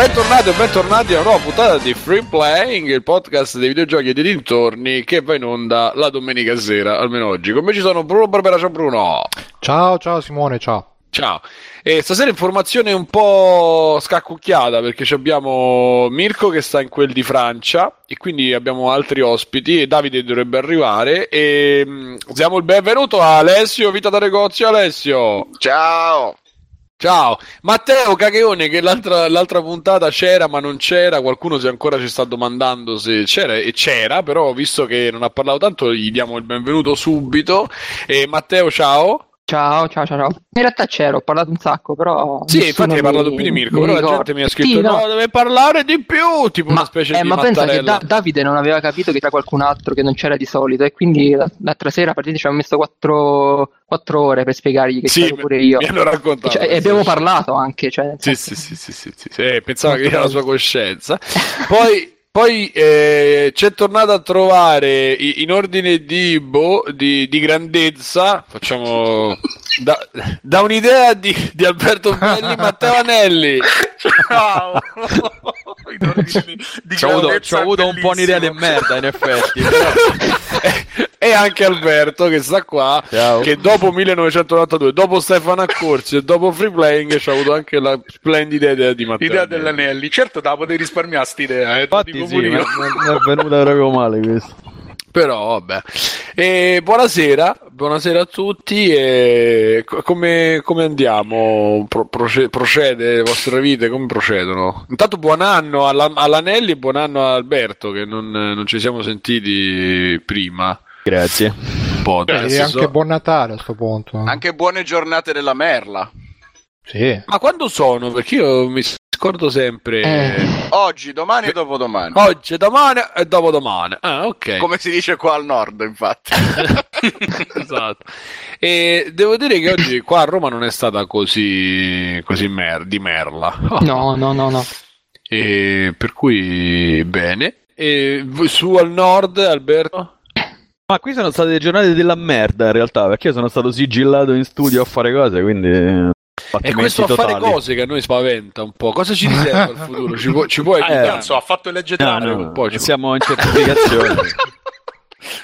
bentornati e bentornati a una nuova puntata di Free Playing, il podcast dei videogiochi e dei dintorni che va in onda la domenica sera, almeno oggi. Con me ci sono Bruno Barbera, ciao Bruno. Ciao, ciao Simone, ciao. Ciao. E stasera informazione un po' scaccucchiata perché abbiamo Mirko che sta in quel di Francia e quindi abbiamo altri ospiti e Davide dovrebbe arrivare e mm, diamo il benvenuto a Alessio Vita da Negozio. Alessio. Ciao. Ciao, Matteo Cagheone che l'altra, l'altra, puntata c'era ma non c'era, qualcuno si ancora ci sta domandando se c'era e c'era, però visto che non ha parlato tanto gli diamo il benvenuto subito. E Matteo, ciao. Ciao, ciao, ciao, ciao. In realtà c'ero, ho parlato un sacco, però. Sì, infatti hai parlato più di Mirko, però ricordo. la gente mi ha scritto: sì, no. no, deve parlare di più. Tipo ma, una specie eh, di. Ma pensa che da- Davide non aveva capito che c'era qualcun altro che non c'era di solito, e quindi l'altra sera a partire ci abbiamo messo quattro, quattro ore per spiegargli che sì, c'ero pure io. Mi hanno raccontato. E, cioè, e abbiamo parlato anche. Cioè, sì, sì, sì, sì, sì, sì, sì. Eh, pensava che era la sua coscienza. Poi. Poi eh, c'è tornato a trovare in ordine di, boh, di, di grandezza, facciamo da, da un'idea di, di, Alberto Belli, Matteo Anelli. Ciao. ci ho avuto, avuto un po' un'idea di merda, in effetti. e anche Alberto che sta qua, Ciao. che dopo 1992, dopo Stefano Accorsi e dopo Free Playing ci ha avuto anche la splendida idea di Matteo. Idea dell'Anelli, certo da poter risparmiare sta idea, eh, Infatti sì, mi è venuta proprio male questo. Però vabbè. E buonasera, buonasera a tutti. E come, come andiamo? Pro, procede le vostre vite? Come procedono? Intanto buon anno alla, all'Anelli e buon anno a Alberto, che non, non ci siamo sentiti prima. Grazie. Podcast. E anche buon Natale a questo punto. Anche buone giornate della Merla. Sì. Ma quando sono? Perché io mi scordo sempre. Eh. Oggi, domani e dopodomani. Oggi, domani e dopodomani. Ah, ok. Come si dice qua al nord, infatti. esatto. E devo dire che oggi qua a Roma non è stata così, così mer- di merla. No, no, no, no. E per cui bene. E su al nord, Alberto? Ma qui sono state giornate della merda in realtà, perché io sono stato sigillato in studio a fare cose, quindi e questo a fare cose che a noi spaventa un po'. Cosa ci riserva al futuro? Ci, può, ci puoi eh, cazzo, ha fatto il leggendario. No, no, no. Siamo in certificazione.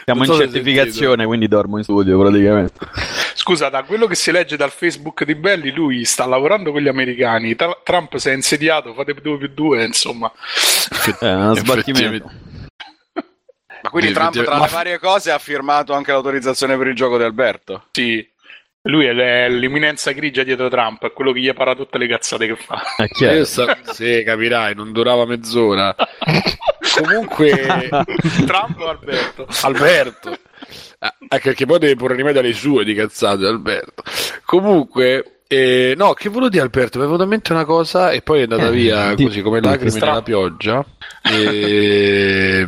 Siamo in certificazione, quindi dormo in studio praticamente. Scusa, da quello che si legge dal Facebook di Belli, lui sta lavorando con gli americani. Tra- Trump si è insediato, fate 2 più 2, insomma. È uno sbattimento. Ma quindi Trump, tra le varie cose, ha firmato anche l'autorizzazione per il gioco di Alberto? Sì. Lui è l'eminenza grigia dietro Trump, è quello che gli para tutte le cazzate che fa. È chiaro. So, sì, capirai, non durava mezz'ora. Comunque, Trump o Alberto? Alberto. Ah, anche perché poi deve porre rimedio alle sue di cazzate, Alberto. Comunque, eh, no, che volevo dire Alberto? Mi è venuta in mente una cosa e poi è andata eh, via così come lacrime nella pioggia. E...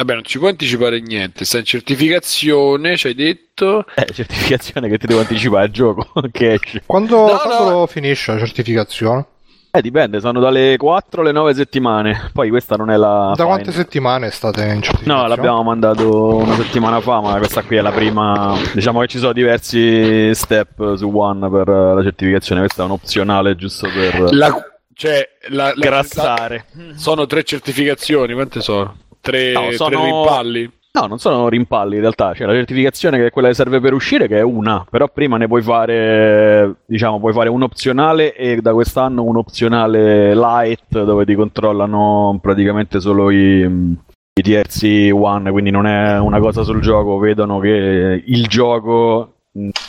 Vabbè, non ci puoi anticipare niente. Sta in certificazione, ci hai detto. Eh, certificazione che ti devo anticipare il gioco. che esce. Quando, no, quando no. finisce la certificazione? Eh, dipende, sono dalle 4 alle 9 settimane. Poi questa non è la. Da fine. quante settimane state in certificazione? No, l'abbiamo mandato una settimana fa, ma questa qui è la prima. Diciamo che ci sono diversi step su One per la certificazione. Questa è un opzionale giusto per. La... Cioè, la, la, grassare. La... Sono tre certificazioni, quante sono? Tre, no, sono... tre rimpalli? No, non sono rimpalli in realtà, c'è la certificazione che è quella che serve per uscire, che è una, però prima ne puoi fare, diciamo, puoi fare un opzionale e da quest'anno un opzionale light dove ti controllano praticamente solo i, i terzi one, quindi non è una cosa sul gioco, vedono che il gioco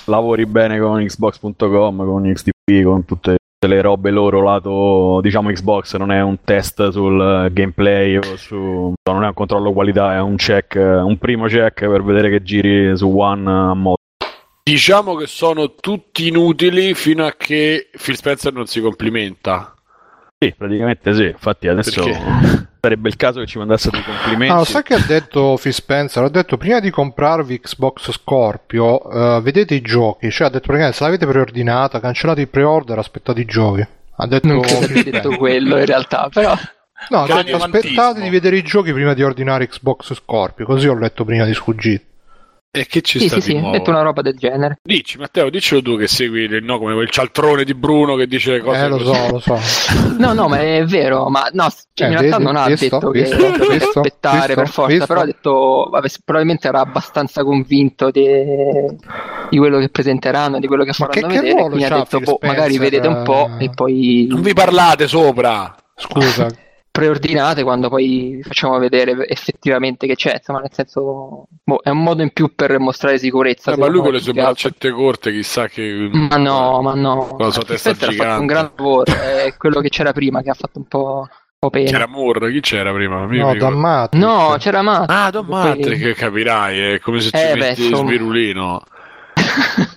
lavori bene con Xbox.com, con XTP, con tutte le robe loro lato diciamo Xbox non è un test sul gameplay o su non è un controllo qualità è un check un primo check per vedere che giri su One a modo diciamo che sono tutti inutili fino a che Phil Spencer non si complimenta sì praticamente sì infatti adesso Perché? sarebbe il caso che ci mandasse dei complimenti. Ah, sai che ha detto Phil Spencer? Ha detto prima di comprarvi Xbox Scorpio, uh, vedete i giochi. Cioè, ha detto praticamente se l'avete preordinata, cancellate il pre-order, aspettate i giochi. Ha detto, non credo abbia detto quello in realtà, però. No, ha detto aspettate di vedere i giochi prima di ordinare Xbox Scorpio. Così ho letto prima di sfuggire. E che ci Sì, sta sì, di sì, nuovo? detto una roba del genere. Dici, Matteo, dicelo tu che segui il- no, come quel cialtrone di Bruno che dice le cose Eh, lo così. so, lo so. No, no, ma è vero, ma no, cioè, Eh, in realtà vedi? non ha Visto? detto Visto? che devi Visto? aspettare Visto? per forza, Visto? però ha detto, vabbè, probabilmente era abbastanza convinto di, di quello che presenteranno, di quello che Ma faranno che- che vedere, ruolo quindi ha detto, boh, magari vedete un po' e poi Non vi parlate sopra. Scusa. Preordinate quando poi facciamo vedere effettivamente che c'è, insomma, nel senso, boh, è un modo in più per mostrare sicurezza. Eh, ma lui con le sue che altro. braccette corte, chissà che. Ma no, ma no. Con la sua testa Spencer ha fatto gigante. un gran lavoro, è quello che c'era prima che ha fatto un po', un po' pena. C'era Moore, chi c'era prima? No, mi da ricordo. Matt. No, c'era Matt. Ah, Don Poi- Matrix, capirai, è come se ci Eh, beh, metti insomma. Sbirulino.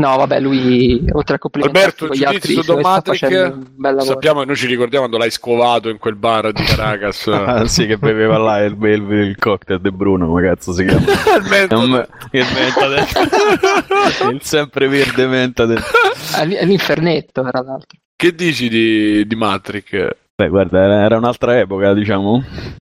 no, vabbè, lui oltre a complimentarsi Alberto, con gli altri Matrix? un. Sappiamo, noi ci ricordiamo quando l'hai scovato in quel bar di Caracas. Ah, sì, che beveva là il, il, il cocktail di Bruno, come cazzo si chiama? Il metodo. Non me- il Mentadent. il sempre verde Mentadent. All- All'infernetto, tra l'altro. Che dici di, di Matrix? Beh, guarda, era un'altra epoca, diciamo.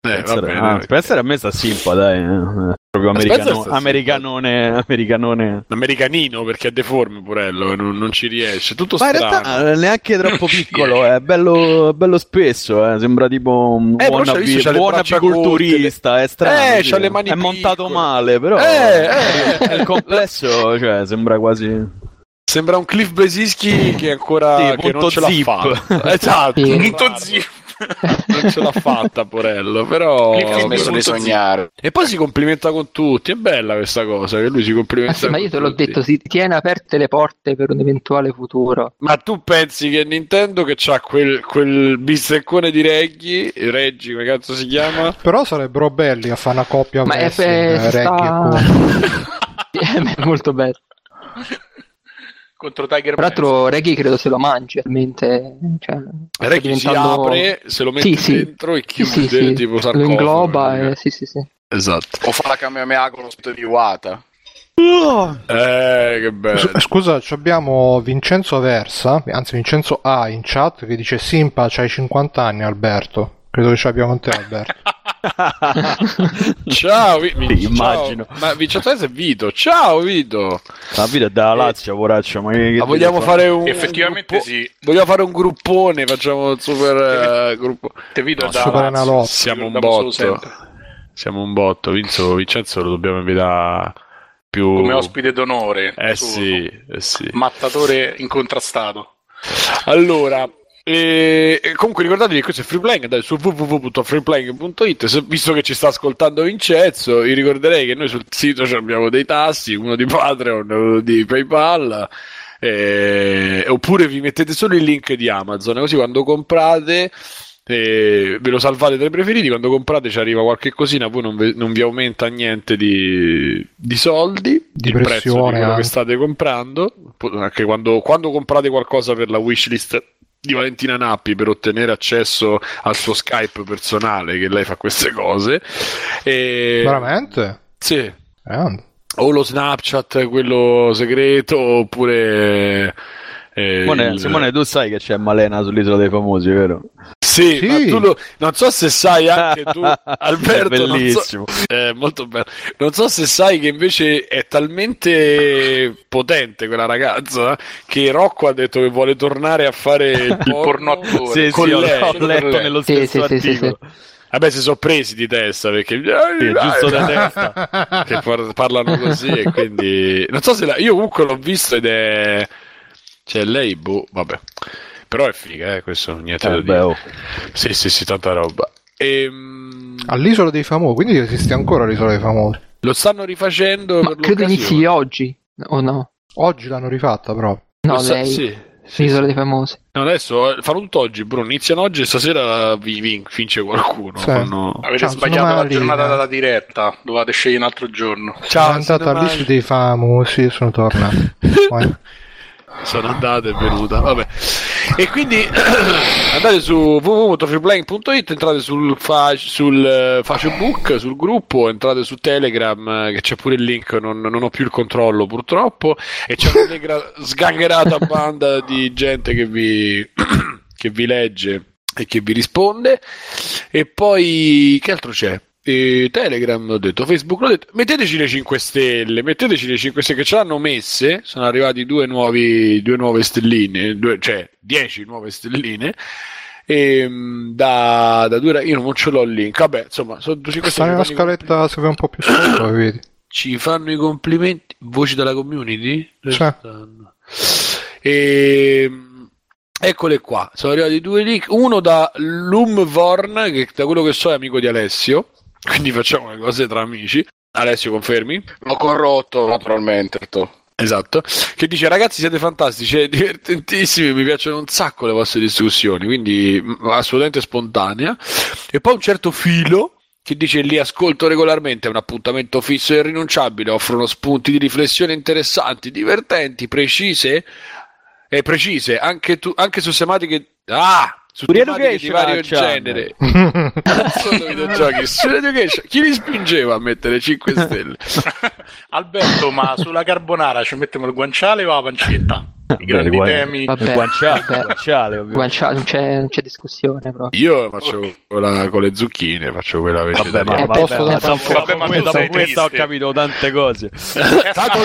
Eh, Spencer, bene. ah, Spencer a me sta simpa, dai. eh. Proprio Spencer americano, americanone, americanone. Americanino perché è deforme purello, non, non ci riesce. Tutto Ma in realtà eh, neanche troppo piccolo, è bello, bello spesso, eh, sembra tipo un Eh, buon apicolturista, è strano. Eh, le mani È montato piccole. male, però Eh, eh. è il complesso, cioè, sembra quasi... Sembra un Cliff Blesinski che ancora Sì, che non ce l'ha zip. fatta. Esatto. Punto zip. non ce l'ha fatta, Porello, però Ho smesso di sognare. E poi si complimenta con tutti, è bella questa cosa, che lui si complimenta Ah, sì, ma io te l'ho tutti. detto, si tiene aperte le porte per un eventuale futuro. Ma tu pensi che Nintendo che c'ha quel, quel bisteccone di Reggie, Reggie, come cazzo si chiama? Però sarebbero belli a fare una coppia Ma è, è, eh, Reggie e Kung. è molto bello. Contro Tiger Tra l'altro, Reggie credo se lo mangi realmente. Cioè, Reggie si diventando- apre, se lo mette Sì, sì. dentro e chiude, sì, sì. tipo lo sarcofago. ingloba. E... Sì, sì, sì. Esatto. O fa la Kamehameha con lo spito di Wata. Eh, che bello. Scusa, ci abbiamo Vincenzo Versa, anzi Vincenzo A in chat che dice Simpa, c'hai 50 anni Alberto. Credo che ce l'abbiamo con te Alberto. Ciao, Vi- Sì, ciao. immagino. Ma Vincenzo è Vito. Ciao, Vito. La vita è dalla Lazio, poraccio, ma Ma vogliamo fare un Effettivamente gruppo- sì. Vogliamo fare un gruppone, facciamo un super eh, gruppo. Te vedo No, da super Lazio. Siamo un botto. Siamo un botto. Vincenzo, Vincenzo lo dobbiamo invitare più Come ospite d'onore. Eh sì, eh sì. Mattatore incontrastato. Allora, eh, comunque ricordatevi che questo è Freeplaying, andate su www.freeplaying.it, se- visto che ci sta ascoltando Vincenzo, vi ricorderei che noi sul sito abbiamo dei tassi, uno di Patreon, uno di PayPal, eh, oppure vi mettete solo il link di Amazon, così quando comprate eh, ve lo salvate tra i preferiti, quando comprate ci arriva qualche cosina, poi non, ve- non vi aumenta niente di, di soldi, Di il prezzo di quello che state comprando, anche quando, quando comprate qualcosa per la wishlist di Valentina Nappi per ottenere accesso al suo Skype personale, che lei fa queste cose. E... Veramente? Sì. Grande. O lo Snapchat, quello segreto, oppure... eh, Simone, il- Simone, tu sai che c'è Malena sull'isola dei famosi, vero? Sì, Sì. ma tu lo- non so se sai anche tu, Alberto, È non so- bellissimo. è molto bello. Non so se sai che invece è talmente potente quella ragazza che Rocco ha detto che vuole tornare a fare il porno attore. Sì, con sì, ho- lei. ho letto nello Sì, stesso sì, sì, sì, articolo. Vabbè, si sono presi di testa perché Sì, giusto da testa che par- parlano così e quindi non so se la... io comunque l'ho visto ed è cioè lei boh, vabbè. Però è figa, eh, questo niente da Eh, dire. beh, oh. Sì, sì, sì, tanta roba. Ehm, All'isola dei famosi, quindi esiste ancora l'isola dei famosi. Lo stanno rifacendo Ma credo inizi oggi, o no? Oggi l'hanno rifatta però. No, Lo sa- lei, sì, sì, l'isola dei famosi. No, adesso eh, fanno tutto oggi, Bruno. Iniziano oggi e stasera vi, vi- vince qualcuno. Sì. Fanno- Avete Ciao, sbagliato la Marina. giornata della diretta. Dovete scegliere un altro giorno. sono andato all'isola dei famosi e sono tornato. Sono andate e venuta. Vabbè. E quindi andate su www.freeplaying.it, entrate sul, fa- sul eh, Facebook, sul gruppo, entrate su Telegram, eh, che c'è pure il link, non, non ho più il controllo purtroppo, e c'è una negra- sgangherata banda di gente che vi, che vi legge e che vi risponde. E poi che altro c'è? E Telegram l'ho detto, Facebook l'ho detto, metteteci le 5 stelle, metteteci le 5 stelle che ce l'hanno messe, sono arrivati due, nuovi, due nuove stelline, due, cioè 10 nuove stelline. E, da, da due io non ce l'ho il link vabbè insomma sono 5 sta nella scaletta se vai un po' più sotto vedi ci fanno i complimenti voci della community C'è. e Eccole qua, sono arrivati due link, uno da Lumvorn, che da quello che so è amico di Alessio, quindi facciamo le cose tra amici. Alessio, confermi? L'ho corrotto, naturalmente. Esatto, che dice ragazzi siete fantastici, divertentissimi, mi piacciono un sacco le vostre discussioni, quindi assolutamente spontanea. E poi un certo filo che dice li ascolto regolarmente, è un appuntamento fisso e irrinunciabile, offrono spunti di riflessione interessanti, divertenti, precise e precise anche, tu, anche su tematiche ah, su di vario genere. Sono videogiochi. Su education chi li spingeva a mettere 5 stelle? Alberto ma sulla carbonara ci mettiamo il guanciale o la pancetta? I grandi guan- temi Vabbè, guanciale, vabbè. guanciale. Guanciale, non, c'è, non c'è discussione proprio. io faccio quella con le zucchine faccio quella Vabbè, ma, vegetariana Eh, vabbè, posto ma da dopo- fare- Vabbè, ma sei questa ho capito tante cose. Tanto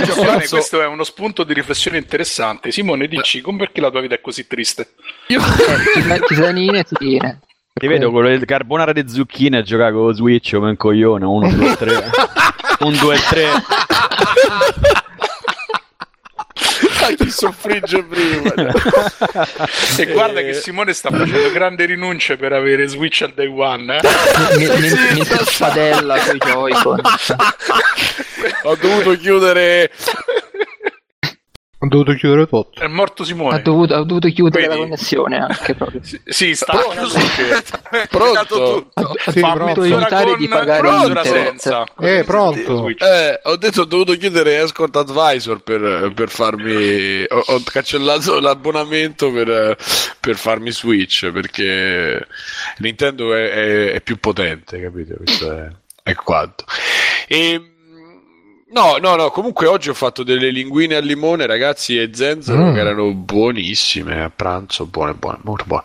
questo è uno spunto di riflessione interessante Simone dici come perché la tua vita è così triste? io Eh, ti metti zanine e ti viene. Ti vedo con le carbonara di zucchine a giocare con lo Switch come un coglione. 1, 2, 3. 1, 2, 3. Sai chi soffrigge prima E guarda che Simone sta facendo grandi rinunce per avere Switch al day one. eh. Mi spadella con i Joy-Con. ho dovuto chiudere ho dovuto chiudere tutto È morto Ha Simone. dovuto, ha dovuto chiudere Vedi? la connessione anche proprio. Sì, Sì, sta Pronto? chiuso pronto Ha, ha Sì, dovuto evitare di pagare senza. Eh, pronto. Eh, ho detto ho dovuto chiudere Escort Advisor per, per farmi. Ho, ho cancellato l'abbonamento per, per farmi Switch perché Nintendo è, è- è più potente, capito? Questo è, è quanto. E, no, no, no. Comunque oggi ho fatto delle linguine al limone, ragazzi, e zenzero Mm. che erano buonissime a pranzo. Buone, buone, molto buone.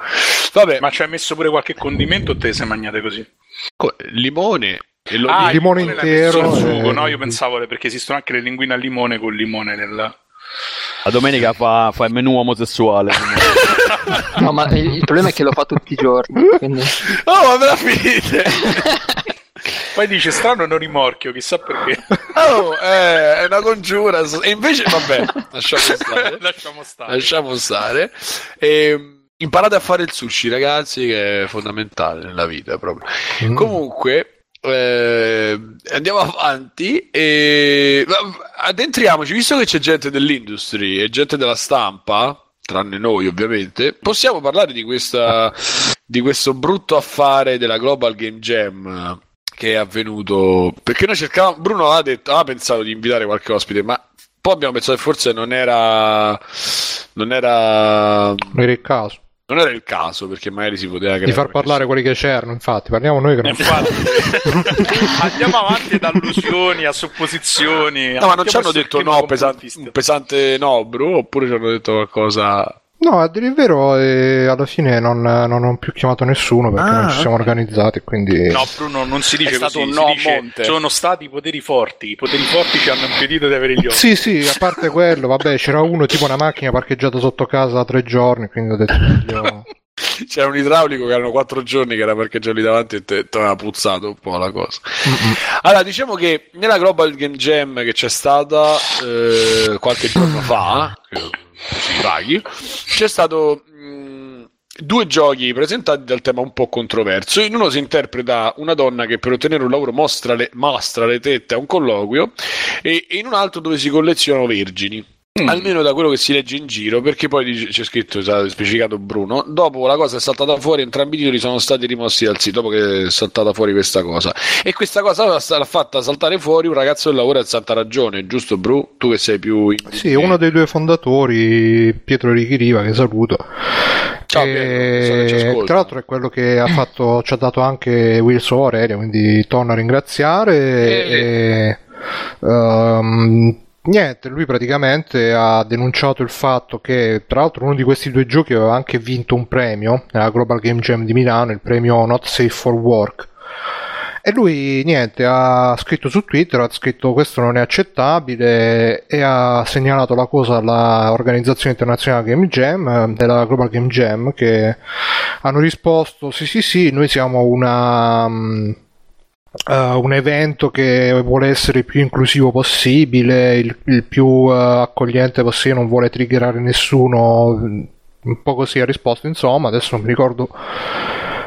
Vabbè, Ma ci hai messo pure qualche condimento o te le sei magnate così? co- limone. E lo Ah, il limone l'hai messo intero in sugo, e- no? Io pensavo perché esistono anche le linguine al limone con il limone nel... La domenica fa, fa il menù omosessuale. No, ma il, il problema è che lo fa tutti i giorni. Quindi... Oh, ma me la finite! Poi dice strano non rimorchio, chissà perché. Oh, eh, è una congiura. E invece, vabbè, lasciamo stare. Lasciamo stare. lasciamo stare. E, imparate a fare il sushi, ragazzi, che è fondamentale nella vita proprio. Mm. Comunque, eh, andiamo avanti e addentriamoci, visto che c'è gente dell'industry e gente della stampa, tranne noi ovviamente, possiamo parlare di, questa, di questo brutto affare della Global Game Jam che è avvenuto perché noi cercavamo Bruno ha detto ha pensato di invitare qualche ospite ma poi abbiamo pensato che forse non era non era non era il caso non era il caso perché magari si poteva di far parlare quelli che c'erano infatti parliamo noi che non Infatti, andiamo avanti da allusioni a supposizioni. No, ma non ci hanno detto no, clima pesan- complottista. un pesante no, bro, oppure ci hanno detto qualcosa. No, a dire il vero, eh, alla fine non, non ho più chiamato nessuno perché Ah, non ci siamo organizzati. Quindi No, Bruno, non si dice È stato così, un no a dice monte. sono stati i poteri forti. I poteri forti ci hanno impedito di avere gli occhi. Sì, sì, a parte quello, vabbè, c'era uno tipo una macchina parcheggiata sotto casa da tre giorni, quindi ho detto meglio- C'era un idraulico che erano quattro giorni che era parcheggiato lì davanti e ti aveva puzzato un po' la cosa. Allora, diciamo che nella Global Game Jam che c'è stata eh, qualche giorno fa, si paghi, c'è stato mh, due giochi presentati dal tema un po' controverso. In uno si interpreta una donna che per ottenere un lavoro mostra le, mostra le tette a un colloquio e, e in un altro dove si collezionano vergini. Almeno da quello che si legge in giro, perché poi c'è scritto, è specificato Bruno. Dopo la cosa è saltata fuori, entrambi i titoli sono stati rimossi dal sito dopo che è saltata fuori questa cosa. E questa cosa l'ha, fatta saltare fuori un ragazzo del lavoro a Santa Ragione, giusto, Bru? Tu che sei più. in- Sì, uno dei due fondatori, Pietro Richiriva, che saluto. Ciao, E- Pietro, che tra l'altro è quello che ha fatto, ci ha dato anche Wilson Aurelia, quindi torno a ringraziare. E, ehm, niente, lui praticamente ha denunciato il fatto che, tra l'altro, uno di questi due giochi aveva anche vinto un premio nella Global Game Jam di Milano, il premio Not Safe for Work. E lui niente, ha scritto su Twitter, ha scritto questo non è accettabile e ha segnalato la cosa all'organizzazione internazionale Game Jam, della Global Game Jam, che hanno risposto sì sì sì, noi siamo una... Uh, un evento che vuole essere il più inclusivo possibile, il, il più uh, accogliente possibile, non vuole triggerare nessuno, un po' così ha risposto, insomma, adesso non mi ricordo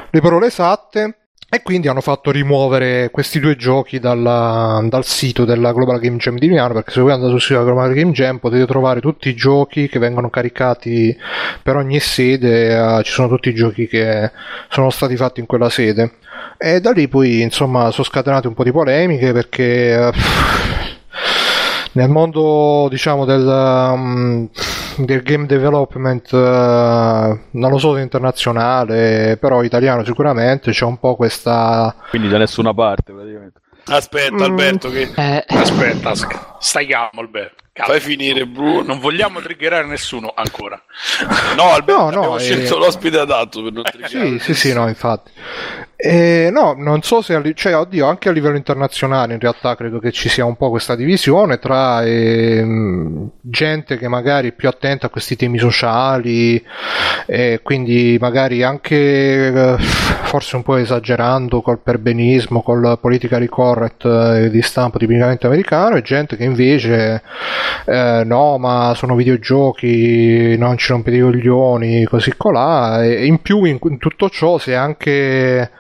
le parole esatte. E quindi hanno fatto rimuovere questi due giochi dalla, dal sito della Global Game Jam di Milano, perché se voi andate sul sito della Global Game Jam potete trovare tutti i giochi che vengono caricati per ogni sede, uh, ci sono tutti i giochi che sono stati fatti in quella sede. E da lì poi insomma sono scatenate un po' di polemiche perché... Uh, nel mondo diciamo del, um, del game development uh, non lo so se internazionale però italiano sicuramente c'è un po' questa quindi da nessuna parte praticamente. Aspetta Alberto che... Eh. aspetta stai calmo Alberto. Calmo. fai finire Bruno non vogliamo triggerare nessuno ancora. No Alberto no, no, abbiamo eh... scelto l'ospite adatto per non triggerare sì sì sì no infatti eh, no, non so se, cioè, oddio, anche a livello internazionale in realtà credo che ci sia un po' questa divisione tra eh, gente che magari è più attenta a questi temi sociali, e quindi magari anche eh, forse un po' esagerando col perbenismo, col politically correct eh, di stampo tipicamente americano, e gente che invece eh, no, ma sono videogiochi, non ci rompete i coglioni, così colà, e in più in, in tutto ciò si anche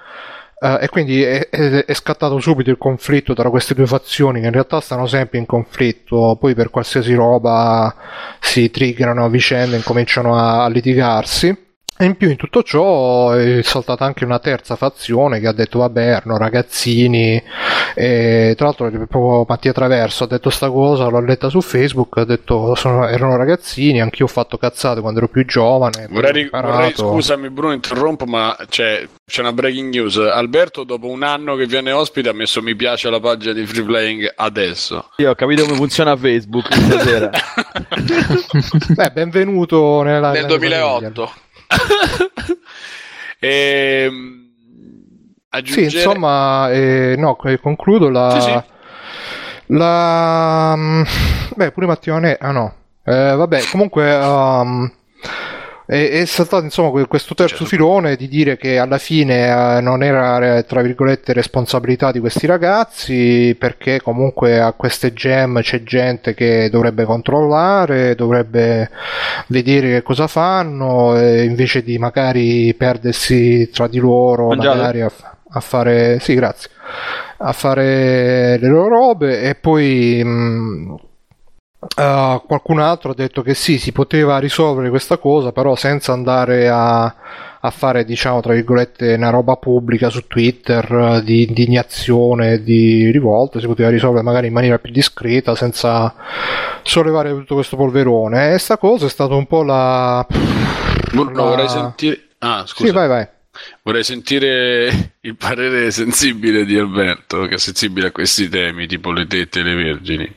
Uh, e quindi è, è, è, scattato subito il conflitto tra queste due fazioni che in realtà stanno sempre in conflitto, poi per qualsiasi roba si triggerano a vicenda e incominciano a, a litigarsi. E in più in tutto ciò è saltata anche una terza fazione che ha detto vabbè erano ragazzini e tra l'altro proprio Mattia Traverso ha detto sta cosa, l'ho letta su Facebook, ha detto sono, erano ragazzini, anch'io ho fatto cazzate quando ero più giovane. Vorrei, vorrei scusami Bruno interrompo ma c'è, c'è, una breaking news, Alberto dopo un anno che viene ospite ha messo mi piace alla pagina di Free Playing adesso. Io ho capito come funziona Facebook stasera. Beh benvenuto nella, nel 2008. e, Sì, aggiungere... insomma, eh, no, concludo la... Sì, sì. La... mm, Beh, pure Matteo Ne... Ah no. Eh, vabbè, comunque... um, è, saltato insomma que- questo terzo Certo. filone di dire che alla fine eh, non era eh, tra virgolette responsabilità di questi ragazzi perché comunque a queste gem c'è gente che dovrebbe controllare, dovrebbe vedere che cosa fanno invece di magari perdersi tra di loro magari a, a fare sì grazie a fare le loro robe e poi mh, Uh, qualcun altro ha detto che sì, si poteva risolvere questa cosa, però senza andare a, a fare, diciamo, tra virgolette, una roba pubblica su Twitter uh, di indignazione, di rivolta, si poteva risolvere magari in maniera più discreta, senza sollevare tutto questo polverone. E sta cosa è stata un po' la... Bruno, la- vorrei sentire... Ah, scusa. Sì, vai, vai. Vorrei sentire il parere sensibile di Alberto, che è sensibile a questi temi, tipo le tette e le vergini.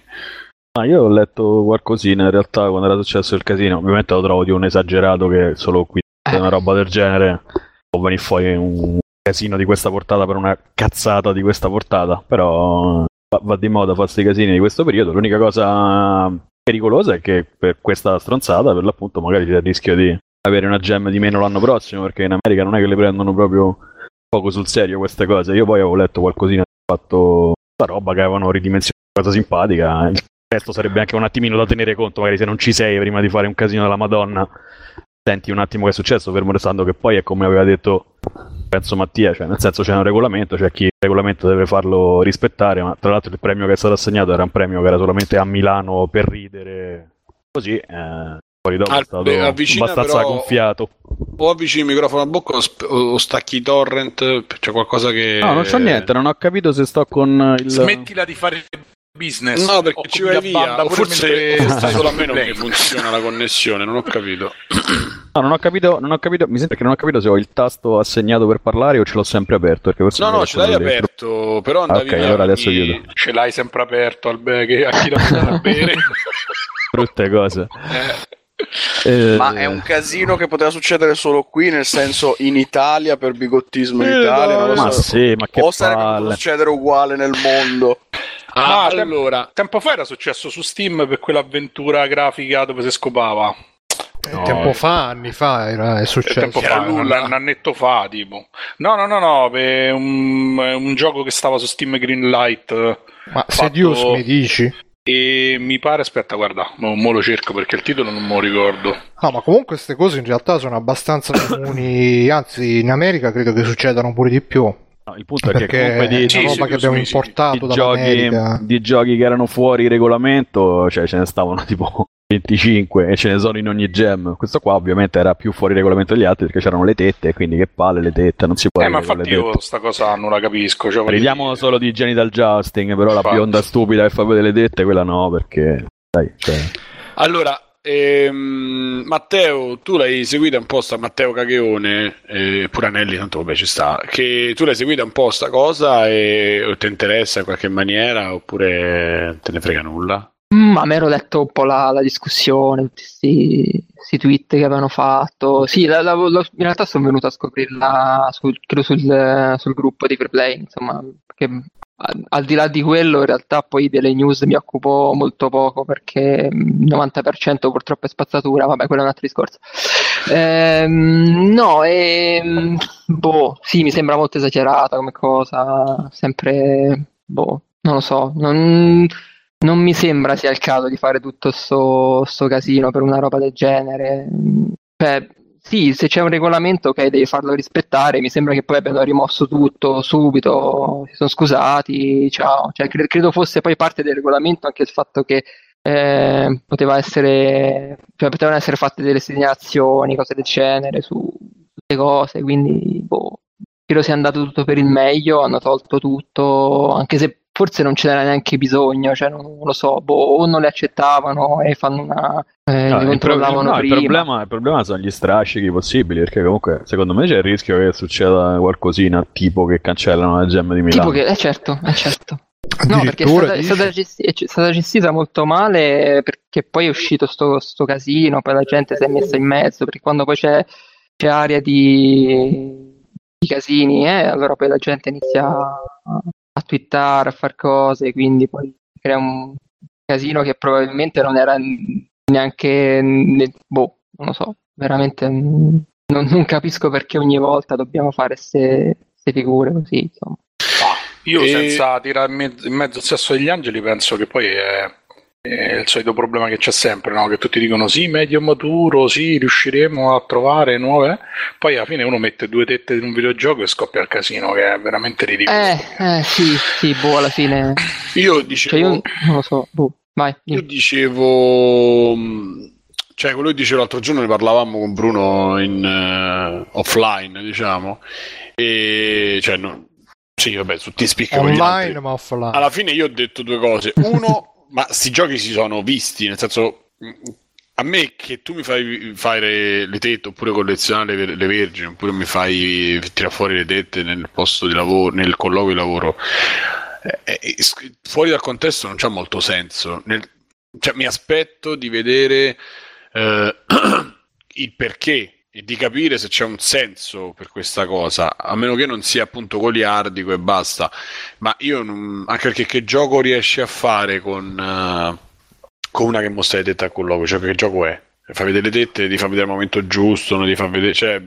Ah, io ho letto qualcosina in realtà quando era successo il casino. Ovviamente lo trovo di un esagerato che solo qui una roba del genere può venire fuori un casino di questa portata per una cazzata di questa portata. Però va, va di moda fare questi casini di questo periodo. L'unica cosa pericolosa è che per questa stronzata, per l'appunto, magari c'è il rischio di avere una gem di meno l'anno prossimo, perché in America non è che le prendono proprio poco sul serio queste cose. Io poi avevo letto qualcosina, ho fatto questa roba che avevano ridimensionato cosa simpatica. Il resto sarebbe anche un attimino da tenere conto, magari se non ci sei prima di fare un casino della Madonna, senti un attimo che è successo, fermo restando che poi è come aveva detto penso Mattia, cioè nel senso c'è un regolamento, c'è chi il regolamento deve farlo rispettare, ma tra l'altro il premio che è stato assegnato era un premio che era solamente a Milano per ridere, così eh, poi dopo Ah, è stato beh, avvicina abbastanza però- gonfiato. O avvicini il microfono a bocca o, sp- o stacchi i torrent, c'è qualcosa che... No, non c'ho niente, non ho capito se sto con il... Smettila di fare business. No, perché ci vai via. banda O forse, stai solo a me non mi funziona la connessione, non ho capito. No, non ho capito, non ho capito, mi sembra che non ho capito se ho il tasto assegnato per parlare o ce l'ho sempre aperto, perché forse No, no, ce l'hai dentro. aperto, però andavi ok, via allora adesso chiudo. Ce l'hai sempre aperto al be- che a chi la da bere. Brutte cose. Eh, Eh, Ma è un casino che poteva succedere solo qui, nel senso in Italia per bigottismo in eh, Italia. No, ma so. sì, ma che o sarebbe potuto succedere uguale nel mondo. Ah, ah allora, tempo fa era successo su Steam per quell'avventura grafica dove si scopava. No, tempo fa, anni fa era, è successo. Tempo fa, un, un annetto fa, tipo. No, no, no, no, è un, un gioco che stava su Steam Greenlight. Ma fatto... Sedius mi dici? E mi pare, aspetta, guarda, mo, mo, lo cerco perché il titolo non me lo ricordo. Ah, ma comunque queste cose in realtà sono abbastanza comuni, anzi in America credo che succedano pure di più. No, il punto è che comunque di, sì, roba sì, che abbiamo sì, importato di giochi, di giochi che erano fuori regolamento, cioè ce ne stavano tipo 25 e ce ne sono in ogni gem. Questo qua ovviamente era più fuori regolamento degli altri perché c'erano le tette, quindi che palle le tette, non si può... Eh, ma infatti io questa cosa non la capisco. Cioè, Ridiamo dire... solo di genital justing, però infatti. la bionda stupida che fa vedere le tette, quella no, perché... Dai, cioè... Allora, Ehm, Matteo, tu l'hai seguita un po' sta Matteo Cagheone, eh, pure Anelli, tanto vabbè ci sta, che tu l'hai seguita un po' sta cosa e ti interessa in qualche maniera oppure te ne frega nulla? Ma mi ero letto un po' la, la discussione, tutti questi tweet che avevano fatto. Sì, la, la, in realtà sono venuto a scoprirla sul, credo sul, sul gruppo di Freeplay, insomma, perché al di là di quello in realtà poi delle news mi occupo molto poco perché il 90% purtroppo è spazzatura, vabbè quello è un altro discorso. Ehm, no, e, ehm, boh, sì, mi sembra molto esagerata come cosa, sempre, boh, non lo so, non non mi sembra sia il caso di fare tutto sto, sto casino per una roba del genere. Cioè, sì, se c'è un regolamento, ok, devi farlo rispettare. Mi sembra che poi abbiano rimosso tutto subito, si sono scusati, ciao. Cioè, cre- credo fosse poi parte del regolamento anche il fatto che eh, poteva essere, cioè, potevano essere fatte delle segnalazioni, cose del genere su tutte cose, quindi boh, credo sia andato tutto per il meglio, hanno tolto tutto, anche se forse non ce n'era neanche bisogno, cioè non, non lo so, boh, o non le accettavano e fanno una... Eh, no, il, pro- no, il, problema, il, problema, sono gli strascichi possibili, perché comunque secondo me c'è il rischio che succeda qualcosina tipo che cancellano la gem di Milano. Tipo che, eh certo, eh certo. No, perché è stata, è, stata gestita, è stata, gestita, molto male perché poi è uscito sto, sto, casino, poi la gente si è messa in mezzo, perché quando poi c'è, c'è aria di, di casini, eh, allora poi la gente inizia a, a twittare, a fare cose, quindi poi crea un casino che probabilmente non era neanche, boh, non lo so, veramente non, non capisco perché ogni volta dobbiamo fare queste figure così, insomma. Ah, io e... senza tirare in mezzo il sesso degli angeli penso che poi è è il solito problema che c'è sempre, no? che tutti dicono sì, medio maturo, sì, riusciremo a trovare nuove, poi alla fine uno mette due tette in un videogioco e scoppia il casino, che è veramente ridicolo. Eh, eh sì, sì, boh, alla fine... Io dicevo... Cioè io non lo so, boh, vai. Io dicevo... Cioè, quello che dicevo l'altro giorno ne parlavamo con Bruno in uh, offline, diciamo, e cioè, no, sì, vabbè, su T-Speak online, ma offline. Alla fine io ho detto due cose. Uno, ma sti giochi si sono visti, nel senso a me che tu mi fai fare le tette oppure collezionare le, le vergini oppure mi fai tirare fuori le tette nel posto di lavoro, nel colloquio di lavoro, eh, eh, fuori dal contesto non c'ha molto senso. Nel, cioè, mi aspetto di vedere eh, il perché e di capire se c'è un senso per questa cosa, a meno che non sia appunto goliardico e basta. Ma io non, anche perché che gioco riesci a fare con, uh, con una che mostra le tette a colloquio? Cioè, che gioco è? Fa vedere le tette, ti fa vedere il momento giusto, non ti fa vedere. Cioè,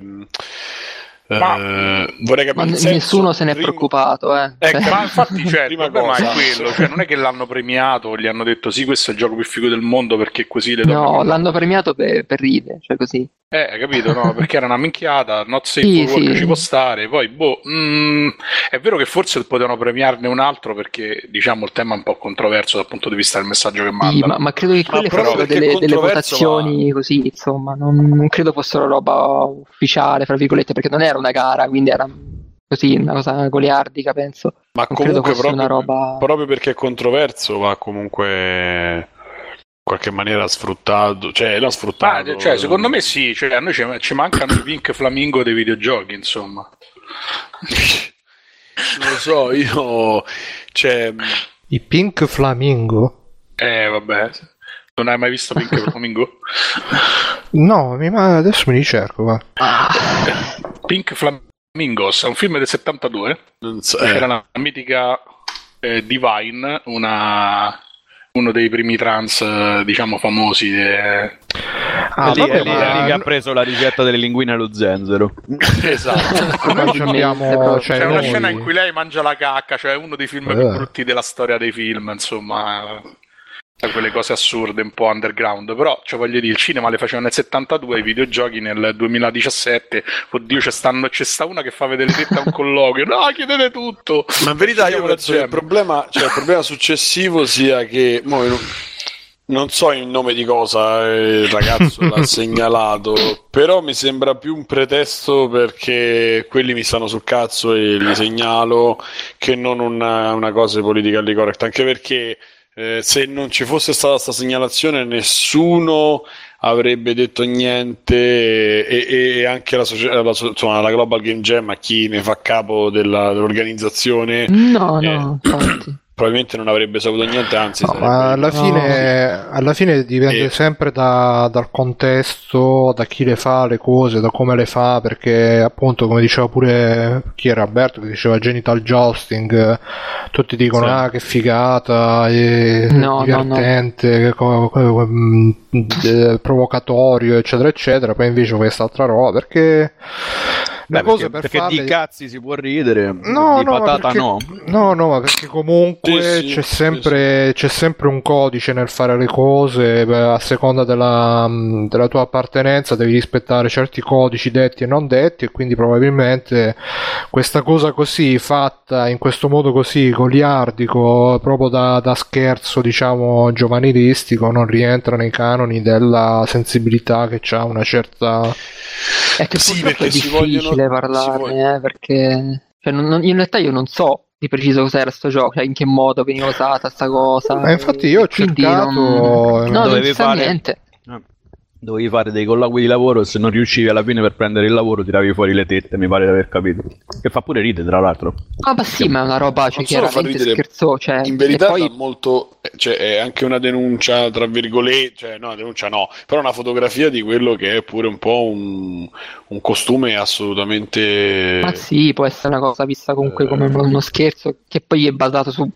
ma, uh, vorrei capire ma nessuno se ne è primo... preoccupato eh. ecco, cioè. ma infatti cioè, il problema cosa. è quello cioè, non è che l'hanno premiato gli hanno detto sì questo è il gioco più figo del mondo perché così le donne no l'hanno premiato per, per ride cioè così eh, hai capito, no? Perché era una minchiata, not safe sì, for work sì. ci può stare. Poi, boh, mm, è vero che forse potevano premiarne un altro perché, diciamo, il tema è un po' controverso dal punto di vista del messaggio che mandano. Sì, ma, ma, credo che quelle fossero delle, delle, votazioni ma... così, insomma, non, non, credo fossero roba ufficiale, fra virgolette, perché non era una gara, quindi era così, una cosa goliardica, penso. Ma non comunque proprio, roba... proprio perché è controverso va comunque qualche maniera sfruttato, cioè l'ha sfruttato. Ah, cioè, secondo me sì, cioè, a noi ci, ci mancano i pink flamingo dei videogiochi, insomma. non lo so, io... Cioè... I pink flamingo? Eh, vabbè. Non hai mai visto pink flamingo? No, mi, ma adesso mi ricerco. Ah. Pink Flamingos è un film del 72. So, eh. Era una mitica eh, Divine, una uno dei primi trans, diciamo, famosi. Eh. Ah, lì, vabbè, lì, ma... lì che ha preso la ricetta delle linguine allo zenzero. esatto. abbiamo, cioè, C'è noi... una scena in cui lei mangia la cacca, cioè uno dei film eh. più brutti della storia dei film, insomma da quelle cose assurde un po' underground però cioè voglio dire il cinema le faceva nel 72 i videogiochi nel 2017 oddio c'è, stanno, c'è sta una che fa vedere tetta un colloquio. No chiedete tutto. Ma in verità io penso che il problema, cioè, il problema successivo sia che mo, non so in nome di cosa il ragazzo l'ha segnalato, però mi sembra più un pretesto perché quelli mi stanno sul cazzo e li segnalo che non una, una cosa politically correct, anche perché eh, se non ci fosse stata questa segnalazione nessuno avrebbe detto niente e, e anche la, la, insomma, la, Global Game Jam a chi ne fa capo della, dell'organizzazione no eh, no infatti probabilmente non avrebbe saputo niente, anzi... No, alla, fine, alla, fine, dipende e... sempre da, dal contesto, da chi le fa le cose, da come le fa, perché appunto come diceva pure chi era Alberto, che diceva genital jousting, tutti dicono sì. ah che figata, è no, divertente, no, mm, provocatorio, eccetera, eccetera, poi invece quest'altra roba, perché Beh, perché, per perché farle... di cazzi si può ridere, no, di no, patata perché, no. No, no, ma perché comunque sì, c'è, sì, sempre, sì, c'è, sempre, un codice nel fare le cose, a seconda della, della, tua appartenenza devi rispettare certi codici detti e non detti e quindi probabilmente questa cosa così fatta in questo modo così goliardico, proprio da, da scherzo diciamo giovanilistico, non rientra nei canoni della sensibilità che ha una certa... È che sì, perché è difficile vogliono, parlarne, vogliono... eh, perché cioè, non, non, in realtà io non so di preciso cos'era sto gioco, cioè in che modo veniva usata sta cosa. Ma infatti io ho cercato... Non... No, non si fare... niente dovevi fare dei colloqui di lavoro e se non riuscivi alla fine per prendere il lavoro tiravi fuori le tette, mi pare di aver capito. Che fa pure ridere, tra l'altro. Ah, ma sì, ma è una roba cioè, chiaramente scherzò. Cioè, in verità poi... molto, cioè, è anche una denuncia, tra virgolette, cioè no, denuncia no, però una fotografia di quello che è pure un po' un, un costume assolutamente... Ma sì, può essere una cosa vista comunque come uno scherzo, che poi è basato su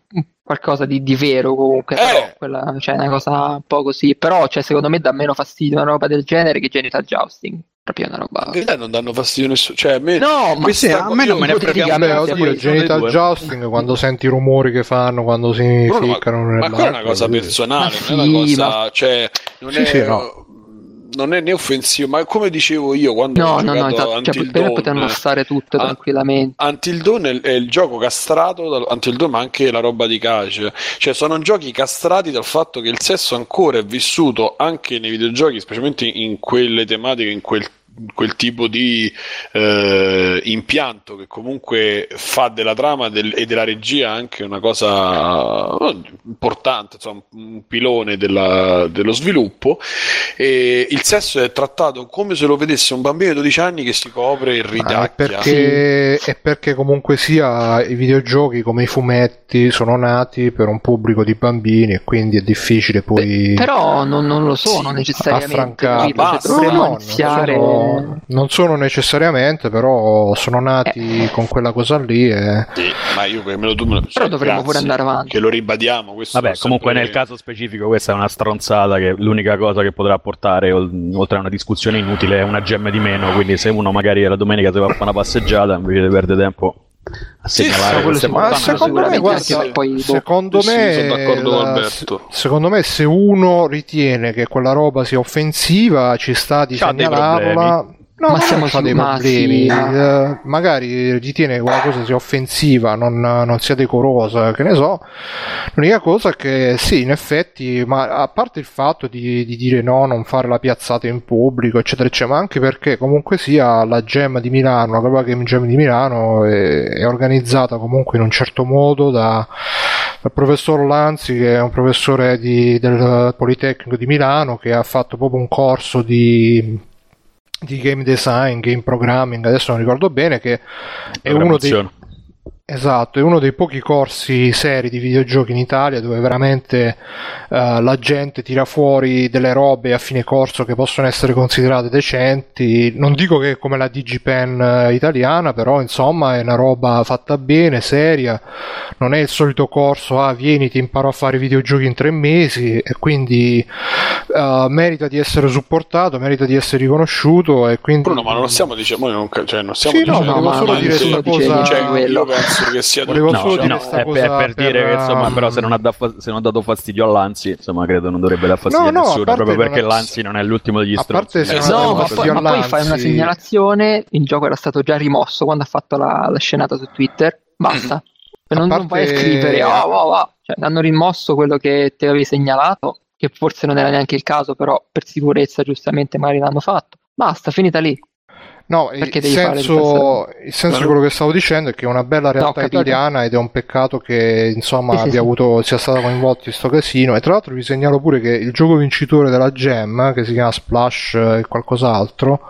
qualcosa di, di vero comunque, eh. quella, cioè una cosa un po' così, però cioè, secondo me dà meno fastidio una roba del genere che genital jousting. Proprio una roba. In non danno fastidio nessuno. Cioè, a me, no, ma se, a me non me ne frega Beh, oddio, genital jousting quando senti i rumori che fanno quando si ficcano ma, ma è una cosa personale, non è una cosa. Ma... Cioè, non sì, è. Sì, no non è né offensivo, ma come dicevo io quando no, ho no, no, esatto. Until cioè, potevano stare tutte tranquillamente. Until Dawn è, è, il gioco castrato da Until Dawn, ma anche la roba di calcio. Cioè, sono giochi castrati dal fatto che il sesso ancora è vissuto anche nei videogiochi, specialmente in quelle tematiche, in quel quel tipo di eh, impianto che comunque fa della trama del, e della regia anche una cosa oh, importante, insomma, un pilone della, dello sviluppo. E il sesso è trattato come se lo vedesse un bambino di 12 anni che si copre e ridacchia. Ah, è, perché, è perché comunque sia i videogiochi come i fumetti sono nati per un pubblico di bambini e quindi è difficile poi. Beh, però non, non, lo sono sì, necessariamente. Cioè, dovremmo iniziare. Sono non sono necessariamente, però sono nati eh. con quella cosa lì. E... Sì, ma io me lo tu, cioè, però dovremmo pure andare avanti. Che lo ribadiamo. Vabbè, comunque sempre... nel caso specifico questa è una stronzata che l'unica cosa che potrà portare, oltre a una discussione inutile, è una gemma di meno. Quindi se uno magari la domenica si va a fare una passeggiata invece di perdere tempo a segnalare sì, ma secondo me, guarda, poi secondo, me la, secondo me se uno ritiene che quella roba sia offensiva ci sta di C'ha segnalarla No, ma siamo dei problemi. Uh, magari ritiene che quella cosa sia offensiva, non, non, sia decorosa, che ne so. L'unica cosa è che sì, in effetti, ma a parte il fatto di, di dire no, non fare la piazzata in pubblico, eccetera, eccetera, ma anche perché comunque sia la Gem di Milano, la Global Game Gem di Milano è, è organizzata comunque in un certo modo da, dal professor Lanzi, che è un professore di, del Politecnico di Milano, che ha fatto proprio un corso di di game design, game programming, adesso non ricordo bene, che è uno dei... Esatto, è uno dei pochi corsi seri di videogiochi in Italia dove veramente uh, la gente tira fuori delle robe a fine corso che possono essere considerate decenti. Non dico che è come la DigiPen uh, italiana, però insomma è una roba fatta bene, seria. Non è il solito corso, ah vieni ti imparo a fare videogiochi in tre mesi e quindi uh, merita di essere supportato, merita di essere riconosciuto e quindi... Bruno, ma non stiamo dicendo, non, cioè, non stiamo sì, dicendo... No, ma solo dire questa cosa... Cioè, io penso che sia Volevo No, solo dire no, è cosa per, per dire che insomma, però se non, ha da- se non ha dato fastidio all'Anzi, insomma, credo non dovrebbe dar fastidio No, a no, a nessuno, parte proprio perché è- l'Anzi non è l'ultimo degli a stronzi. parte se Eh, No, ma poi, ma poi fai una segnalazione, il gioco era stato già rimosso quando ha fatto la, la scenata su Twitter, basta. A non, parte- non vai a scrivere, oh, oh, oh. Cioè, hanno rimosso quello che ti avevi segnalato, che forse non era neanche il caso, però per sicurezza giustamente magari l'hanno fatto. Basta, finita lì. No, il senso, il senso di quello che stavo dicendo è che è una bella realtà capito. italiana ed è un peccato che insomma Sì, abbia sì. avuto, sia stato coinvolto in sto casino. E tra l'altro vi segnalo pure che il gioco vincitore della Gem, che si chiama Splash e qualcos'altro,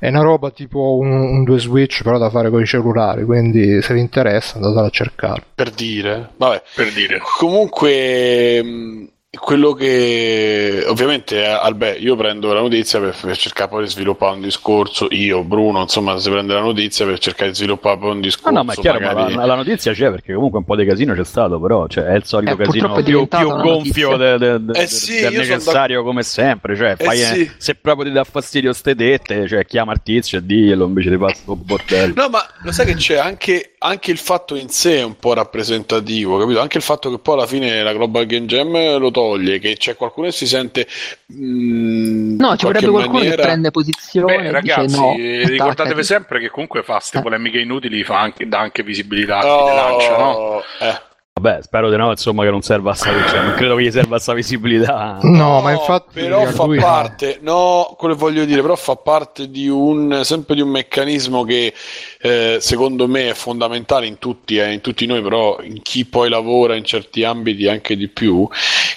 è una roba tipo un, un 2 Switch però da fare con i cellulari. Quindi se vi interessa andatela a cercare. per dire. Vabbè, Per dire. Comunque, mh, quello che ovviamente, eh, Albè, io prendo la notizia per, per cercare poi di sviluppare un discorso. Io, Bruno, insomma, si prende la notizia per cercare di sviluppare poi un Ah, discorso. no, ma è chiaro, ma magari- la, la notizia c'è perché comunque un po' di casino c'è stato, però cioè, è il solito Eh, casino più, più gonfio de- de- de- Eh sì, del necessario come sempre. Cioè, Eh fai, eh, sì. se proprio ti dà fastidio ste dette, cioè, chiama il tizio e diglielo invece di fare sto bordello. No, ma lo sai che c'è anche, anche il fatto in sé è un po' rappresentativo, capito? Anche il fatto che poi alla fine la Global Game Jam lo toglie, che c'è qualcuno che si sente. mh, No, in ci vorrebbe qualcuno maniera- che prende posizione Beh, ragazzi, dice no. eh, ricordatevi attaccati. sempre che comunque fa queste Eh. polemiche inutili, fa anche, dà anche visibilità a chi Oh, le lancia, no? eh. Vabbè, spero di no, insomma, che non serva a sta cioè, non credo che gli serva sta visibilità. No, ma infatti però a fa lui no. parte, no, quello che voglio dire, però fa parte di un sempre di un meccanismo che eh, secondo me è fondamentale in tutti, eh, in tutti noi, però in chi poi lavora in certi ambiti anche di più,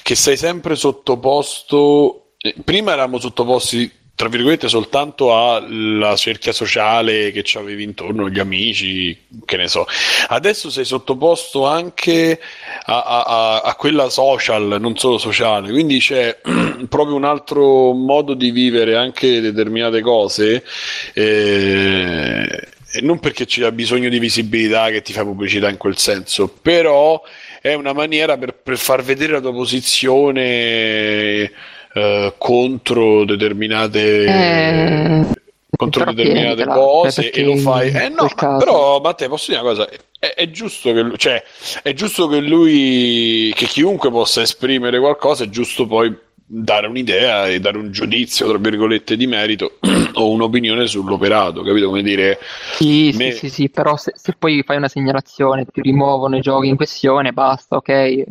che sei sempre sottoposto. eh, Prima eravamo sottoposti tra virgolette soltanto alla cerchia sociale che ci avevi intorno, gli amici, che ne so. Adesso sei sottoposto anche a, a- a- quella social, non solo sociale, quindi c'è proprio un altro modo di vivere anche determinate cose. eh, non perché ci sia bisogno di visibilità che ti fa pubblicità in quel senso, però è una maniera per, per far vedere la tua posizione eh, contro determinate Eh, contro determinate tienitela, cose cioè, e lo fai. Eh no, però Matteo, posso dire una cosa? È, è giusto che lui, cioè, è giusto che lui, che chiunque possa esprimere qualcosa, è giusto poi dare un'idea e dare un giudizio, tra virgolette, di merito o un'opinione sull'operato, capito come dire? Sì, Me- sì, sì, sì, però se, se poi fai una segnalazione, ti rimuovono i giochi in questione, basta, ok,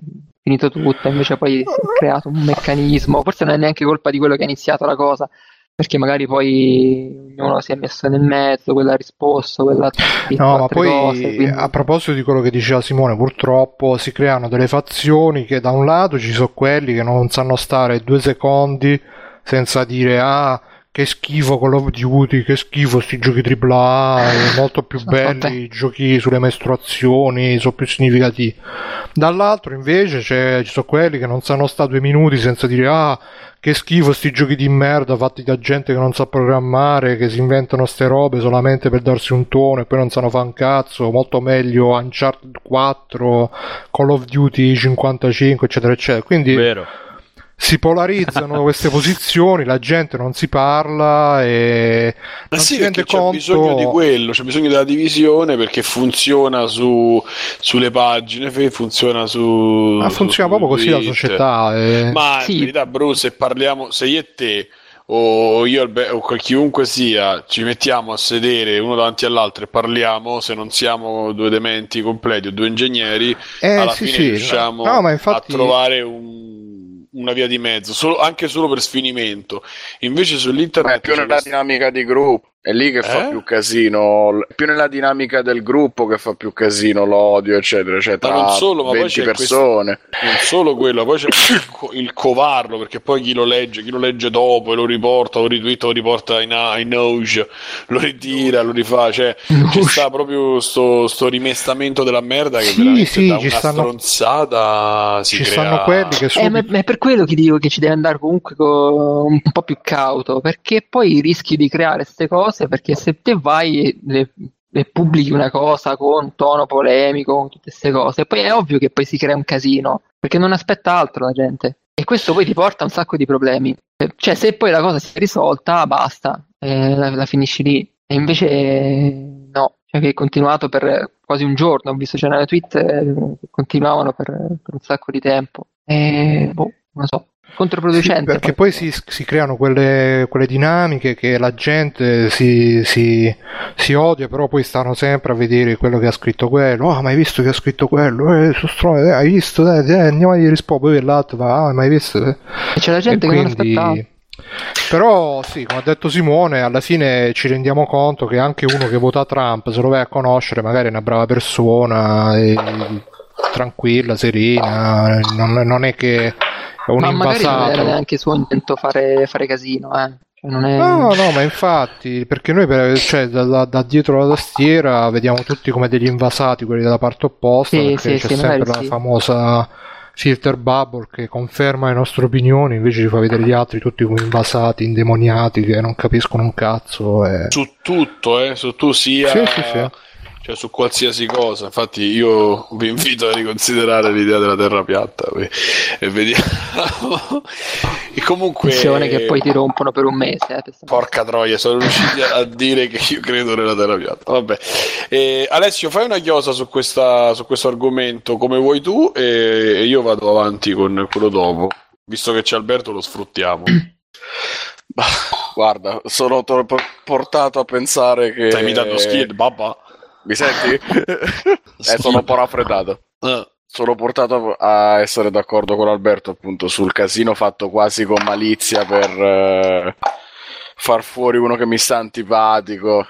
finito tutto, invece poi si è creato un meccanismo, forse non è neanche colpa di quello che ha iniziato la cosa, perché magari poi ognuno si è messo nel mezzo, quella ha risposto, quella No, ma poi cose, quindi- a proposito di quello che diceva Simone, purtroppo si creano delle fazioni che da un lato ci sono quelli che non sanno stare due secondi senza dire ah che schifo Call of Duty, che schifo sti giochi AAA, molto più belli Vabbè. i giochi sulle mestruazioni, sono più significativi. Dall'altro invece c'è- ci sono quelli che non sanno stare due minuti senza dire ah che schifo sti giochi di merda fatti da gente che non sa programmare, che si inventano ste robe solamente per darsi un tono e poi non sanno fare un cazzo, molto meglio Uncharted 4, Call of Duty 55, eccetera, eccetera. Quindi Vero. Si polarizzano queste posizioni, la gente non si parla e Ma non sì, si rende perché c'è conto... bisogno di quello, c'è bisogno della divisione perché funziona su, sulle pagine, funziona su. Ma funziona su proprio così la società. eh. Ma Sì. in verità, Bruce, se parliamo, se io e te o io o chiunque sia ci mettiamo a sedere uno davanti all'altro e parliamo, se non siamo due dementi completi o due ingegneri, Eh, alla sì, fine sì. riusciamo No, infatti- a trovare un- una via di mezzo, solo- anche solo per sfinimento. Invece Ma è sull'internet più nella dinamica di gruppo. È lì che fa Eh? più casino, più nella dinamica del gruppo che fa più casino l'odio, eccetera, cioè Ma non solo, ma poi 20 c'è persone. Non solo quello, poi c'è il, co- il covarlo, perché poi chi lo legge, chi lo legge dopo e lo riporta, lo ritwitta, lo riporta in, in lo ritira, lo rifà, cioè ci sta proprio sto, sto rimestamento della merda che Sì, veramente sì, da ci una stanno- stronzata si Ci crea... stanno quelli che Eh, subito... ma, ma è per quello che dico che ci deve andare comunque co- un po' più cauto, perché poi rischi di creare queste cose, perché se te vai e, le- e pubblichi una cosa con tono polemico, con tutte queste cose, poi è ovvio che poi si crea un casino, perché non aspetta altro la gente. E questo poi ti porta a un sacco di problemi. Eh, Cioè, se poi la cosa si è risolta, basta, eh, la, la finisci lì. E invece eh, no, cioè che è continuato per quasi un giorno, ho visto c'erano tweet eh, continuavano per, per un sacco di tempo. E boh, non lo so, Sì, controproducente. perché poi si, si creano quelle, quelle dinamiche che la gente si, si- si odia, però poi stanno sempre a vedere quello che ha scritto quello. Ah, ma hai visto che ha scritto quello? Eh, su stro- eh, hai visto? Dai, dai, andiamo a rispondere. Poi l'altro va, ah, ma hai visto? E c'è la gente E che non quindi- aspettava. Però sì, come ha detto Simone, alla fine ci rendiamo conto che anche uno che vota Trump, se lo vai a conoscere, magari è una brava persona, è tranquilla, serena, non, non è che un Ma magari non era invasato. neanche suo intento fare, fare casino, eh. Cioè, non è... No, no, ma infatti, perché noi per- cioè, da, da- da dietro la tastiera vediamo tutti come degli invasati, quelli della parte opposta, Sì, perché sì, c'è sì, sempre la sì. famosa filter bubble che conferma le nostre opinioni, invece ci fa vedere gli altri tutti come invasati, indemoniati, che non capiscono un cazzo. E... Su tutto, eh, su tu sia... Sì, sì, sì. Cioè su qualsiasi cosa, infatti io vi invito a riconsiderare l'idea della terra piatta e e vediamo. e comunque, Attenzione che poi ti rompono per un mese. Eh, per porca troia, sono riusciti a dire che io credo nella terra piatta. Vabbè, Eh, Alessio, fai una chiosa su, questa, su questo argomento come vuoi tu e, e io vado avanti con quello dopo. Visto che c'è Alberto, lo sfruttiamo. Guarda, sono troppo portato a pensare che... Stai imitando Skid, babba? Mi senti? eh, sono un po' raffreddato. Eh. Sono portato a essere d'accordo con Alberto appunto sul casino fatto quasi con malizia per eh, far fuori uno che mi sta antipatico.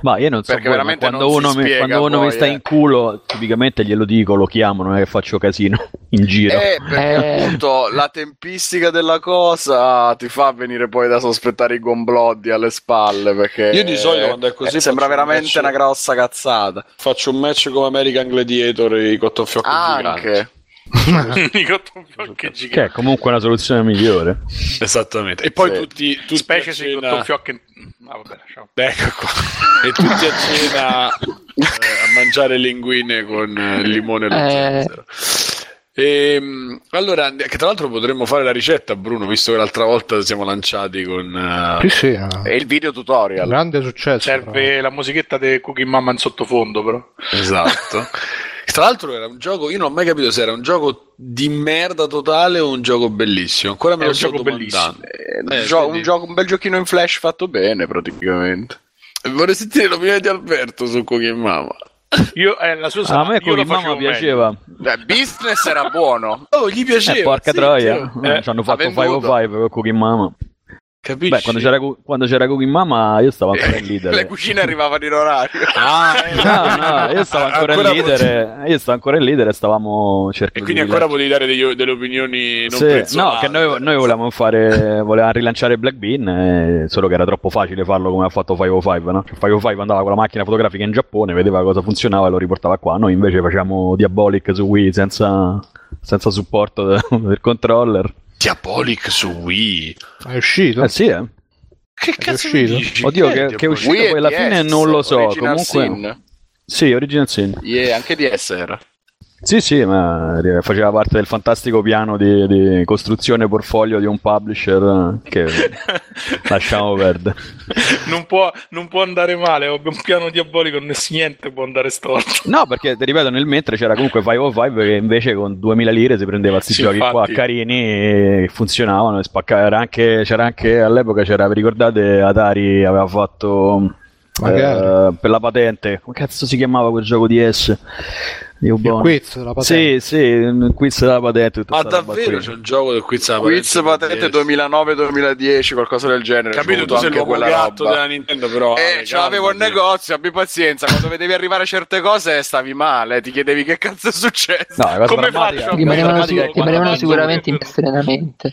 Ma io non so Perché voi, veramente quando uno, mi, spiega quando uno poi, mi sta eh. in culo, tipicamente glielo dico, lo chiamo, non è che faccio casino in giro. Eh, perché Eh. appunto la tempistica della cosa ti fa venire poi da sospettare i gombloddi alle spalle perché Io di solito quando è così eh, sembra faccio un veramente pezzo- una grossa cazzata. Faccio un match come American Gladiator e i cottonfiocchi giganti. Anche I cottonfiocchi Che giganti. è comunque una soluzione migliore. Esattamente. E poi Sì. tutti, tutti Specie se i cena... cottonfiocchi... Ah, vabbè, lasciamo. Ecco qua. E tutti a cena eh, a mangiare linguine con eh, il limone e lo Eh. zenzero. Ehm, allora, che tra l'altro potremmo fare la ricetta, Bruno, visto che l'altra volta siamo lanciati con... Sì, eh, sì, è e il video tutorial. grande successo. però. Serve la musichetta di Cookie Mama in sottofondo, però. Esatto. Tra l'altro era un gioco, io non ho mai capito se era un gioco di merda totale o un gioco bellissimo. Ancora me È lo un sto gioco domandando. Eh, un, Eh, gio- vedi. un gioco- un bel giochino in flash fatto bene praticamente. Vorrei sentire l'opinione di Alberto su Cookie Mama. Io, eh, la sua Ah, a me Cookie Mama piaceva. Beh, business era buono. Oh, gli piaceva. Eh, porca sì, troia. sì. Eh, ci hanno fatto ha venduto. 505 con Cookie Mama. Capisci? Beh, quando c'era, quando c'era Cookie Mama io stavo ancora in leader. Le cucine arrivavano in orario. Ah, eh, No, no, io stavo ancora, Ancora in leader. Io stavo ancora in leader e stavamo E cercando quindi di ancora potevi dare degli- delle opinioni non Sì, prezzolate. no, che noi, noi volevamo fare, volevamo rilanciare Black Bean, eh, solo che era troppo facile farlo come ha fatto 505, no? Cioè, 505 andava con la macchina fotografica in Giappone, vedeva cosa funzionava e lo riportava qua. Noi invece facciamo Diabolic su Wii senza, senza supporto de- del controller. Diabolic su Wii. È uscito? Eh sì, eh. Che È cazzo uscito? dici? Oddio, che- è che è uscito? Wii poi alla fine DS, non lo so, Original comunque- Sin. Sì, Original Sin. Yeah, anche DS era. Sì, sì, ma faceva parte del fantastico piano di, di costruzione portfolio di un publisher che lasciamo perdere. non, può, non può andare male, ho un piano diabolico, niente può andare storto. No, perché ti ripeto, nel mentre c'era comunque 505 che invece con 2000 lire si prendeva questi Sì, giochi qua infatti. carini e funzionavano e spaccava. Era anche, c'era anche all'epoca, c'era, vi ricordate, Atari aveva fatto eh, per la patente, come cazzo si chiamava quel gioco di S? Il quiz della patente. Sì, sì, il quiz della patente. Ma davvero c'è un gioco del quiz della patente? Quiz patente 2009-2010, qualcosa del genere. Capito, tu sei l'uomo gatto roba. della Nintendo, però. Eh, ce l'avevo il negozio, abbi pazienza. Quando vedevi arrivare certe cose stavi male, ti chiedevi che cazzo è successo. No, Come faccio? Rimanevano, sic- rimanevano sicuramente impastenamente.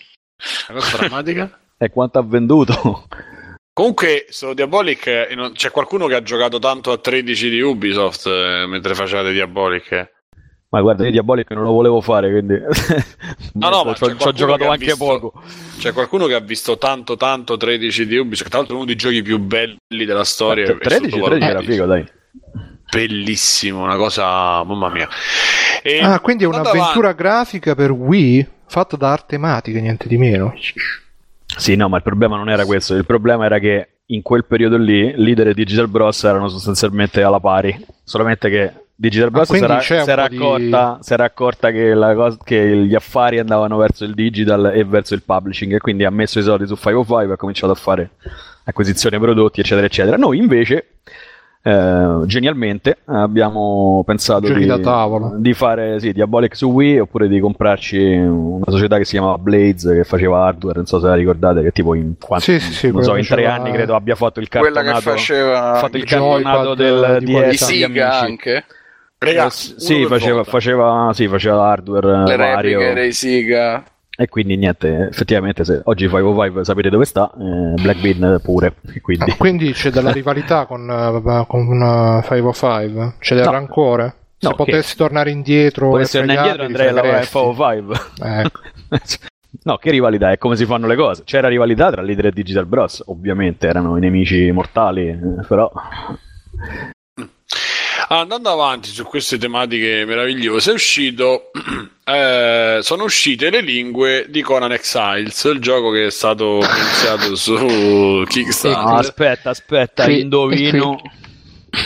La cosa drammatica? è quanto ha venduto. Comunque, su Diabolic eh, c'è qualcuno che ha giocato tanto a 13 di Ubisoft eh, mentre facevate Diabolic. Ma guarda, io Diabolic non lo volevo fare, quindi... no, no, ma ci ho giocato anche visto, poco. C'è qualcuno che ha visto tanto, tanto 13 di Ubisoft, tra l'altro uno dei giochi più belli della storia. 13, 13 era figo, dai. Bellissimo, una cosa, mamma mia. E ah, quindi è un'avventura avanti. grafica per Wii fatta da arte tematica, niente di meno. Sì, no, ma il problema non era questo, il problema era che in quel periodo lì Leader e Digital Bros erano sostanzialmente alla pari, solamente che Digital Bros si, era, accorta, di... accorta, che, cosa, che, gli affari andavano verso il digital e verso il publishing e quindi ha messo i soldi su 505 e ha cominciato a fare acquisizione prodotti eccetera eccetera. Noi invece eh, genialmente abbiamo pensato di, di, fare sì, Diabolic su Wii oppure di comprarci una società che si chiamava Blades che faceva hardware, non so se la ricordate, che tipo in, quanti, sì, sì, so, in tre anni credo abbia fatto il cartonato, fatto il cartonato del di DS di Siga anche. Ragazzi, eh, sì, faceva, faceva, sì, faceva hardware le vario. repliche dei Siga e quindi niente, effettivamente se oggi 505 sapete dove sta, eh, Black Bean pure. Quindi, ah, quindi c'è della rivalità con, uh, con uh, 505? C'è del no. rancore? Se no, potessi che... tornare indietro... Potessi tornare indietro andrei a lavorare a 505. Ecco. no, che rivalità? È come si fanno le cose. C'era rivalità tra Leader e Digital Bros, ovviamente erano i nemici mortali, eh, però... Andando avanti su queste tematiche meravigliose, è uscito, eh, sono uscite le lingue di Conan Exiles, il gioco che è stato iniziato su Kickstarter. No, aspetta, aspetta, qui, indovino.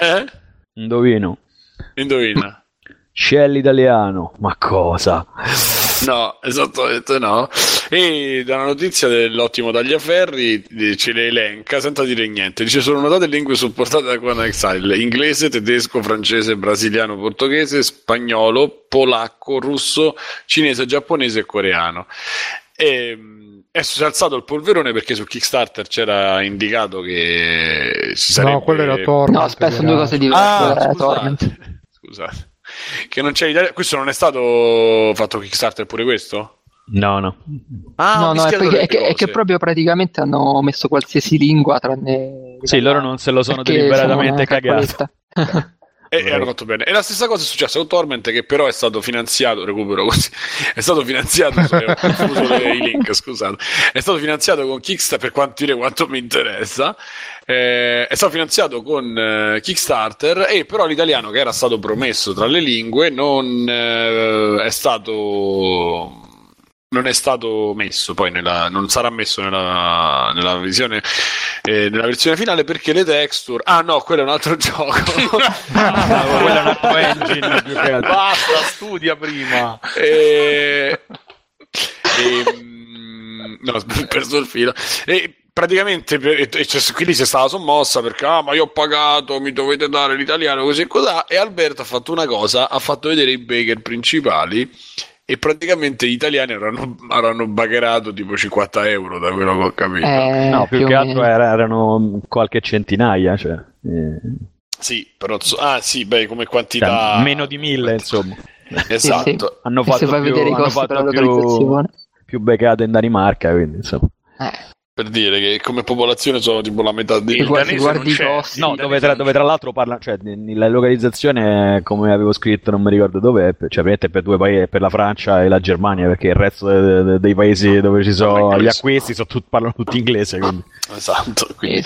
eh? Indovino. Indovina. Shell italiano, ma cosa? No, esattamente no. E da una notizia dell'ottimo Tagliaferri ce le elenca senza dire niente. Dice: Sono notate lingue supportate da Conan Exile: inglese, tedesco, francese, brasiliano, portoghese, spagnolo, polacco, russo, cinese, giapponese e coreano. E, è alzato il polverone perché su Kickstarter c'era indicato che si sarebbe... No, quello era Torment. No, aspetta, sono due cose diverse. Ah, scusate. scusate che non c'è l'Italia. Questo non è stato fatto Kickstarter pure questo? No, no. Ah, no, no, è, perché, è, che, è, che, proprio praticamente hanno messo qualsiasi lingua tranne. Sì, loro non se lo sono deliberatamente cagati. E, e hanno fatto bene. E la stessa cosa è successa con Torment, che però è stato finanziato. Recupero così. È stato finanziato. ho confuso i link, scusate. È stato finanziato con Kickstarter per quanto, dire quanto mi interessa. Eh, è stato finanziato con eh, Kickstarter e però l'italiano che era stato promesso tra le lingue non eh, è stato non è stato messo poi nella, non sarà messo nella, nella, visione, eh, nella versione finale perché le texture ah no quello è un altro gioco. Ah, quello è un altro engine basta studia prima. E, e, mm, no ho perso il filo. E praticamente e, e cioè, quindi si è stata sommossa perché ah ma io ho pagato mi dovete dare l'italiano così e così e Alberto ha fatto una cosa ha fatto vedere i baker principali e praticamente gli italiani avranno, avranno bagherato tipo 50 euro da quello che ho capito. Eh, no, più, più che altro era, erano qualche centinaia. Cioè, eh. Sì, però ah sì, beh, come quantità... Cioè, meno di mille, insomma. Esatto. Sì, sì. Hanno fatto, più, hanno fatto più, più beccato in Danimarca, quindi insomma. Eh per dire che come popolazione sono tipo la metà di guardi, guardi costi, no, dove tra, dove tra, l'altro parla cioè la localizzazione come avevo scritto non mi ricordo dove cioè per, per due paesi per la Francia e la Germania perché il resto de, de, dei paesi dove ci sono gli acquisti sono tut, parlano tutti inglese quindi. esatto quindi.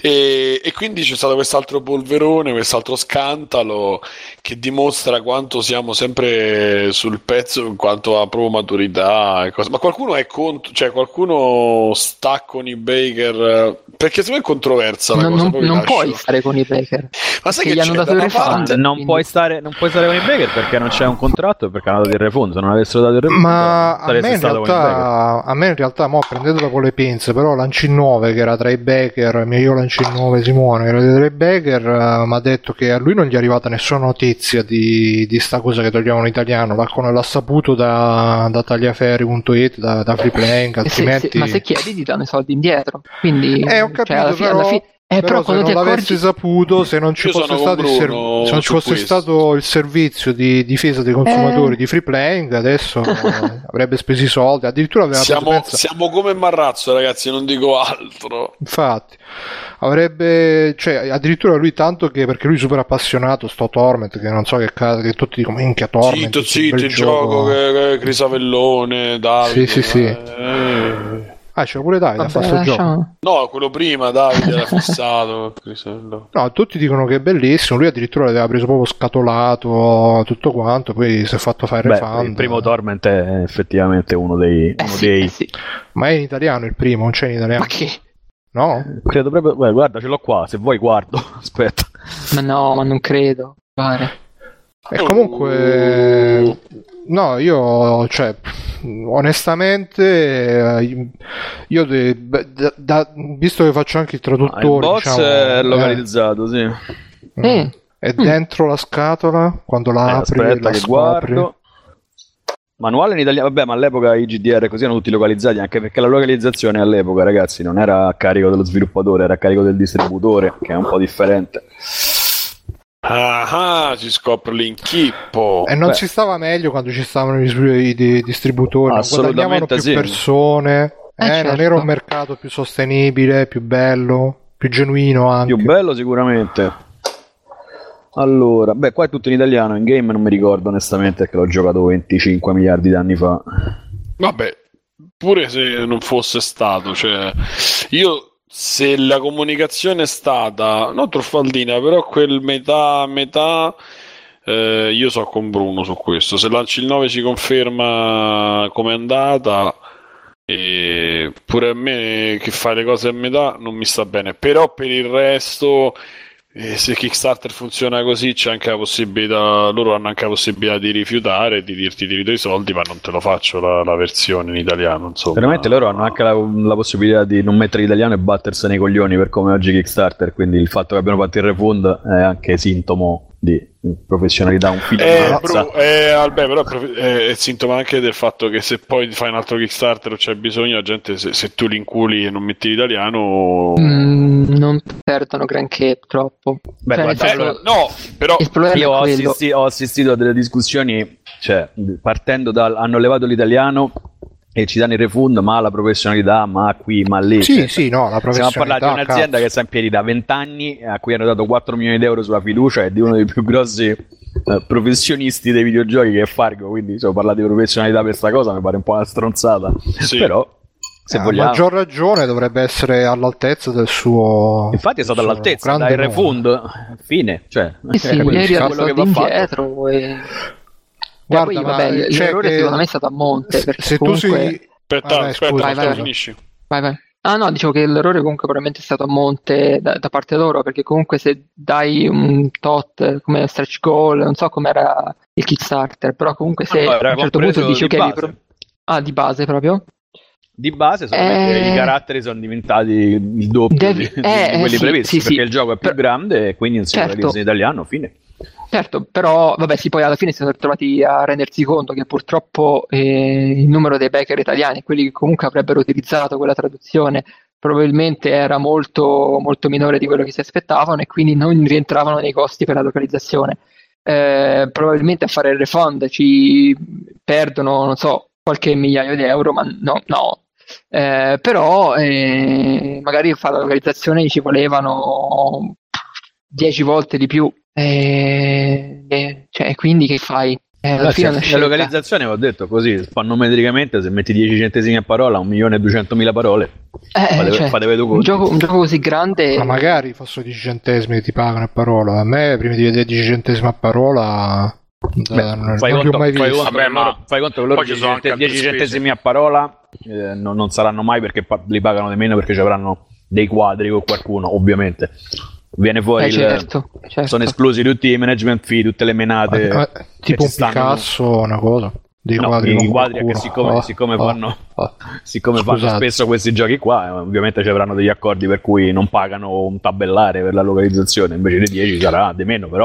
E, e, quindi c'è stato quest'altro polverone quest'altro scandalo che dimostra quanto siamo sempre sul pezzo in quanto a pro maturità ma qualcuno è contro cioè qualcuno sta con i Baker perché secondo me è controversa non, cosa, non, non puoi stare con i Baker. Ma sai che che gli hanno dato il refund? Non, quindi... puoi stare, non puoi stare con i Baker perché non c'è un contratto e perché hanno dato il refund. Se non avessero dato il refund, ma a me, in realtà, a me in realtà, mo prendetelo con le pinze. Però Lancin 9, che era tra i Baker, mio io Lancin 9 Simone, che era tra i Baker, uh, mi ha detto che a lui non gli è arrivata nessuna notizia di, di sta cosa che togliamo in italiano. L'ha, l'ha saputo da, da tagliaferri.it, da, da freeplaying. Altrimenti... Se, se, ma se chiedi, ti danno soldi indietro. Quindi, eh, ho capito, cioè, alla fine, però... alla fine eh, però, però se non l'avessi accorgi... saputo, se non ci fosse, stato il, ser... se non ci fosse stato il, servizio di difesa dei consumatori eh... di free playing, adesso avrebbe speso i soldi. Addirittura aveva siamo, pensa... siamo come Marrazzo, ragazzi, non dico altro. Infatti, avrebbe, cioè, addirittura lui tanto che perché lui è super appassionato, sto Torment, che non so che caso, che tutti dicono minchia Torment. Zitto, zitto, il gioco, che, che Crisavellone, Davide. Sì, sì, sì. Eh... Ah, c'era pure Davide a fare gioco. No, quello prima Davide era fissato. no, tutti dicono che è bellissimo. Lui addirittura l'aveva preso proprio scatolato, tutto quanto. Poi si è fatto fare il refund. Il primo Torment è effettivamente uno dei. Eh uno sì, dei... eh sì. Ma è in italiano il primo, non c'è in italiano. Ma che? No? Credo proprio. Beh, guarda, ce l'ho qua. Se vuoi, guardo. Aspetta. Ma no, ma non credo. Pare. E comunque. No, io, cioè, onestamente, eh, io de, da, da, visto che faccio anche il traduttore, ah, il boss diciamo, è localizzato, eh, sì. Mm. È dentro mm. la scatola quando la eh, apri. Aspetta, la che scopri. guardo. Manuale in italiano, vabbè, ma all'epoca i GDR così erano tutti localizzati, anche perché la localizzazione all'epoca, ragazzi, non era a carico dello sviluppatore, era a carico del distributore, che è un po' differente. Ah, si scopre l'inchippo. E non Beh. si stava meglio quando ci stavano i, i distributori, non guadagnavano più sì. persone, Eh, eh, certo. non era un mercato più sostenibile, più bello, più genuino anche. Più bello sicuramente. Allora, beh, qua è tutto in italiano, in game non mi ricordo onestamente perché l'ho giocato 25 miliardi di anni fa. Vabbè, pure se non fosse stato, cioè, io se la comunicazione è stata non truffaldina, però quel metà metà eh, io so con Bruno su questo. Se lanci il 9 ci conferma com'è andata. E pure a me che fai le cose a metà non mi sta bene, però per il resto eh, se Kickstarter funziona così c'è anche la possibilità, loro hanno anche la possibilità di rifiutare, di dirti ti ridò i soldi, ma non te lo faccio la, la versione in italiano. Insomma. Veramente loro hanno anche la, la possibilità di non mettere l'italiano e battersene i coglioni per come oggi Kickstarter, quindi il fatto che abbiano fatto il refund è anche sintomo di professionalità un figlio Eh. Bru- eh, vabbè, però è prof- è, sintomo anche del fatto che se poi fai un altro Kickstarter o c'è bisogno, la gente se, se tu li inculi e non metti l'italiano... Mm, non perdono granché troppo. Beh, Cioè, guarda, Eh, senso, allora- no, però Io ho, assisti- ho assistito a delle discussioni, cioè, partendo dal hanno levato l'italiano e ci danno il refund, ma la professionalità, ma qui, ma lì. Sì, Cioè, sì, no, la Stiamo professionalità. parlare di un'azienda cazzo. che sta in piedi da 20 anni, a cui hanno dato 4 milioni di euro sulla fiducia e di uno dei più grossi eh, professionisti dei videogiochi che è Fargo. Quindi, se ho parlato di professionalità per sta cosa, mi pare un po' una stronzata. Sì. Però, se Eh, a vogliamo. maggior ragione dovrebbe essere all'altezza del suo. Infatti è stato all'altezza, grande dai nome. refund, fine. Cioè, Sì, sì, è quello, ieri ha quello che va fatto. indietro e... Guarda, poi, ma vabbè, c'è l'errore che- secondo me è stato a monte, perché Se tu comunque... sei. aspetta, vai, aspetta, vai, vai, vai. finisci. Vai, vai. Ah no, dicevo che l'errore comunque probabilmente è stato a monte da, da parte loro, perché comunque se dai un tot come stretch goal, non so com'era il Kickstarter, però comunque se No, a un certo punto dici di ok, base. pro- ah di base proprio, Di base, solamente Eh. i caratteri sono diventati il doppio Devi- di, di eh, quelli sì, previsti sì, perché sì. il gioco è più Per- grande e quindi non si Certo. localizza in italiano. Fine. Certo, però vabbè sì, poi alla fine si sono trovati a rendersi conto che purtroppo eh, il numero dei backer italiani, quelli che comunque avrebbero utilizzato quella traduzione, probabilmente era molto, molto minore di quello che si aspettavano e quindi non rientravano nei costi per la localizzazione. Eh, probabilmente a fare il refund ci perdono, non so, qualche migliaio di euro, ma no, no. Eh, però eh, magari fare la localizzazione ci volevano 10 volte di più. Eh, eh, cioè, quindi che fai? Eh, alla Allora, fine è una la scelta. localizzazione, ho detto così, fannometricamente, se metti 10 centesimi a parola, 1 milione e 200 mila parole, Eh, fate, cioè, fate un, gioco, un gioco così grande, Ma magari fossero 10 centesimi che ti pagano a parola. A me, prima di vedere 10 centesimi a parola, Beh, eh, non, fai, non li ho conto, mai fai visti. conto Vabbè, che loro, ma fai conto che loro poi ci 10, sono anche altre 10 spese. centesimi a parola eh, non, non saranno mai perché pa- li pagano di meno perché ci avranno dei quadri con qualcuno, ovviamente. Viene fuori Eh, il- certo, certo. sono esclusi tutti i management fee, tutte le menate. Eh, che tipo un stanno. Picasso, una cosa. Dei No, quadri i quadri che siccome, Oh, siccome oh, fanno, oh. siccome fanno spesso questi giochi qua, eh, ovviamente ci avranno degli accordi per cui non pagano un tabellare per la localizzazione, invece di 10 sarà di meno, però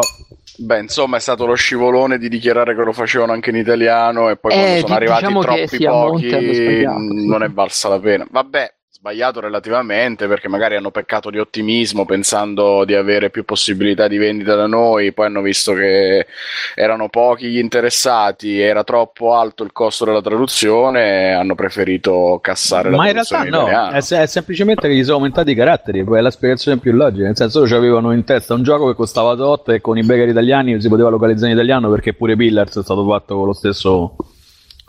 Beh, insomma, è stato lo scivolone di dichiarare che lo facevano anche in italiano e poi Eh, quando sono arrivati diciamo troppi pochi sì. non è valsa la pena. Vabbè, sbagliato relativamente perché magari hanno peccato di ottimismo pensando di avere più possibilità di vendita da noi, poi hanno visto che erano pochi gli interessati, era troppo alto il costo della traduzione hanno preferito cassare la Ma in realtà traduzione no, è, se- è semplicemente che gli sono aumentati i caratteri, poi è la spiegazione più logica, nel senso loro avevano in testa un gioco che costava 8 e con i baker italiani si poteva localizzare in italiano perché pure Pillars è stato fatto con lo stesso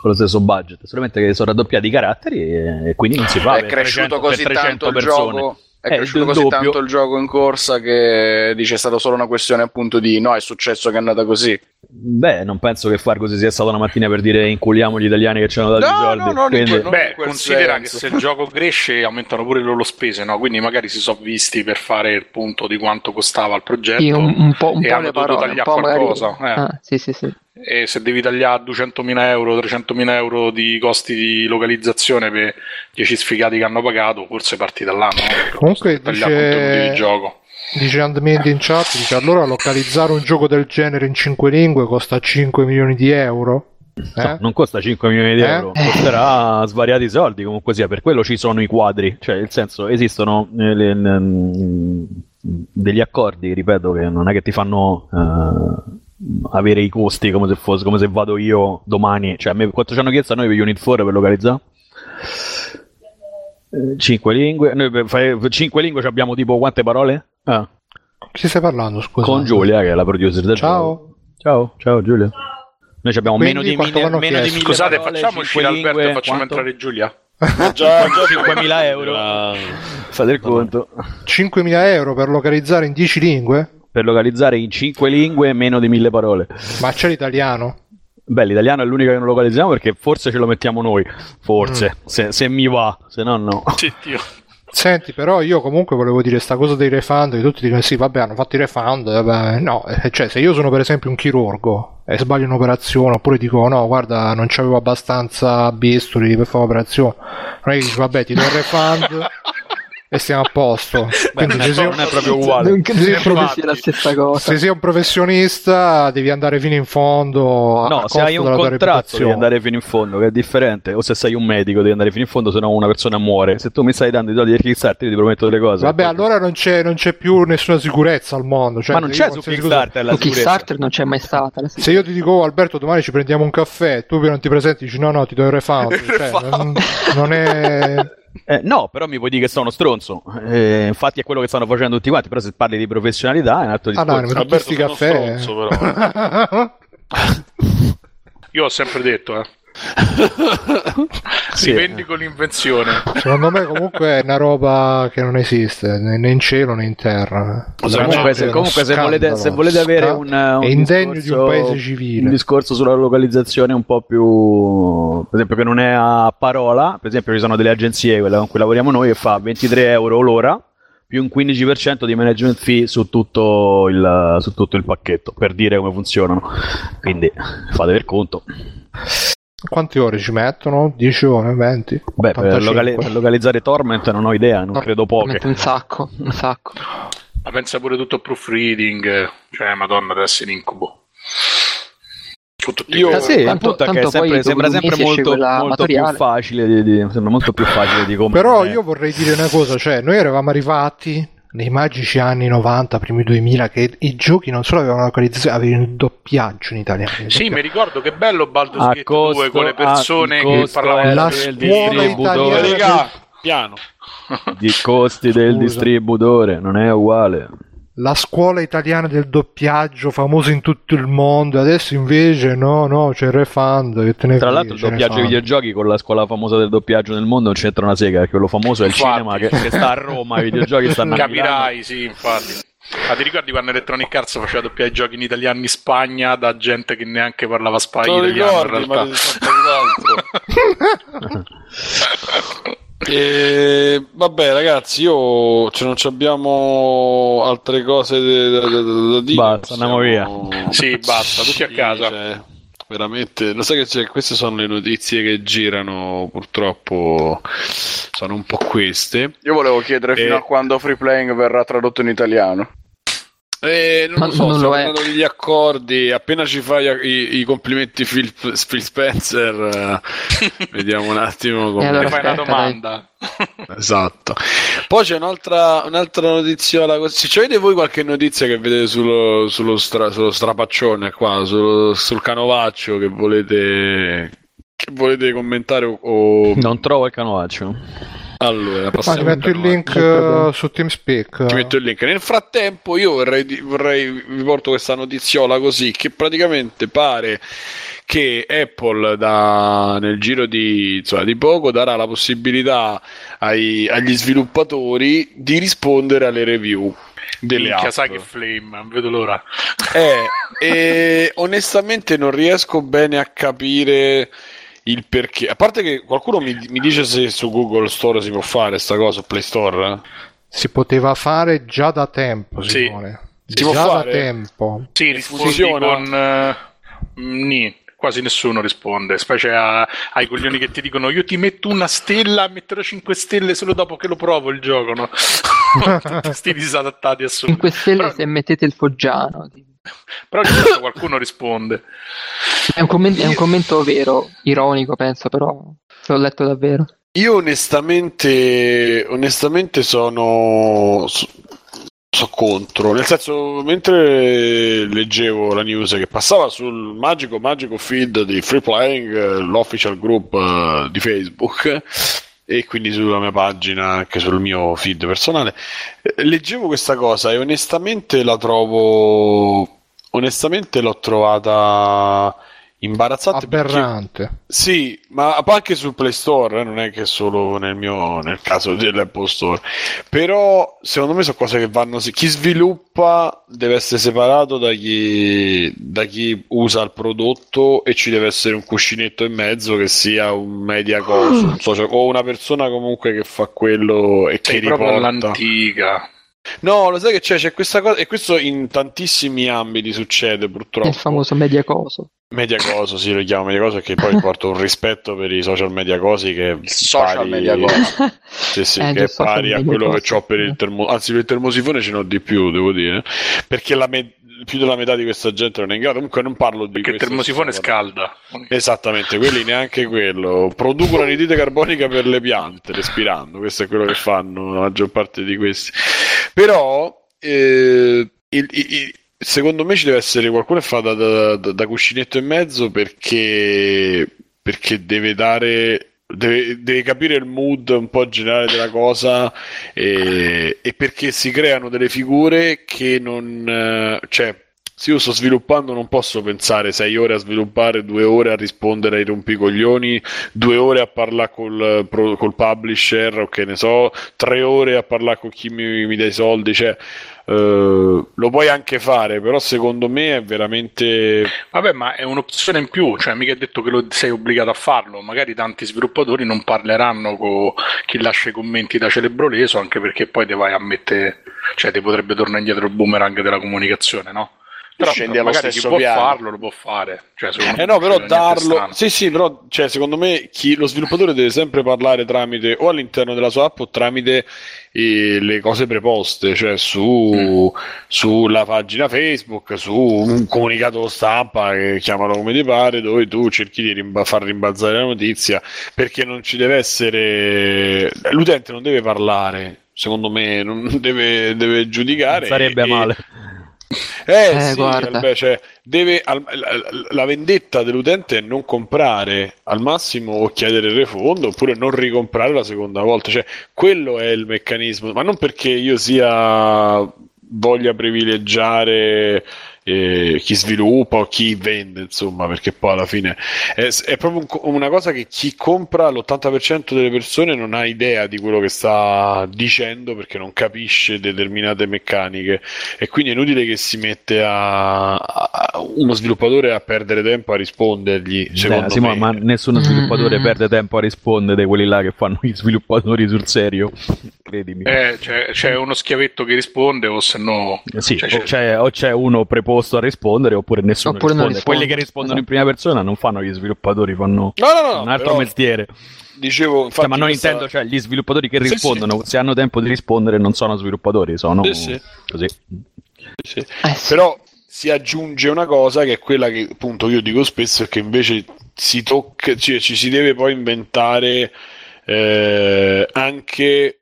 con lo stesso budget, solamente che sono raddoppiati i caratteri e, e quindi non si fa è cresciuto 300 per così 300 tanto il persone. gioco è Eh, cresciuto così doppio. tanto il gioco in corsa che dice è stata solo una questione appunto di no è successo che è andata così Beh, non penso che far così sia stata una mattina per dire inculiamo gli italiani che ci hanno dato No, i soldi. no, no, quindi- non- non- Beh, considera senso. che se il gioco cresce aumentano pure le loro spese, no? Quindi magari si sono visti per fare il punto di quanto costava il progetto. Sì, un, un po', un e po' hanno dovuto parole, tagliare po' magari... qualcosa, eh. Ah, sì, sì, sì. E se devi tagliare 200.000 euro, 300.000 euro di costi di localizzazione per 10 sfigati che hanno pagato, forse parti da là, no? Comunque dice- contenuti di gioco. Dice Handmade in chat, dice allora localizzare un gioco del genere in 5 lingue costa 5 milioni di euro? No, Eh? non costa 5 milioni di Eh? euro, costerà svariati soldi comunque sia, per quello ci sono i quadri, cioè nel senso esistono eh, le- mm, degli accordi, ripeto, che non è che ti fanno eh, avere i costi come se, fosse, come se vado io domani, cioè a me, quanto ci hanno chiesto a noi per Unit 4 per localizzare? 5 lingue, noi per fare 5 lingue abbiamo tipo quante parole? Ah, Chi stai parlando, scusa? con Giulia che è la producer del Ciao. gioco. Ciao, ciao Giulia. Noi ci abbiamo Quindi meno di mille, meno di mille Scusate, parole, facciamo uscire Alberto lingue, e facciamo quanto? entrare Giulia. già, 5.000 euro. Fate il conto. 5.000 euro per localizzare in 10 lingue? Per localizzare in 5 lingue meno di 1000 parole. Ma c'è l'italiano? Beh, l'italiano è l'unico che non localizziamo perché forse ce lo mettiamo noi. Forse, Mm. se, se mi va, se no no. Sì. Senti, però io comunque volevo dire sta cosa dei refund, che tutti dicono sì, vabbè, hanno fatto i refund, vabbè, no, eh, cioè se io sono per esempio un chirurgo e sbaglio un'operazione, oppure dico no, guarda, non c'avevo abbastanza bisturi per fare l'operazione, non è che dici vabbè, ti do il refund e stiamo a posto. Quindi se sei, non è proprio uguale. Non credo che sia la stessa cosa. se sei un professionista devi andare fino in fondo. No, se hai un contratto devi andare fino in fondo, che è differente. O se sei un medico devi andare fino in fondo, se no una persona muore. Se tu mi stai dando i soldi di Kickstarter, io ti prometto delle cose. Vabbè, allora non c'è, non c'è più nessuna sicurezza al mondo. Cioè, Ma non c'è su Kickstarter la Su sicurezza. Kickstarter non c'è mai stata. la Se io ti dico, oh, Alberto, domani ci prendiamo un caffè, tu non ti presenti, dici no, no, ti do il refund. Cioè, non, non è. Eh, no, però mi puoi dire che sono uno stronzo. Eh, infatti è quello che stanno facendo tutti quanti. Però se parli di professionalità è un altro Ah, discorso. no, Alberto, sti sono caffè. stronzo, però. Io ho sempre detto, eh. Sì. Rivendico l'invenzione. Secondo me, comunque, è una roba che non esiste né in cielo né in terra. Comunque, se, comunque se, volete, se volete avere un, un è indegno di discorso- un paese un civile. discorso sulla localizzazione un po' più per esempio che non è a parola per esempio ci sono delle agenzie quella con cui lavoriamo noi e fa 23 euro l'ora più un 15% di management fee su tutto, il, su tutto il pacchetto per dire come funzionano quindi fate per conto Quante ore ci mettono? 10 ore, 20? Beh, per, 85? locali- per localizzare Torment non ho idea, non No, credo poche. Mette un sacco, un sacco. Ma pensa pure tutto a proofreading. eh. Cioè, madonna, deve essere un incubo. Io- Ah, sì, Tanto- punto è che tanto sempre- sembra sempre molto, molto più facile di, di- sembra molto più facile di come Però io vorrei dire una cosa, cioè noi eravamo arrivati nei magici anni 90, primi 2000, che i giochi non solo avevano localizzazione, avevano il doppiaggio in italiano. Sì, doppiaggio. mi ricordo che bello Baldur's Gate 2 costo- con le persone a che parlavano La del del scuola distributore. italiana Raga, piano. di costi del Scusa. distributore, non è uguale. La scuola italiana del doppiaggio famosa in tutto il mondo, adesso invece no, no, c'è il refund. Che te ne Tra l'altro il doppiaggio ai fanno. videogiochi con la scuola famosa del doppiaggio nel mondo non c'entra una sega, perché quello famoso è il Infatti. cinema che, che sta a Roma, i videogiochi stanno a Milano. Capirai, sì, infatti. Ma ti ricordi quando Electronic Arts faceva doppiare i giochi in italiano in Spagna da gente che neanche parlava te spagna lo italiano in ricordi ma realtà? E, vabbè, ragazzi, io cioè, non abbiamo altre cose da, da, da dire. Basta, andiamo via. Sì, basta, tutti a casa. Cioè, veramente, lo sai che c'è, queste sono le notizie che girano, purtroppo sono un po' queste. Io volevo chiedere fino a quando Free Playing verrà tradotto in italiano. Eh, non Ma lo so, non lo è. degli accordi. Appena ci fai i, i complimenti Phil, Phil Spencer, eh, vediamo un attimo come allora Fai una aspetta, domanda. Esatto. Poi c'è un'altra, un'altra notiziola. Se avete voi qualche notizia che vedete sullo, sullo, stra- sullo strapaccione qua, sullo- sul canovaccio che volete, che volete commentare o... o- Non trovo il canovaccio. Allora, Ma passiamo ti metto il link eh, su TeamSpeak. Ti metto il link. Nel frattempo, io vorrei, vorrei vi porto questa notiziola così che praticamente pare che Apple da, nel giro di, insomma, di poco darà la possibilità ai- agli sviluppatori di rispondere alle review delle Minchia, app. sai che flame, non vedo l'ora. Eh, e onestamente non riesco bene a capire il perché. A parte che qualcuno mi, mi dice se su Google Store si può fare sta cosa, Play Store. Si poteva fare già da tempo, Sì. Simone. Si può già fare? da tempo. Sì, funziona? con... eh, nì, quasi nessuno risponde, specie a- ai coglioni che ti dicono io ti metto una stella, metterò 5 stelle solo dopo che lo provo il gioco, no? Tutti sti disadattati assurdi. 5 stelle Però- se mettete il foggiano. Però qualcuno risponde. È un, commento, è un commento vero, ironico penso, però se l'ho letto davvero. Io onestamente, onestamente sono, so, contro, nel senso mentre leggevo la news che passava sul magico magico feed di Free Playing, l'official group eh, di Facebook e quindi sulla mia pagina, anche sul mio feed personale, eh, leggevo questa cosa e onestamente la trovo, onestamente l'ho trovata imbarazzante perché- Aberrante. sì, ma anche sul Play Store, eh, non è che solo nel mio nel caso dell'Apple Store. Però secondo me sono cose che vanno chi sviluppa deve essere separato da chi, da chi usa il prodotto e ci deve essere un cuscinetto in mezzo che sia un media coso, un social- o una persona comunque che fa quello e che Sei proprio riporta. all'antica. No, lo sai che c'è? C'è questa cosa, e questo in tantissimi ambiti succede purtroppo. Il famoso media coso. Media coso, sì, lo chiamo media coso perché poi porto un rispetto per i social media cosi che Il social pari- media coso. Sì, sì, Eh, che è pari a quello che ho per il termo anzi per il termosifone ce n'ho di più, devo dire, perché la me- più della metà di questa gente non è in grado, comunque non parlo di Perché il termosifone che scalda. Esattamente, quelli neanche quello. Producono anidride carbonica per le piante, respirando. Questo è quello che fanno la maggior parte di questi. Però, eh, il- il- il- secondo me ci deve essere qualcuno che fa da, da- da- da cuscinetto in mezzo perché, perché deve dare. Deve, deve capire il mood un po' generale della cosa e, e perché si creano delle figure che non eh, cioè se io sto sviluppando non posso pensare sei ore a sviluppare, due ore a rispondere ai rompicoglioni, due ore a parlare col, col publisher o che ne so, tre ore a parlare con chi mi, mi dà i soldi, cioè eh, lo puoi anche fare, però secondo me è veramente Vabbè, ma è un'opzione in più, cioè mica è detto che lo sei obbligato a farlo. Magari tanti sviluppatori non parleranno con chi lascia i commenti da celebroleso, anche perché poi te vai a mettere, cioè ti potrebbe tornare indietro il boomerang della comunicazione, no? Però Scendi allo magari chi stesso può piano. farlo lo può fare. Cioè, Eh no, però non darlo. Sì, sì, però cioè, secondo me chi, lo sviluppatore deve sempre parlare tramite o all'interno della sua app o tramite eh, le cose preposte, cioè su, sulla pagina Facebook, su un comunicato stampa, che chiamalo come ti pare, dove tu cerchi di rimba- far rimbalzare la notizia, perché non ci deve essere. L'utente non deve parlare. Secondo me non deve, deve giudicare. Sarebbe e- male. Eh, Eh, sì, guarda. vabbè, cioè, deve, al- la, la vendetta dell'utente è non comprare al massimo o chiedere il refund oppure non ricomprare la seconda volta. Cioè, quello è il meccanismo, ma non perché io sia voglia privilegiare eh, chi sviluppa o chi vende, insomma, perché poi alla fine è, è proprio un, una cosa che chi compra l'80% delle persone non ha idea di quello che sta dicendo perché non capisce determinate meccaniche e quindi è inutile che si mette a, a uno sviluppatore a perdere tempo a rispondergli. Beh, sì, ma nessuno sviluppatore mm-hmm. perde tempo a rispondere di quelli là che fanno gli sviluppatori sul serio. Credimi. Eh, c'è, c'è, uno schiavetto che risponde o se no... Sì, cioè, o, c'è, o, c'è, uno preposto a rispondere oppure nessuno oppure risponde. risponde. Quelli che rispondono in prima persona non fanno gli sviluppatori, fanno no, no, no, un altro però... mestiere. dicevo cioè, ma non questa... intendo cioè gli sviluppatori che rispondono sì, se hanno tempo di rispondere non sono sviluppatori sono sì, così. Eh, però si aggiunge una cosa che è quella che appunto io dico spesso che invece si tocca cioè, ci si deve poi inventare eh, anche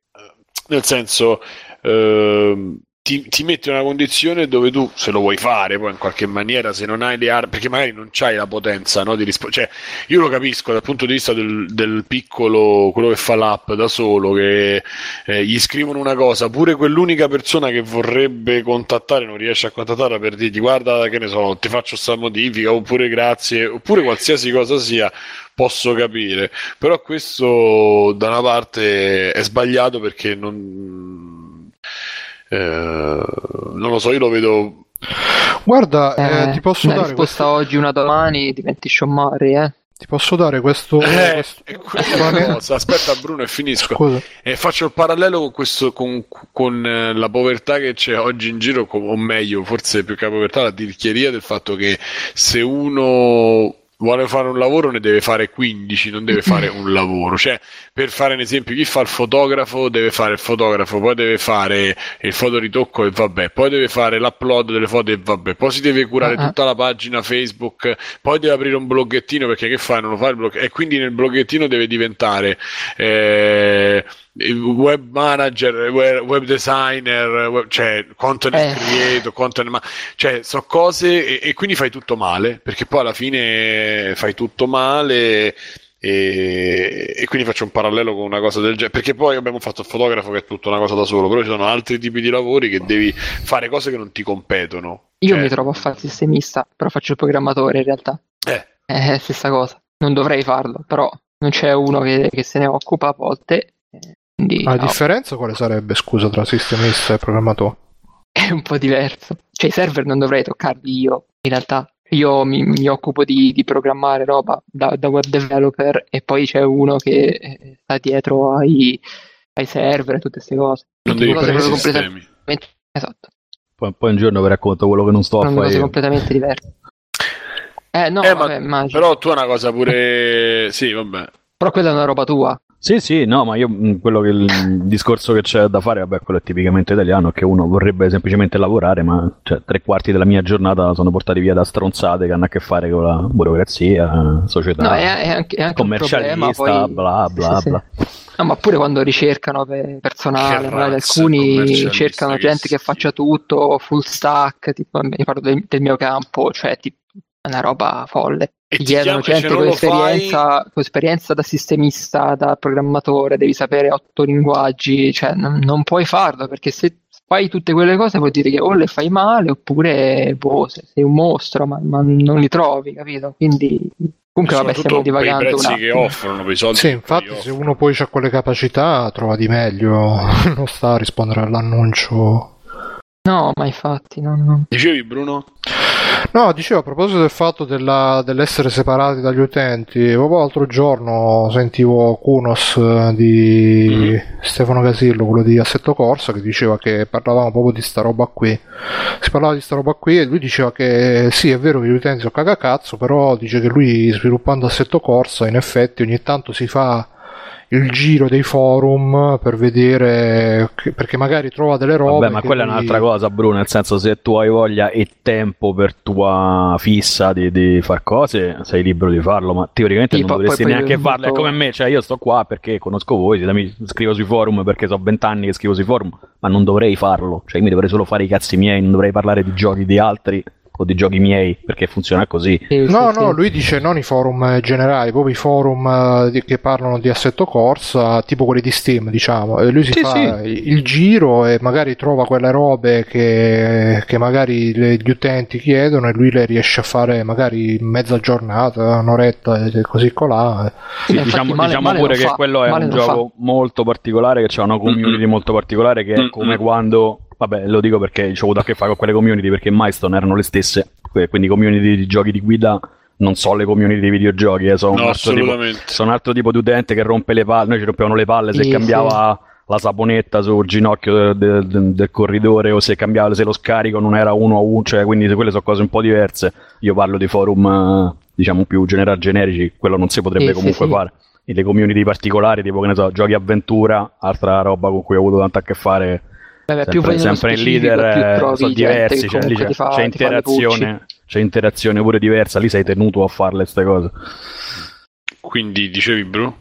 nel senso eh, ti, ti metti in una condizione dove tu, se lo vuoi fare, poi in qualche maniera, se non hai le armi, perché magari non hai la potenza no, di rispondere. Cioè, io lo capisco dal punto di vista del, del piccolo, quello che fa l'app da solo, che eh, gli scrivono una cosa, pure quell'unica persona che vorrebbe contattare non riesce a contattarla per dirgli guarda, che ne so, ti faccio sta modifica, oppure grazie, oppure qualsiasi cosa sia, posso capire. Però questo da una parte è sbagliato perché non eh, non lo so, io lo vedo. Guarda, eh, eh, ti posso una dare. risposta questo... oggi, una domani, diventi sciomari, eh. Ti posso dare questo. Eh, questo... cosa. Aspetta, Bruno, e finisco. E faccio il parallelo con, questo, con, con eh, la povertà che c'è oggi in giro, o meglio, forse più che la povertà, la tirchieria del fatto che se uno vuole fare un lavoro ne deve fare 15, non deve fare un lavoro. Cioè, per fare un esempio, chi fa il fotografo deve fare il fotografo, poi deve fare il fotoritocco e vabbè, poi deve fare l'upload delle foto e vabbè, poi si deve curare uh-huh. tutta la pagina Facebook, poi deve aprire un bloggettino perché che fa? Non lo fa il blog e quindi nel bloggettino deve diventare eh, web manager, web designer, web, cioè content eh. creator, content ma cioè sono cose e, e, quindi fai tutto male perché poi alla fine fai tutto male e, e, quindi faccio un parallelo con una cosa del genere perché poi abbiamo fatto il fotografo che è tutta una cosa da solo però ci sono altri tipi di lavori che devi fare cose che non ti competono io cioè... mi trovo a fare il sistemista però faccio il programmatore in realtà eh. è stessa cosa non dovrei farlo però non c'è uno che, che se ne occupa a volte quindi, la no. differenza quale sarebbe, scusa, tra sistemista e programmatore? È un po' diverso. Cioè, i server non dovrei toccarli io, in realtà. Io mi, mi occupo di, di, programmare roba da, da, web developer e poi c'è uno che eh, sta dietro ai, ai server e tutte queste cose. Non devi fare completamente... Esatto. Poi, poi, un giorno vi racconto quello che non sto a fare. cose completamente diverse. Eh, no, eh, vabbè, ma, però tu hai una cosa pure... sì, vabbè. Però quella è una roba tua. Sì, sì, no, ma io mm, quello che il discorso che c'è da fare, vabbè, quello è tipicamente italiano, che uno vorrebbe semplicemente lavorare, ma cioè, tre quarti della mia giornata sono portati via da stronzate che hanno a che fare con la burocrazia, società, no, è, è anche, è anche commercialista, problema, poi... bla bla sì, bla. Sì. No, ma pure quando ricercano personale, alcuni cercano gente che faccia tutto, full stack, tipo, mi parlo del, del mio campo, cioè tipo, una roba folle. E ti chiedono gente con esperienza, fai... con esperienza, da sistemista, da programmatore, devi sapere otto linguaggi, cioè non, non, puoi farlo perché se fai tutte quelle cose vuol dire che o le fai male oppure boh, sei un mostro, ma, ma non li trovi, capito? Quindi Comunque, vabbè, stiamo divagando. I prezzi che offrono, i soldi. Sì, infatti, se uno poi ha quelle capacità, trova di meglio. non sta a rispondere all'annuncio. No, ma infatti, no, no. Dicevi, Bruno? No, dicevo a proposito del fatto della, dell'essere separati dagli utenti, proprio l'altro giorno sentivo Kunos eh, di mm-hmm. Stefano Casillo, quello di Assetto Corsa, che diceva che parlavamo proprio di sta roba qui. Si parlava di sta roba qui e lui diceva che sì, è vero che gli utenti sono cagacazzo, però dice che lui sviluppando Assetto Corsa in effetti ogni tanto si fa il giro dei forum per vedere perché magari trova delle robe Vabbè, ma quella lui... è un'altra cosa Bruno nel senso se tu hai voglia e tempo per tua fissa di, di far cose sei libero di farlo ma teoricamente sì, non dovresti poi, neanche poi farlo. È come me cioè io sto qua perché conosco voi mi scrivo sui forum perché so vent'anni che scrivo sui forum ma non dovrei farlo cioè io mi dovrei solo fare i cazzi miei non dovrei parlare di giochi di altri o di giochi miei, perché funziona così. Sì, no, sì, no, sì. lui dice non i forum generali, proprio i forum di, che parlano di assetto corsa, tipo quelli di Steam, diciamo. E lui si fa il giro e magari trova quelle robe che, che magari le, gli utenti chiedono e lui le riesce a fare magari mezza giornata, un'oretta e così colà. Sì, diciamo, male, diciamo male pure che fa, quello è un gioco fa. molto particolare, che c'è una community mm-hmm. molto particolare che è come quando vabbè lo dico perché ci ho avuto a che fare con quelle community perché in Milestone erano le stesse. Quindi community di giochi di guida non so le community di videogiochi eh, sono, no, un altro tipo, sono un altro tipo di utente che rompe le palle noi ci rompevano le palle se sì, cambiava sì. la saponetta sul ginocchio del, del, del, corridore o se cambiava se lo scarico non era uno a uno cioè quindi quelle sono cose un po' diverse. Io parlo di forum diciamo più general generici quello non si potrebbe sì, comunque fare. E le community particolari tipo che ne so giochi avventura altra roba con cui ho avuto tanto a che fare Beh, sempre, sempre il leader eh, sono diversi, cioè, lì c'è, fa, c'è interazione, c'è interazione pure diversa, lì sei tenuto a farle queste cose. Quindi dicevi, Bru?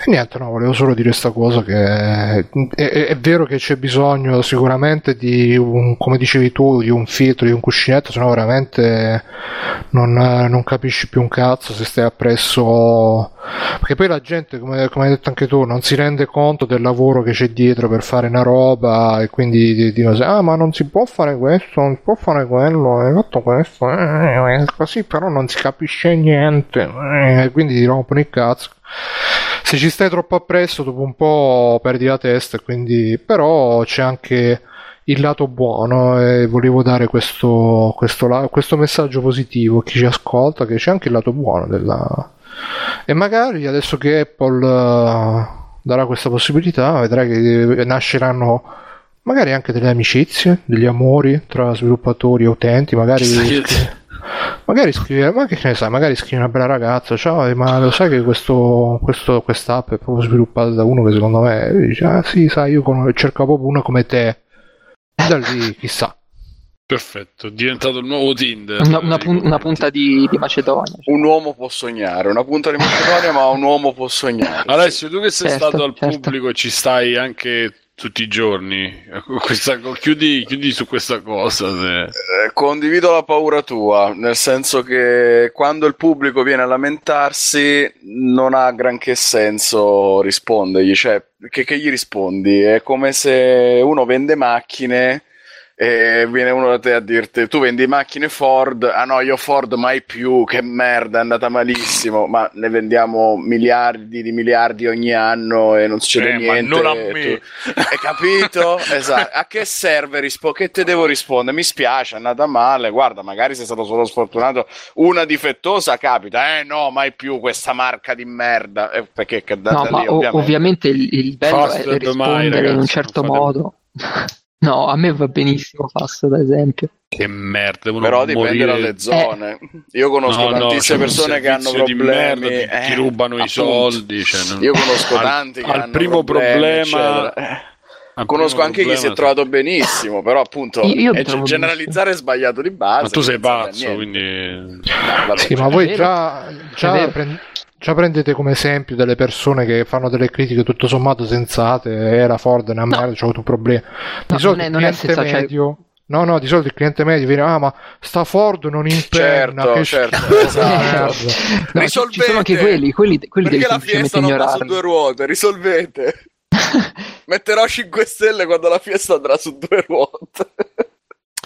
E niente, no, volevo solo dire questa cosa che è, è, è, vero che c'è bisogno sicuramente di un, come dicevi tu, di un filtro, di un cuscinetto, se no veramente non, non, capisci più un cazzo se stai appresso... Perché poi la gente, come, come, hai detto anche tu, non si rende conto del lavoro che c'è dietro per fare una roba e quindi dicono, ah ma non si può fare questo, non si può fare quello, hai fatto questo, eh, così però non si capisce niente, eh, quindi ti rompono il cazzo. Se ci stai troppo appresso dopo un po' perdi la testa quindi però c'è anche il lato buono e volevo dare questo, questo, questo messaggio positivo a chi ci ascolta che c'è anche il lato buono della... e magari adesso che Apple uh, darà questa possibilità vedrai che nasceranno magari anche delle amicizie degli amori tra sviluppatori e utenti magari magari scrive, ma che ne sai, magari scrive una bella ragazza, ciao, ma lo sai che questo, questo, quest'app è proprio sviluppata da uno che secondo me dice, ah sì, sai, io cerco proprio uno come te. E da lì, chissà. Perfetto, è diventato il nuovo Tinder. Una, una, pun- una punta di, di, Macedonia. Un uomo può sognare, una punta di Macedonia, ma un uomo può sognare. Alessio, tu che sei certo, stato al certo. pubblico e ci stai anche tutti i giorni. Questa, chiudi, chiudi, su questa cosa. Se... Eh, condivido la paura tua, nel senso che quando il pubblico viene a lamentarsi non ha granché senso rispondergli. Cioè, che, che gli rispondi? È come se uno vende macchine e viene uno da te a dirti tu vendi macchine Ford? Ah no io Ford mai più che merda è andata malissimo ma ne vendiamo miliardi di miliardi ogni anno e non succede eh, niente. ma non a me. tu... hai capito? esatto. A che serve rispo- che te devo rispondere? Mi spiace è andata male guarda magari sei stato solo sfortunato. Una difettosa capita eh no mai più questa marca di merda. Eh, perché che da, no, da lì, ovviamente. ovviamente il, il bello Fast è rispondere mai, ragazzi, in un certo modo No, a me va benissimo Fast, ad esempio. Che merda, però dipende morire... dalle zone. Eh. Io conosco no, tantissime no, persone che hanno problemi. Merda, ti, eh, rubano appunto. i soldi. Cioè, non... Io conosco al, tanti che al hanno primo problemi, problema. Eh. Conosco anche chi si è trovato benissimo, però appunto io, io generalizzare è sbagliato di base. Ma tu sei pazzo, quindi... No, sì, ma voi già, già prend- Già prendete come esempio delle persone che fanno delle critiche tutto sommato sensate, era Ford una merda, c'ho avuto un problema. Di no, solito non è, il cliente non è cioè medio... Cioè... No, no, di solito il cliente medio viene, ah, ma sta Ford non imperna, certo, che certo, esatto. no, Risolvete. Ci sono anche quelli, quelli, quelli Perché la fiesta non va su due ruote, risolvete. Metterò 5 stelle quando la fiesta andrà su due ruote.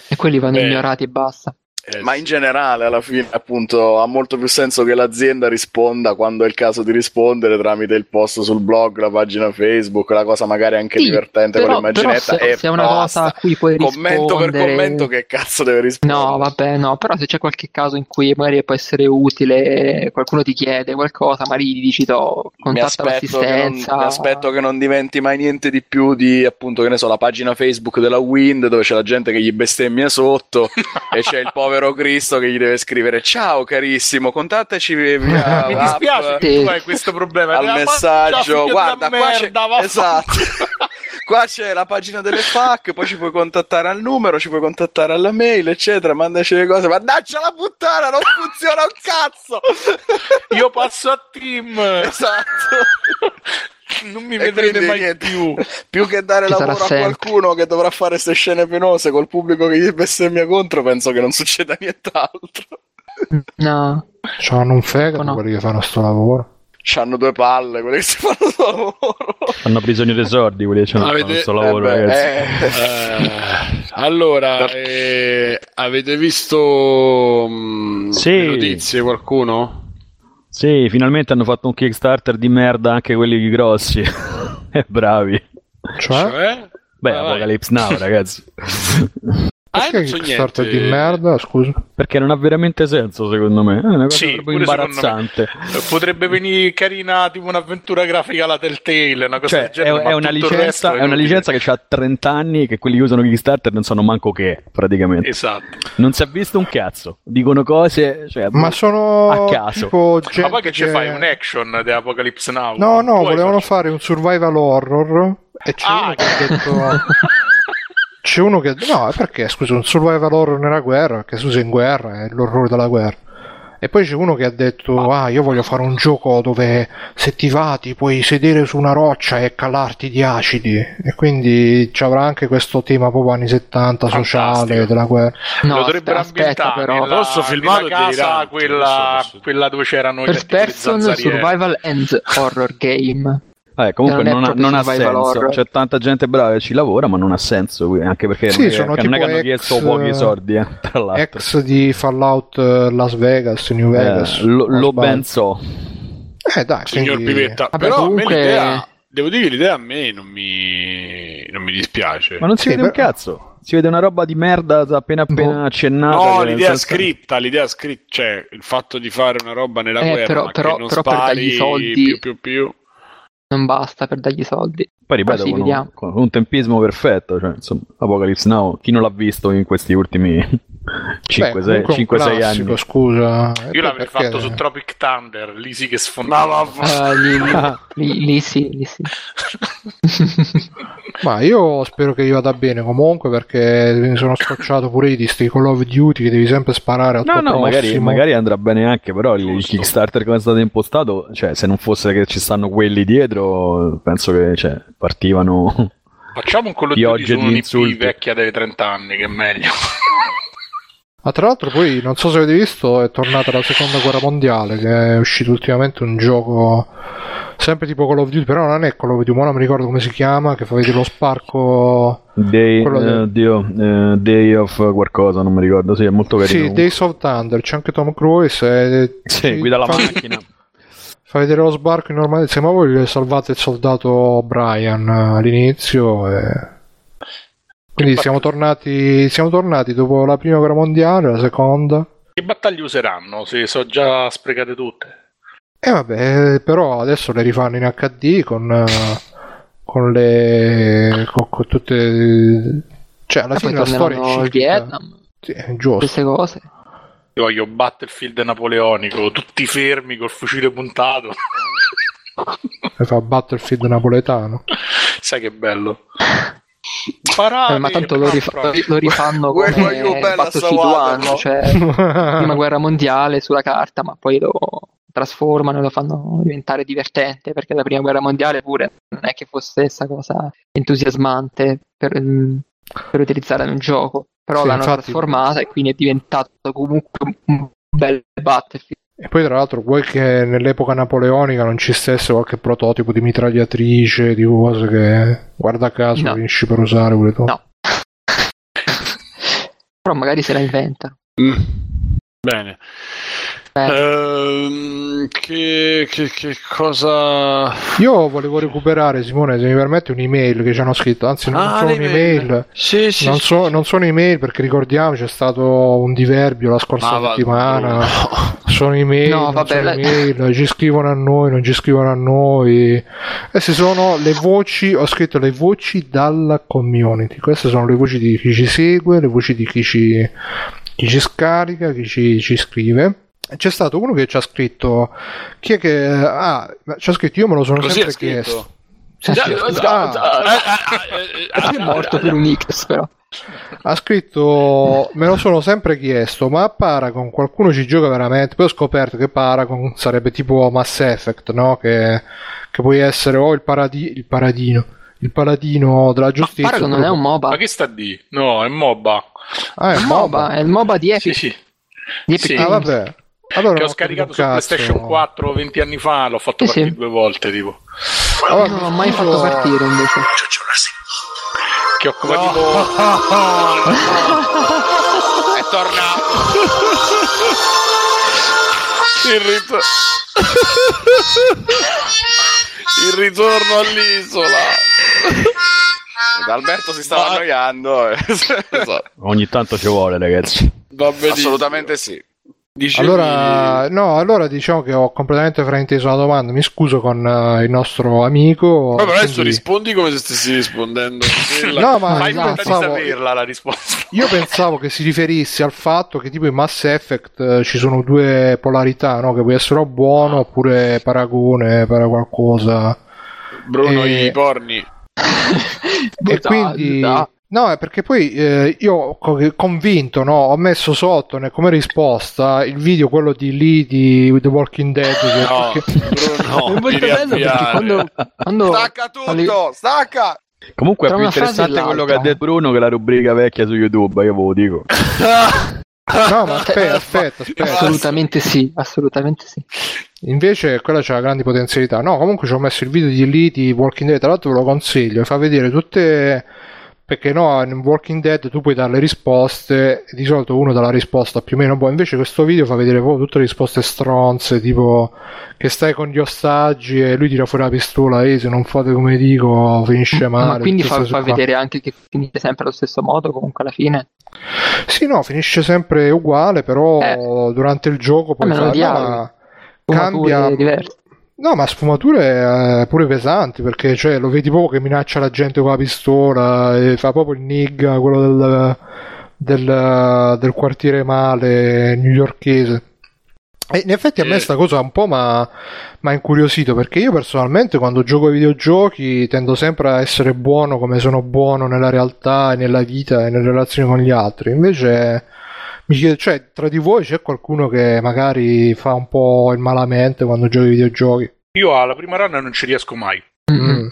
e quelli vanno Beh. ignorati e basta. Eh, ma in generale, alla fine, appunto, ha molto più senso che l'azienda risponda quando è il caso di rispondere tramite il post sul blog, la pagina Facebook, la cosa magari anche sì, divertente però, con l'immaginetta. Se, se è una cosa a cui puoi rispondere. Commento per commento, che cazzo deve rispondere? No, vabbè, no, però se c'è qualche caso in cui magari può essere utile, qualcuno ti chiede qualcosa, magari gli dici, to, contatta mi l'assistenza. Non, mi aspetto che non diventi mai niente di più di, appunto, che ne so, la pagina Facebook della Wind, dove c'è la gente che gli bestemmia sotto e c'è il povero povero Cristo che gli deve scrivere ciao carissimo contattaci via mi dispiace che tu hai questo problema al messaggio guarda qua merda, c'è esatto. Qua c'è la pagina delle FAC poi ci puoi contattare al numero ci puoi contattare alla mail eccetera mandaci le cose. Mannaggia la puttana non funziona un cazzo. Io passo a team esatto non mi vedrete mai niente. più. Più che dare Ci lavoro a qualcuno che dovrà fare queste scene penose col pubblico che gli bestemmia contro, penso che non succeda nient'altro. No. C'hanno un fegato no. quelli che fanno sto lavoro. C'hanno due palle quelli che si fanno sto lavoro. Hanno bisogno dei sordi quelli che fanno questo lavoro, eh beh, ragazzi. Eh. Eh, allora, eh, avete visto mh, mm, sì. notizie qualcuno? Sì, finalmente hanno fatto un Kickstarter di merda anche quelli grossi. e bravi. Cioè? cioè? Beh, ah, Apocalypse Now, ragazzi. Ah, Perché ah, Kickstarter di merda, scusa? Perché non ha veramente senso, secondo me. È una cosa sì, proprio imbarazzante. Potrebbe venire carina, tipo un'avventura grafica alla Telltale, una cosa cioè, genere, è, è, una licenza, è, è una licenza che ha 30 anni che quelli che usano Kickstarter non sanno manco che, praticamente. Esatto. Non si è visto un cazzo. Dicono cose, cioè, Ma sono a caso. Ma poi che, che ci fai un action di Apocalypse Now? No, no, volevano fare un survival horror e c'è ah, che detto C'è uno che. No, perché scusa, un survival horror nella guerra, che si usa in guerra, è l'orrore della guerra. E poi c'è uno che ha detto: Ah, io voglio fare un gioco dove se ti va ti puoi sedere su una roccia e calarti di acidi. E quindi ci avrà anche questo tema proprio anni 70 sociale Fantastico. della guerra. No, Lo dovrebbero aspetta, però. Nella, posso filmare casa, quella, quella, dove c'erano First person survival and horror game. Eh, comunque non, non, ha, non ha senso. C'è tanta gente brava che ci lavora, ma non ha senso. Anche perché sì, non, è, non è che hanno chiesto pochi soldi. Eh, tra l'altro. Ex di Fallout eh, Las Vegas, New eh, Vegas. Eh, lo, lo ben so. Eh, dai, signor quindi... Pivetta. Vabbè, Però comunque... l'idea, devo dire che l'idea a me non mi, non mi dispiace. Ma non si sì, vede però... un cazzo si vede una roba di merda appena appena boh. accennata. No, l'idea senza... scritta, l'idea scritta, cioè il fatto di fare una roba nella eh, guerra però, però, però per dargli soldi più più più non basta per dargli soldi. Poi ripeto, con un, con un, tempismo perfetto, cioè, insomma, Apocalypse Now, chi non l'ha visto in questi ultimi 5-6 anni? Scusa. Io l'avrei perché... fatto su Tropic Thunder, lì sì che sfondava. Uh, lì, lì, lì, sì, lì sì. Ma io spero che gli vada bene comunque perché mi sono scocciato pure di sti Call of Duty che devi sempre sparare al no, no, magari, magari, andrà bene anche, però il, il Kickstarter come è stato impostato, cioè se non fosse che ci stanno quelli dietro, penso che cioè, partivano... Facciamo un Call of Duty su un'IP vecchia dei 30 anni, che è meglio. Ma tra l'altro poi, non so se avete visto, è tornata la seconda guerra mondiale, che è uscito ultimamente un gioco sempre tipo Call of Duty, però non è Call of Duty, ma non mi ricordo come si chiama, che fa vedere lo sparco... Day, uh, Dio, uh, Day of qualcosa, non mi ricordo, sì, è molto carino. Sì, Days of Thunder, c'è anche Tom Cruise. E... Sì, guida la macchina. Fa vedere lo sbarco in normale, ma voi salvate il soldato Brian all'inizio e... Quindi siamo tornati, siamo tornati dopo la prima guerra mondiale, la seconda. Che battaglie useranno? Se sono già sprecate tutte. E eh vabbè, però adesso le rifanno in HD con, con le. Con, con tutte. Cioè, alla e fine la storia è il Vietnam. Sì, giusto. Queste cose. Io voglio Battlefield napoleonico, tutti fermi col fucile puntato. E fa Battlefield napoletano. Sai che bello. Parati, eh, ma tanto lo, rifa- lo rifanno come Battlefield 1, cioè prima guerra mondiale sulla carta, ma poi lo trasformano e lo fanno diventare divertente, perché la prima guerra mondiale pure non è che fosse questa cosa entusiasmante per, per utilizzare in un gioco, però sì, l'hanno infatti... trasformata e quindi è diventato comunque un bel Battlefield. E poi tra l'altro vuoi che nell'epoca napoleonica non ci stesse qualche prototipo di mitragliatrice, di cose che guarda caso no. finisci per usare pure tu? No. Però magari se la inventa. Mm. Bene. Uh, che, che, che, cosa. Io volevo recuperare, Simone, se mi permetti, un'email che ci hanno scritto. Anzi, non ah, sono un'email. Sì, sì, non, sì, so, non, sono email perché ricordiamo c'è stato un diverbio la scorsa ah, settimana. No. Sono email, no, vabbè, sono email, ci scrivono a noi, non ci scrivono a noi. Queste sono le voci, ho scritto le voci dalla community. Queste sono le voci di chi ci segue, le voci di chi ci, chi ci scarica, chi ci, ci scrive c'è stato uno che ci ha scritto chi è che ah ci ha scritto io me lo sono Così sempre chiesto sì, sì, è morto per un X però ha scritto me lo sono sempre chiesto ma a Paragon qualcuno ci gioca veramente poi ho scoperto che Paragon sarebbe tipo Mass Effect no? che, che puoi essere o il, paradi- il paradino, il paladino della giustizia. Ma non è un MOBA. Ma che sta di? No, è MOBA. Ah, è MOBA. MOBA, è il MOBA di Epic. Sì, sì. Di Epic Sì. Ah, vabbè. Allora, che ho scaricato su cazzo. PlayStation 4 20 anni fa, l'ho fatto Sì, partire sì. due volte, tipo. Allora, Non l'ho mai fatto partire invece. Che occupa tipo. È tornato. Il, rito- Il ritorno all'isola. Ed Alberto si stava Ma- annoiando. eh. Esatto. Ogni tanto ci vuole, ragazzi. Assolutamente sì. Dicevi- Allora, no, allora diciamo che ho completamente frainteso la domanda. Mi scuso con eh, il nostro amico. Però adesso quindi- rispondi come se stessi rispondendo. No, ma Fai io finta di pensavo, saperla la risposta. io pensavo che si riferisse al fatto che tipo in Mass Effect eh, ci sono due polarità, no? Che puoi essere o buono oppure paragone per qualcosa. Bruno, Eh, i porni. E quindi... No, è perché poi eh, io co- convinto, no, ho messo sotto ne- come risposta il video quello di lì di The Walking Dead. No, che- Bruno, è molto bello perché quando, quando Stacca tutto, alle- stacca. Comunque è più interessante quello che ha detto Bruno che la rubrica vecchia su YouTube, io ve lo dico. No, ma aspetta, aspetta, aspetta. assolutamente sì, assolutamente sì. Invece quella c'ha grandi potenzialità. No, comunque ci ho messo il video di lì di Walking Dead, tra l'altro ve lo consiglio, fa vedere tutte perché no, in Walking Dead tu puoi dare le risposte, di solito uno dà la risposta più o meno buona, invece questo video fa vedere proprio tutte le risposte stronze, tipo che stai con gli ostaggi e lui tira fuori la pistola e se non fate come dico finisce male. Ma quindi fa, fa vedere anche che finisce sempre allo stesso modo, comunque alla fine. Sì, no, finisce sempre uguale, però Eh. durante il gioco poi fa- Sfumature cambia diverse. No, ma sfumature eh, pure pesanti perché cioè, lo vedi proprio che minaccia la gente con la pistola e fa proprio il nigga, quello del, del, del quartiere male newyorkese. E in effetti a me Eh. sta cosa un po' mi ha incuriosito perché io personalmente quando gioco ai videogiochi tendo sempre a essere buono come sono buono nella realtà e nella vita e nelle relazioni con gli altri. Invece mi chiedo, cioè, tra di voi c'è qualcuno che magari fa un po' il malamente quando gioca ai videogiochi? Io alla prima run non ci riesco mai. Mm.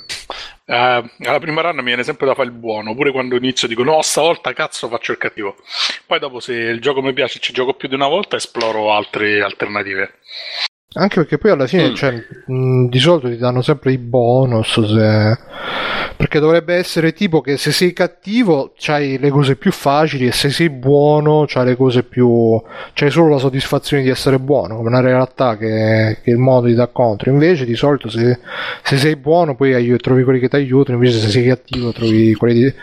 Eh, alla prima run mi viene sempre da fare il buono, pure quando inizio dico no, stavolta cazzo faccio il cattivo. Poi dopo se il gioco mi piace e ci gioco più di una volta esploro altre alternative. Anche perché poi alla fine, Mm. cioè, mh, di solito ti danno sempre i bonus. se- Perché dovrebbe essere tipo che se sei cattivo c'hai le cose più facili e se sei buono c'hai le cose più. c'hai solo la soddisfazione di essere buono, come una realtà che, che il modo ti dà contro. Invece di solito se, se sei buono poi aiu- trovi quelli che ti aiutano, invece se sei cattivo trovi quelli di.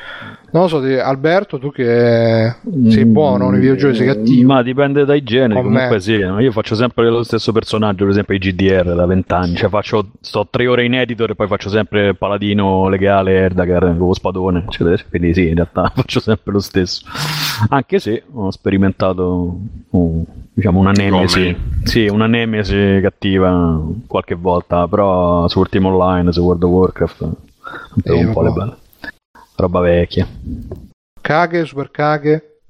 Non lo so, Alberto, tu che sei buono nei videogiochi, sei cattivo. Ma dipende dai generi. Con Comunque me. sì, io faccio sempre lo stesso personaggio, per esempio i GDR da vent'anni. Cioè faccio, sto tre ore in editor e poi faccio sempre paladino legale, Erdagar, con lo spadone. eccetera. Quindi sì, in realtà faccio sempre lo stesso. Anche se ho sperimentato uh, diciamo una nemesi. Sì, una nemesi cattiva qualche volta, però su Ultima Online, su World of Warcraft, Eh, un po' le belle. Roba vecchia. Caghe, super caghe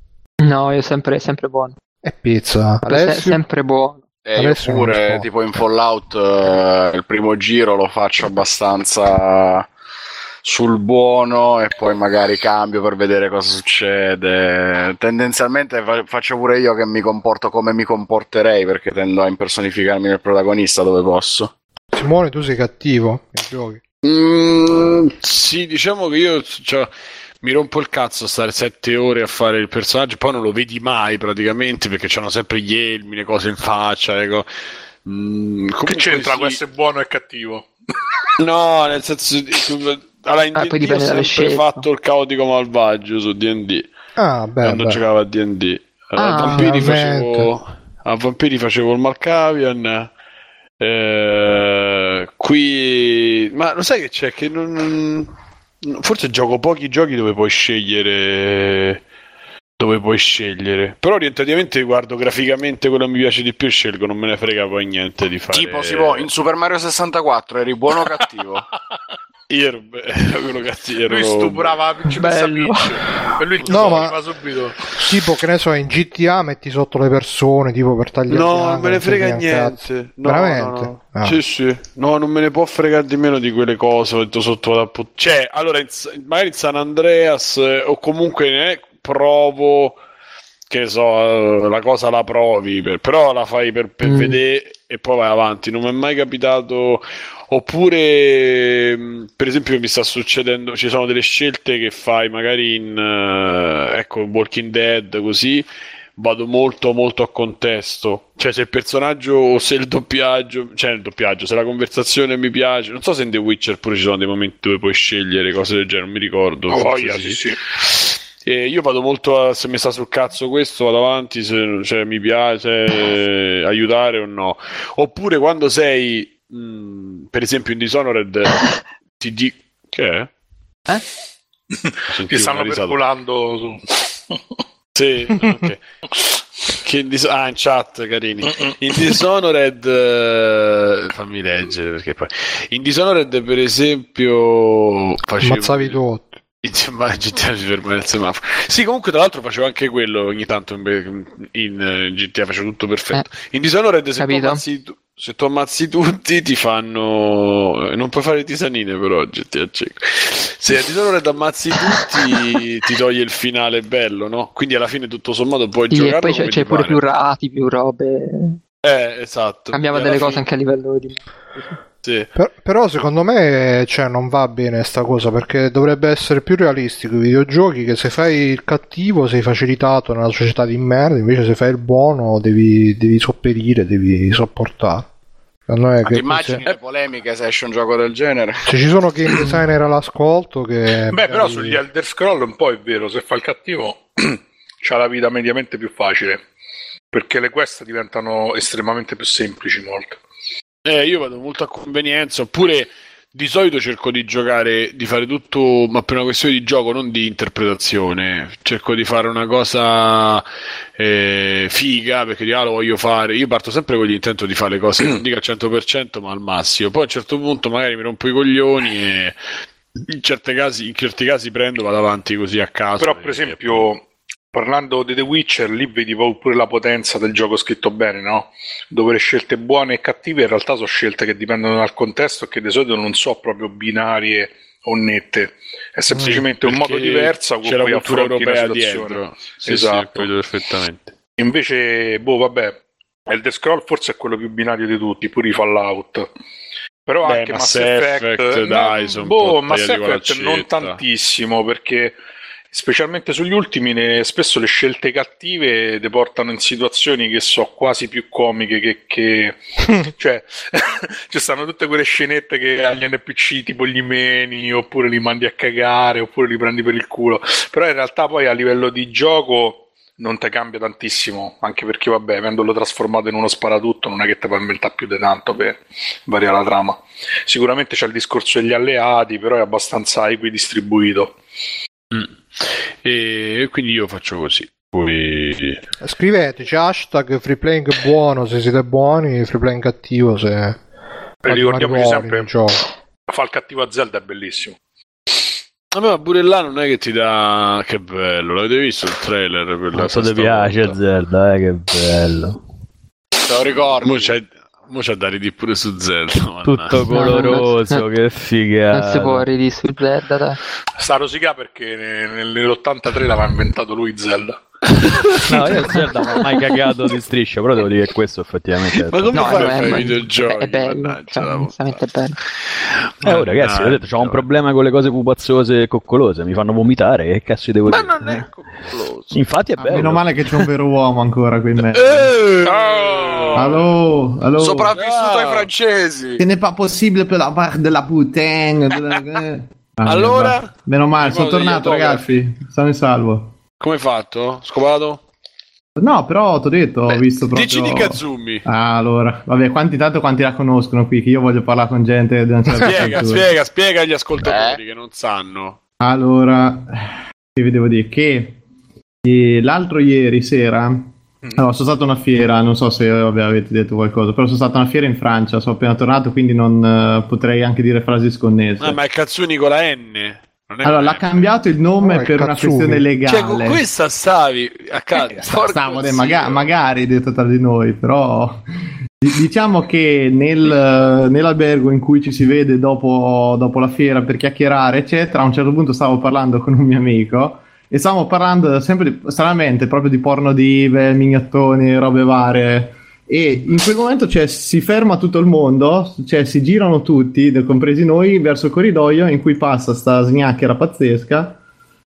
No, io sempre, sempre buono. e pizza. Se- Alessio? sempre buono. E io non pure, tipo in Fallout, eh, il primo giro lo faccio abbastanza sul buono e poi magari cambio per vedere cosa succede. Tendenzialmente fa- faccio pure io che mi comporto come mi comporterei perché tendo a impersonificarmi nel protagonista dove posso. Simone, tu sei cattivo nei giochi. Mm, sì, diciamo che io cioè, mi rompo il cazzo a stare sette ore a fare il personaggio, poi non lo vedi mai praticamente perché c'hanno sempre gli elmi, le cose in faccia. le co- Mm, Che comunque c'entra sì. questo è buono e cattivo? No, nel senso allora, in Ah, D&D poi ho sempre fatto il caotico malvagio su D&D Ah, beh, quando beh. giocavo a D&D. Ah, a vampiri facevo a vampiri facevo il Malkavian. Eh, qui ma lo sai che c'è che non, non- forse gioco pochi giochi dove puoi scegliere dove puoi scegliere. Però orientativamente guardo graficamente quello che mi piace di più e scelgo, non me ne frega poi niente di fare. Tipo, si può, in Super Mario 64 eri buono o cattivo? Ero quello cattivo. Lui stuprava la principessa Bello. Peach. Per lui il No, ma- subito. Tipo, che ne so, in GTA metti sotto le persone, tipo per tagliare No, non me ne frega cazzo. niente. No, Veramente? no, no. Ah. Sì, sì. No, non me ne può fregare di meno di quelle cose. Ho detto sotto la put- Cioè, allora, in magari in San Andreas eh, o comunque ne provo. Che ne so, eh, la cosa la provi, per- però la fai per, per Mm. vedere e poi vai avanti. Non mi è mai capitato. Oppure, mh, per esempio, mi sta succedendo, ci sono delle scelte che fai magari in, eh, ecco, Walking Dead, così, vado molto molto a contesto. Cioè, se il personaggio o se il doppiaggio, cioè il doppiaggio, se la conversazione mi piace, non so se in The Witcher pure ci sono dei momenti dove puoi scegliere cose del genere, non mi ricordo. Oh, sì. sì, sì. E io vado molto a, se mi sta sul cazzo questo, vado avanti, se cioè, mi piace eh, aiutare o no. Oppure quando sei, mh, per esempio in Dishonored, ti di... Che è? Eh? Ti stanno perculando su... Sì, ok. Che in dis- ah, in chat, carini. In Dishonored, eh, fammi leggere perché poi. In Dishonored, per esempio, facevo. Ammazzavi tutti. Ma GTA si ferma nel semaforo. Sì, comunque, tra l'altro, facevo anche quello ogni tanto in, in, eh, GTA, facevo tutto perfetto. In Dishonored, se tu- se tu ammazzi tutti, ti fanno. Non puoi fare tisanine, però. GTA cieco. Se a Dishonored ammazzi tutti, ti toglie il finale bello, no? Quindi alla fine, tutto sommato, puoi Sì, e giocare. poi c'è, c'è pure più rati, più robe. Eh, esatto. Cambiava E delle alla cose anche a livello di. Sì. Per- però secondo me cioè, non va bene sta cosa perché dovrebbe essere più realistico i videogiochi che se fai il cattivo sei facilitato nella società di merda invece se fai il buono devi, devi sopperire, devi sopportare. Secondo che immagini se, le polemiche se esce un gioco del genere? se ci sono game designer all'ascolto che... Beh, però magari- sugli Elder Scroll un po' è vero, se fa il cattivo c'ha la vita mediamente più facile, perché le quest diventano estremamente più semplici molto. Eh, io vado molto a convenienza, oppure di solito cerco di giocare, di fare tutto, ma per una questione di gioco, non di interpretazione. Cerco di fare una cosa eh, figa, perché di ah, lo voglio fare. Io parto sempre con l'intento di fare le cose, non dico al 100%, ma al massimo. Poi a un certo punto magari mi rompo i coglioni e in, certe casi, in certi casi prendo, vado avanti così a caso. Però, per esempio, parlando di The Witcher, lì vedi pure la potenza del gioco scritto bene, no? Dove le scelte buone e cattive in realtà sono scelte che dipendono dal contesto e che di solito non sono proprio binarie o nette. È semplicemente un modo diverso con la cui affronti europea situazione. Sì, Esatto. sì, perfettamente. Invece, boh, vabbè, Elder Scroll forse è quello più binario di tutti, pure i Fallout. Però Beh, anche Mass Mass Effect, Effect, no, dai, un boh, Mass Effect non tantissimo perché specialmente sugli ultimi ne- spesso le scelte cattive ti portano in situazioni che sono quasi più comiche che, che... cioè ci stanno tutte quelle scenette che agli NPC tipo gli meni oppure li mandi a cagare oppure li prendi per il culo. Però in realtà poi a livello di gioco non ti cambia tantissimo anche perché vabbè avendolo trasformato in uno sparatutto non è che ti puoi inventare più di tanto per variare la trama. Sicuramente c'è il discorso degli alleati però è abbastanza equidistribuito Mm. E quindi io faccio così. Poi Scriveteci hashtag freeplaying buono se siete buoni, freeplaying cattivo se... ricordiamoci sempre- fa il cattivo a Zelda è bellissimo a me ma pure là non è che ti dà che bello, l'avete visto il trailer Quanto ti piace volta? Zelda, eh, che bello. Te lo ricordi? Mo c'è mo c'è da ridire pure su Zelda. Tutto coloroso, che Non figata. si può ridire su Zelda, dai. sta rosicà perché ne- nell'83 l'aveva inventato lui Zelda No, io Zelda non ho mai cagato di striscia, però devo dire che questo effettivamente è Ma come No, fai a è, fare i videogiochi? è bello, è bello. Eh, oh, ragazzi, ho detto, c'ho un problema con le cose pupazzose e coccolose, mi fanno vomitare, che cazzo devo Ma dire? non è coccoloso. Infatti è Ah, bello. meno male che c'è un vero uomo ancora qui in mezzo. Oh! Allo, allo. Sopravvissuto Ah. ai francesi. Ce n'est pas possible per la parte della putain. della-. Ah, Allora? Meno male, sono tornato, ragazzi. Sono in salvo. Come hai fatto? Scopato? No, però ti ho detto, ho Beh, visto proprio. Dici di Kazumi. Ah, allora, vabbè, quanti tanto quanti la conoscono qui? Che io voglio parlare con gente di una certa Spiega, spiega, spiega agli ascoltatori Eh? che non sanno. Allora, che vi devo dire? Che eh, l'altro ieri sera, allora, sono stato a una fiera, non so se vabbè, avete detto qualcosa, però sono stato a una fiera in Francia, sono appena tornato, quindi non eh, potrei anche dire frasi sconnesse. Ah, ma è Katsuni con la N. Allora, l'ha cambiato il nome no, per una questione legale. Cioè, con questa stavi a casa. Eh, stavo, maga- magari detto tra di noi, però Diciamo che nel, nell'albergo in cui ci si vede dopo, dopo, la fiera per chiacchierare, eccetera, a un certo punto stavo parlando con un mio amico e stavamo parlando sempre di, stranamente proprio di porno dive, mignottoni, robe varie. E in quel momento cioè, si ferma tutto il mondo, cioè si girano tutti, compresi noi, verso il corridoio in cui passa sta sgnacchera pazzesca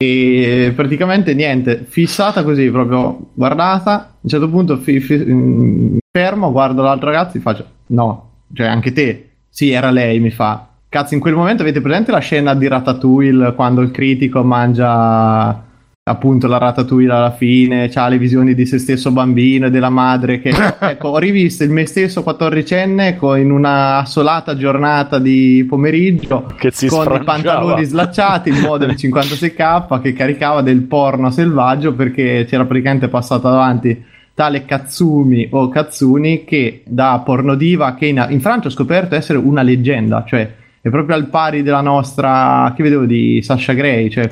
e praticamente niente, fissata così, proprio guardata. A un certo punto fi, fi, fermo, guardo l'altro ragazzo e faccio: No, cioè anche te. Sì, era lei, mi fa. Cazzo, in quel momento avete presente la scena di Ratatouille quando il critico mangia appunto la Ratatouille alla fine, ha le visioni di se stesso bambino e della madre che ecco, ho rivisto il me stesso quattoricenne in una assolata giornata di pomeriggio che si con i pantaloni slacciati, il model 56k che caricava del porno selvaggio perché c'era praticamente passato davanti tale Katsumi o Katsuni che da pornodiva che in, in Francia ho scoperto essere una leggenda, cioè è proprio al pari della nostra che vedevo di Sasha Grey, cioè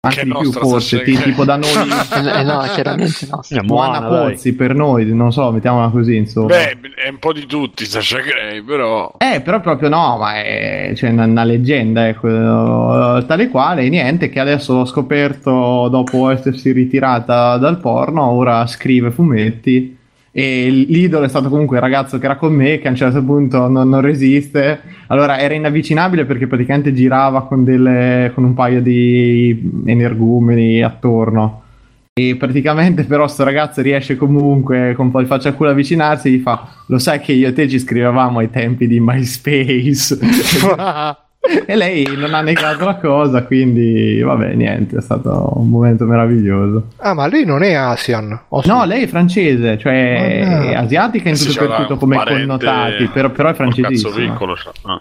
anche di più forse, t- tipo da noi. Eh, no, chiaramente no. Buona Pozzi per noi, non so, mettiamola così insomma. Beh, è un po' di tutti Sasha Grey, però Eh, però proprio no, ma è cioè, una, una leggenda, ecco, tale quale. E niente che adesso ho scoperto dopo essersi ritirata dal porno, ora scrive fumetti e l'idolo è stato comunque il ragazzo che era con me che a un certo punto non, non resiste. Allora era inavvicinabile perché praticamente girava con, delle, con un paio di energumeni attorno. E praticamente però sto ragazzo riesce comunque con un po' di faccia a culo avvicinarsi e gli fa lo sai che io e te ci scrivevamo ai tempi di MySpace e lei non ha negato la cosa, quindi vabbè, niente, è stato un momento meraviglioso. Ah, ma lei non è Asian? no, sì? lei è francese, cioè oh, no. è asiatica in tutto e per tutto come parente... connotati, però, però è francesissima. Cioè. Ah.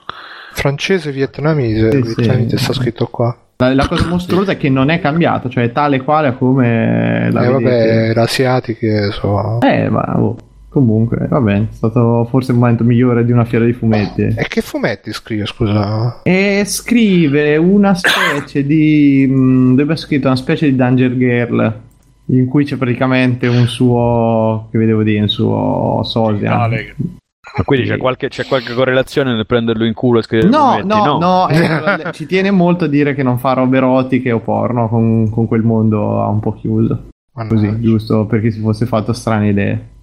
Francese vietnamese, sì, vietnamese sì. sta scritto qua. La, la, cosa mostruosa è che non è cambiato, cioè è tale quale come la eh, vabbè, l'asiatiche so. Eh, ma oh. Comunque, va bene, è stato forse il momento migliore di una fiera di fumetti. E che fumetti scrive, scusa? E scrive una specie di... Mh, dove ha scritto una specie di Danger Girl, in cui c'è praticamente un suo... che vedevo dire, un suo sosia. Ma quindi c'è qualche, c'è qualche, correlazione nel prenderlo in culo e scrivere no, fumetti? No, no, no eh, ci tiene molto a dire che non fa robe erotiche o porno con, con quel mondo un po' chiuso. Così, giusto perché si fosse fatto strane idee.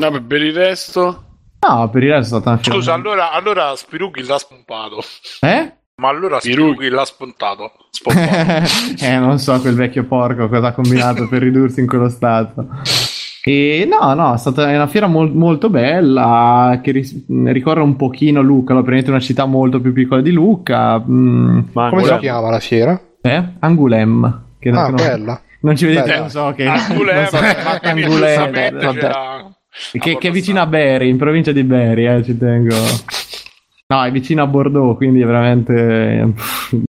No, per il resto? No, per il resto è stata una Scusa, allora, allora Spirughi l'ha spompato. Eh? Ma allora Spirughi l'ha spuntato. eh, non so quel vecchio porco cosa ha combinato per ridursi in quello stato. E no, no, è stata una fiera mol- molto bella che ris- ricorre un pochino Lucca, lo prendete una città molto più piccola di Lucca. Mm, Ma come si chiama la fiera? Eh? Angulem. Che ah, non, bella. Non ci vedete, bella. non so che... Angulem, non so, Angulem. Che, che, è vicino a Bari, in provincia di Bari, eh, ci tengo. No, è vicino a Bordeaux, quindi è veramente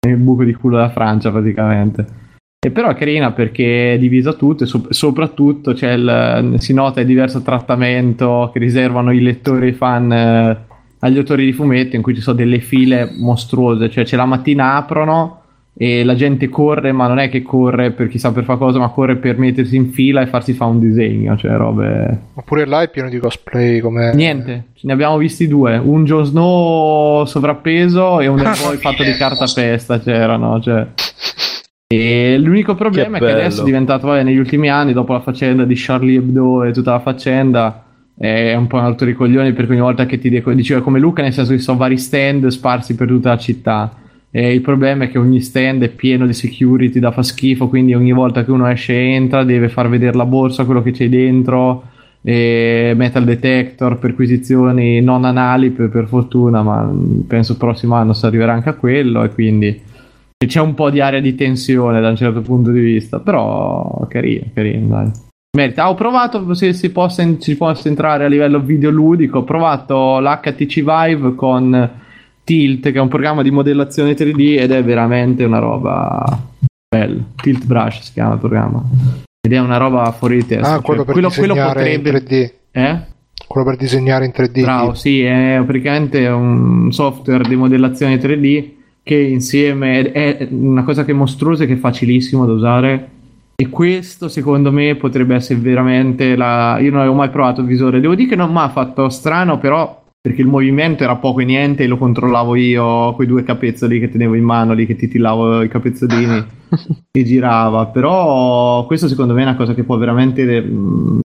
il buco di culo della Francia praticamente. E però è carina perché è divisa tutto e so- soprattutto il, si nota il diverso trattamento che riservano i lettori e i fan eh, agli autori di fumetti in cui ci sono delle file mostruose, cioè ce la mattina aprono e la gente corre, ma non è che corre per chissà per fare cosa, ma corre per mettersi in fila e farsi fa un disegno, cioè robe... Oppure là è pieno di cosplay come... Niente, ne abbiamo visti due, un Jon Snow sovrappeso e un Hellboy fatto di cartapesta c'erano, cioè... E l'unico problema che è che adesso è diventato, vabbè, negli ultimi anni, dopo la faccenda di Charlie Hebdo e tutta la faccenda, è un po' un altro ricoglione perché ogni volta che ti dico, diceva come Luca, nel senso che sono vari stand sparsi per tutta la città e il problema è che ogni stand è pieno di security da fa schifo, quindi ogni volta che uno esce e entra deve far vedere la borsa, quello che c'è dentro, e metal detector, perquisizioni non anali per, per fortuna, ma penso il prossimo anno si arriverà anche a quello e quindi c'è un po' di area di tensione da un certo punto di vista, però carino, carino, dai. Merita. ho provato se si possa, si possa entrare a livello videoludico, ho provato l'HTC Vive con Tilt, che è un programma di modellazione 3D ed è veramente una roba bella. Tilt Brush si chiama il programma. Ed è una roba fuori di testa. Ah, quello cioè, per quello, quello potrebbe... in 3D. Eh? Quello per disegnare in 3D. Bravo, sì, è praticamente un software di modellazione 3D che insieme è una cosa che è mostruosa e che è facilissimo da usare. E questo secondo me potrebbe essere veramente la. Io non avevo mai provato il visore. Devo dire che non mi ha fatto strano, però perché il movimento era poco e niente e lo controllavo io quei due capezzoli che tenevo in mano lì che titillavo i capezzolini e girava. Però questo secondo me è una cosa che può veramente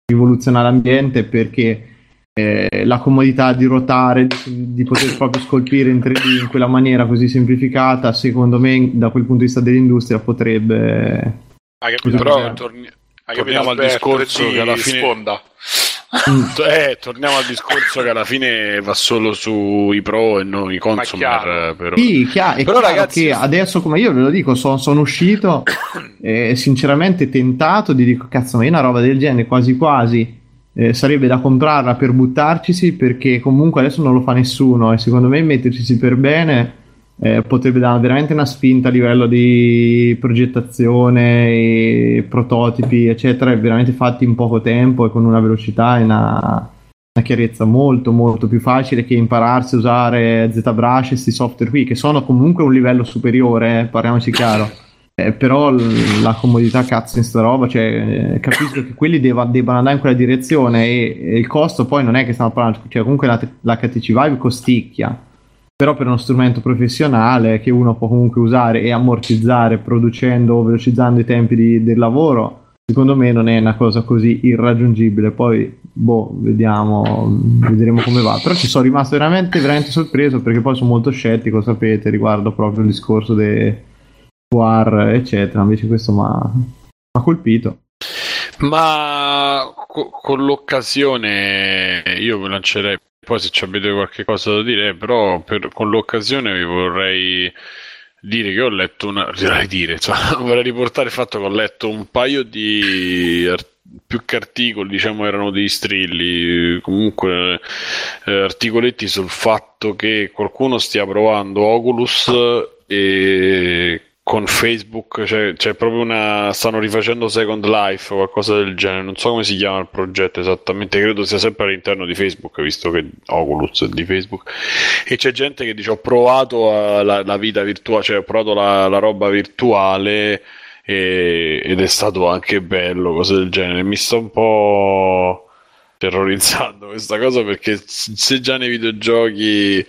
rivoluzionare l'ambiente perché eh, la comodità di ruotare di, di, poter proprio scolpire in 3D in quella maniera così semplificata secondo me da quel punto di vista dell'industria potrebbe ah, però torni- torniamo al discorso che alla fine sponda eh, torniamo al discorso che alla fine va solo sui pro e non i consumer. Però. Sì, chiaro, è però chiaro ragazzi, che adesso, come io ve lo dico, sono, sono uscito eh, sinceramente tentato di dire, cazzo, ma io una roba del genere quasi quasi eh, sarebbe da comprarla per buttarcisi perché comunque adesso non lo fa nessuno e secondo me metterci per bene eh, potrebbe dare veramente una spinta a livello di progettazione e prototipi eccetera. Veramente fatti in poco tempo e con una velocità e una, una chiarezza molto molto più facile che impararsi a usare ZBrush e questi software qui che sono comunque un livello superiore eh, parliamoci chiaro. Eh, però l- la comodità cazzo in sta roba cioè, eh, capisco che quelli deva- debbano andare in quella direzione e, e, il costo poi non è che stiamo parlando cioè comunque la, l'HTC Vive costicchia però per uno strumento professionale che uno può comunque usare e ammortizzare producendo o velocizzando i tempi di, del lavoro, secondo me non è una cosa così irraggiungibile. Poi, boh, vediamo, vedremo come va. Però ci sono rimasto veramente, veramente sorpreso perché poi sono molto scettico, sapete, riguardo proprio il discorso dei war, eccetera. Invece questo mi ha colpito. Ma co- con l'occasione io lancerei poi se avete qualche cosa da dire, però per, con l'occasione vi vorrei dire che ho letto una... dire, cioè, vorrei riportare il fatto che ho letto un paio di più che articoli, diciamo, erano dei strilli, comunque eh, articoletti sul fatto che qualcuno stia provando Oculus e con Facebook, cioè, c'è proprio una. stanno rifacendo Second Life o qualcosa del genere. Non so come si chiama il progetto esattamente, credo sia sempre all'interno di Facebook, visto che Oculus è di Facebook. E c'è gente che dice: Ho provato la, la, vita virtuale, cioè ho provato la, la roba virtuale e, ed è stato anche bello, cose del genere. Mi sta un po' terrorizzando questa cosa perché se già nei videogiochi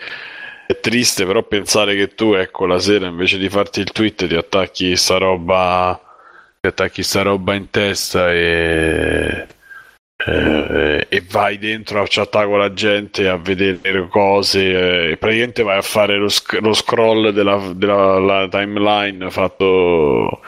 è triste però pensare che tu, ecco, la sera invece di farti il tweet ti attacchi sta roba, ti attacchi sta roba in testa e, e, e vai dentro a chattare con la gente, a vedere cose e praticamente vai a fare lo, sc- lo scroll della, della timeline fatto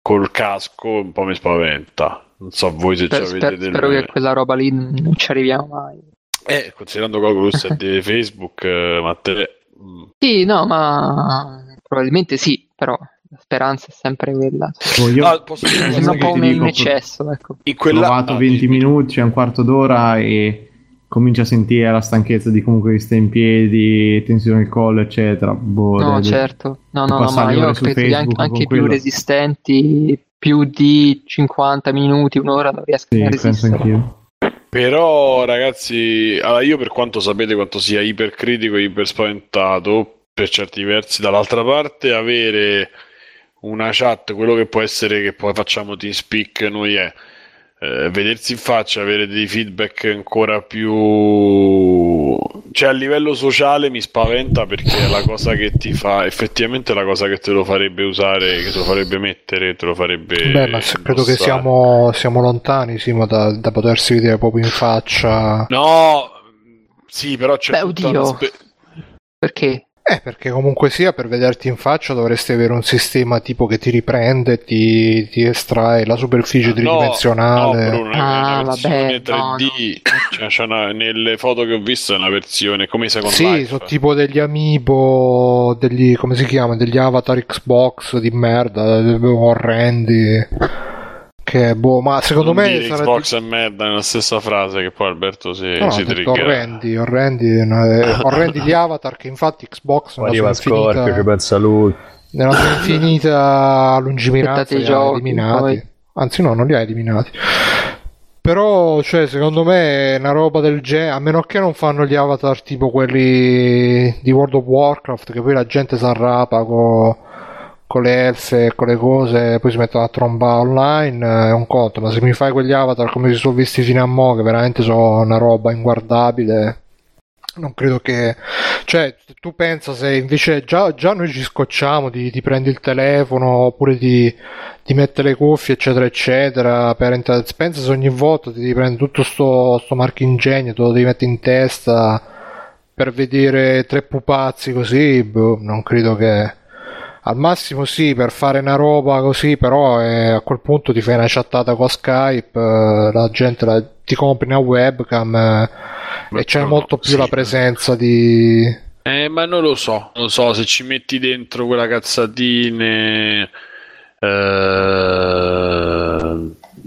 col casco, un po' mi spaventa. Non so voi se Spero, ci avete spero, spero che quella roba lì non ci arriviamo mai. Eh, considerando che Oculus è di Facebook, eh, ma te... Mm. Sì, no, ma probabilmente sì, però la speranza è sempre quella. Oh, io no, posso dire sembra un po' un in eccesso. Ecco. In quella... Ho provato 20 ah, minuti, cioè un quarto d'ora e comincia a sentire la stanchezza di comunque che stai in piedi, tensione al collo, eccetera. Boh, no, certo. No, no, no, ma io credo che anche, anche più resistenti, più di 50 minuti, un'ora non riesco sì, a resistere. Penso anch'io. Però, ragazzi, allora io per quanto sapete quanto sia ipercritico e iper spaventato, per certi versi, dall'altra parte avere una chat, quello che può essere che poi facciamo TeamSpeak noi è eh, vedersi in faccia, avere dei feedback ancora più cioè a livello sociale mi spaventa perché è la cosa che ti fa effettivamente la cosa che te lo farebbe usare, che te lo farebbe mettere, te lo farebbe Beh, ma credo che siamo, siamo lontani sì, da, da potersi vedere proprio in faccia. No, sì, però c'è Beh, oddio. Spe- perché? Eh, perché comunque sia per vederti in faccia dovresti avere un sistema tipo che ti riprende, ti, ti estrae la superficie tridimensionale. No, Bruno, ah, vabbè, 3D. No, no. Cioè, una, nelle foto che ho visto è una versione come secondo Sì, life. sono tipo degli amiibo, degli come si chiama, degli avatar Xbox di merda, orrendi. Che boh, ma secondo non me. Dire sarà Xbox di... e merda nella stessa frase che poi Alberto si, no, si trigger. Orrendi, orrendi, orrendi gli avatar che infatti Xbox non arriva Scorpio, infinita, ci pensa lui. Nella sua infinita lungimiranza li ha eliminati. Poi. Anzi, no, non li ha eliminati. Però, cioè, secondo me è una roba del genere, a meno che non fanno gli avatar tipo quelli di World of Warcraft, che poi la gente si arrapa con, con le elfe con le cose, poi si mettono a tromba online, è un conto, ma se mi fai quegli avatar come si sono visti fino a mo', che veramente sono una roba inguardabile non credo che cioè tu pensa se invece già, già noi ci scocciamo di, di prendi il telefono oppure di, di mette le cuffie eccetera eccetera per entrare pensa se ogni volta ti prendi tutto sto, sto marchingegno te lo devi mettere in testa per vedere tre pupazzi così boh, non credo che al massimo sì per fare una roba così però eh, a quel punto ti fai una chattata con Skype eh, la gente la, ti compri una webcam eh, e c'è molto più sì. la presenza di eh, ma non lo so non so se ci metti dentro quella cazzatina eh,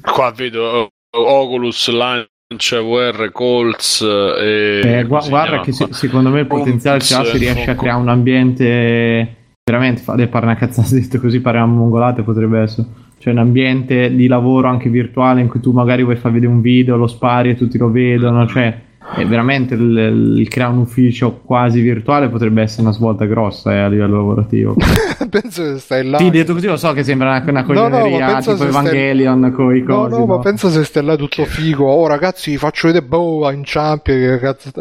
qua vedo Oculus Launch VR Colts e eh, guarda che se, secondo me il potenziale ce si riesce a creare un ambiente veramente fare una cazzata detto così pare una mongolata potrebbe essere. Cioè un ambiente di lavoro anche virtuale in cui tu magari vuoi far vedere un video lo spari e tutti lo vedono cioè è veramente il, il creare un ufficio quasi virtuale potrebbe essere una svolta grossa eh, a livello lavorativo. Penso che stai là sì detto così lo so che sembra una, una coglioneria no, no, tipo Evangelion stai... con i cosi no no ma penso se stai là tutto figo. Oh ragazzi faccio vedere boh inciampi che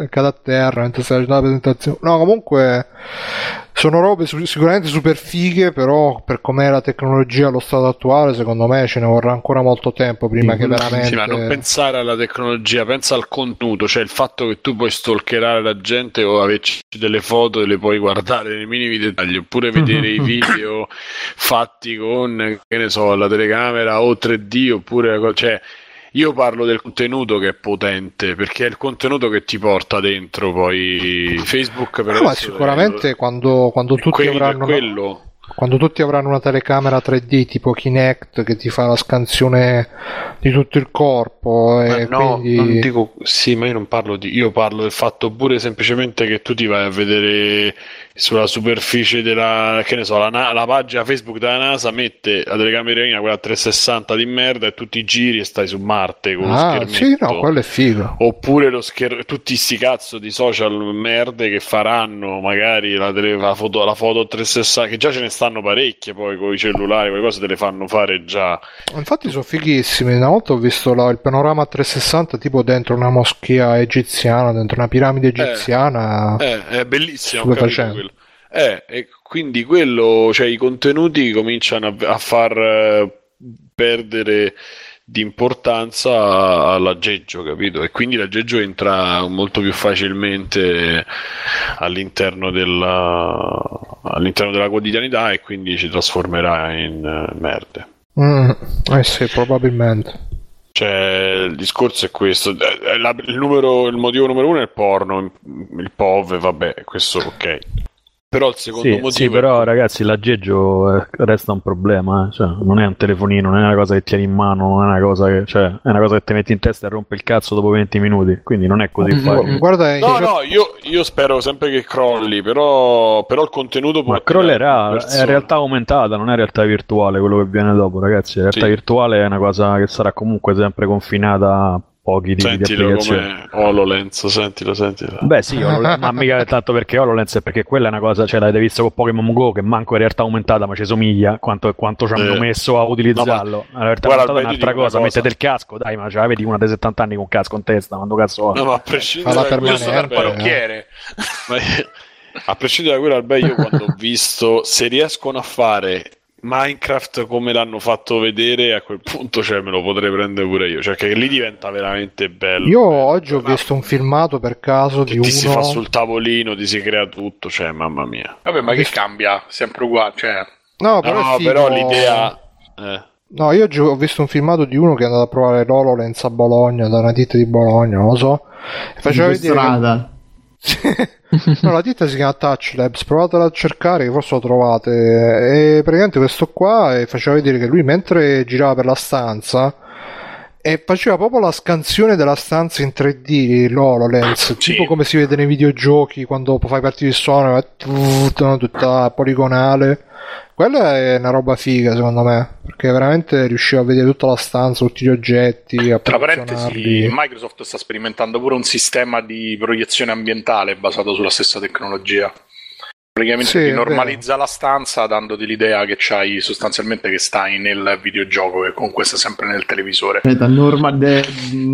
cade a terra mentre stai facendo la presentazione. No comunque sono robe sicuramente super fighe, però per com'è la tecnologia allo stato attuale, secondo me ce ne vorrà ancora molto tempo prima che veramente. Sì, ma non pensare alla tecnologia, pensa al contenuto, cioè il fatto che tu puoi stalkerare la gente o averci delle foto e le puoi guardare nei minimi dettagli, oppure vedere i video fatti con, che ne so, la telecamera o 3D, oppure. Cioè, io parlo del contenuto che è potente, perché è il contenuto che ti porta dentro poi Facebook. Per no, ma sicuramente è... quando, quando tutti avranno... Quello quando tutti avranno una telecamera 3D tipo Kinect che ti fa la scansione di tutto il corpo e no, quindi... non dico sì ma io non parlo di io parlo del fatto pure semplicemente che tu ti vai a vedere sulla superficie della che ne so la, la pagina Facebook della NASA mette la telecamera quella 360 di merda e tutti giri e stai su Marte con ah, lo sì no quello è figo oppure lo scher- tutti sti cazzo di social merde che faranno magari la, tele- la, foto, la foto 360 che già ce ne sta stanno parecchie poi con i cellulari, quelle cose te le fanno fare già. Infatti sono fighissimi. Una volta ho visto la, il panorama 360 tipo dentro una moschea egiziana, dentro una piramide eh, egiziana. Eh, eh, è bellissimo. Quello. Eh, e quindi quello, cioè i contenuti cominciano a, a far eh, perdere di importanza all'aggeggio, capito? E quindi l'aggeggio entra molto più facilmente all'interno della, all'interno della quotidianità e quindi ci trasformerà in uh, merde. Mm, eh sì, probabilmente. Cioè, il discorso è questo: eh, la, il, numero, il motivo numero uno è il porno, il POV, vabbè, questo ok. Però il secondo sì, motivo. Sì, però ragazzi, l'aggeggio eh, resta un problema. Eh. Cioè, non è un telefonino, non è una cosa che tieni in mano, non è una cosa che. Cioè, è una cosa che ti metti in testa e rompe il cazzo dopo 20 minuti. Quindi non è così facile. Guarda, no, no, io, io, spero sempre che crolli, però, però il contenuto può. Ma crollerà, è realtà aumentata, non è realtà virtuale quello che viene dopo, ragazzi. La realtà sì. virtuale è una cosa che sarà comunque sempre confinata pochi tipi sentilo di applicazioni. come HoloLens, sentilo, sentilo. Beh sì, HoloLens, ma mica tanto perché HoloLens è perché quella è una cosa, cioè l'avete visto con Pokémon Go che manco è realtà aumentata ma ci somiglia quanto, quanto ci hanno eh. messo a utilizzarlo. No, ma... La realtà aumentata è un'altra cosa. cosa, mettete il casco, dai ma ce la vedi una dei 70 anni con casco in testa, quando cazzo No ma a prescindere da quello parrucchiere. a prescindere da quello, al io quando ho visto se riescono a fare Minecraft come l'hanno fatto vedere a quel punto cioè, me lo potrei prendere pure io. Cioè che lì diventa veramente bello. Io oggi ho visto un filmato per caso che di ti uno si fa sul tavolino ti si crea tutto cioè mamma mia. Vabbè ma che cambia? Sempre uguale cioè... no però, no, però l'idea eh. no io oggi ho visto un filmato di uno che è andato a provare l'HoloLens a Bologna da una ditta di Bologna non lo so. E faceva vedere strada no, la ditta si chiama Touch Labs, provatela a cercare che forse lo trovate. E praticamente questo qua faceva vedere che lui mentre girava per la stanza e faceva proprio la scansione della stanza in 3D l'HoloLens sì. tipo come si vede nei videogiochi quando fai partire il suono tutta, tutta poligonale quella è una roba figa secondo me perché veramente riusciva a vedere tutta la stanza tutti gli oggetti tra parentesi Microsoft sta sperimentando pure un sistema di proiezione ambientale basato sulla stessa tecnologia praticamente sì, ti normalizza la stanza dandoti l'idea che c'hai sostanzialmente che stai nel videogioco che comunque sta sempre nel televisore Aspetta, norma- de-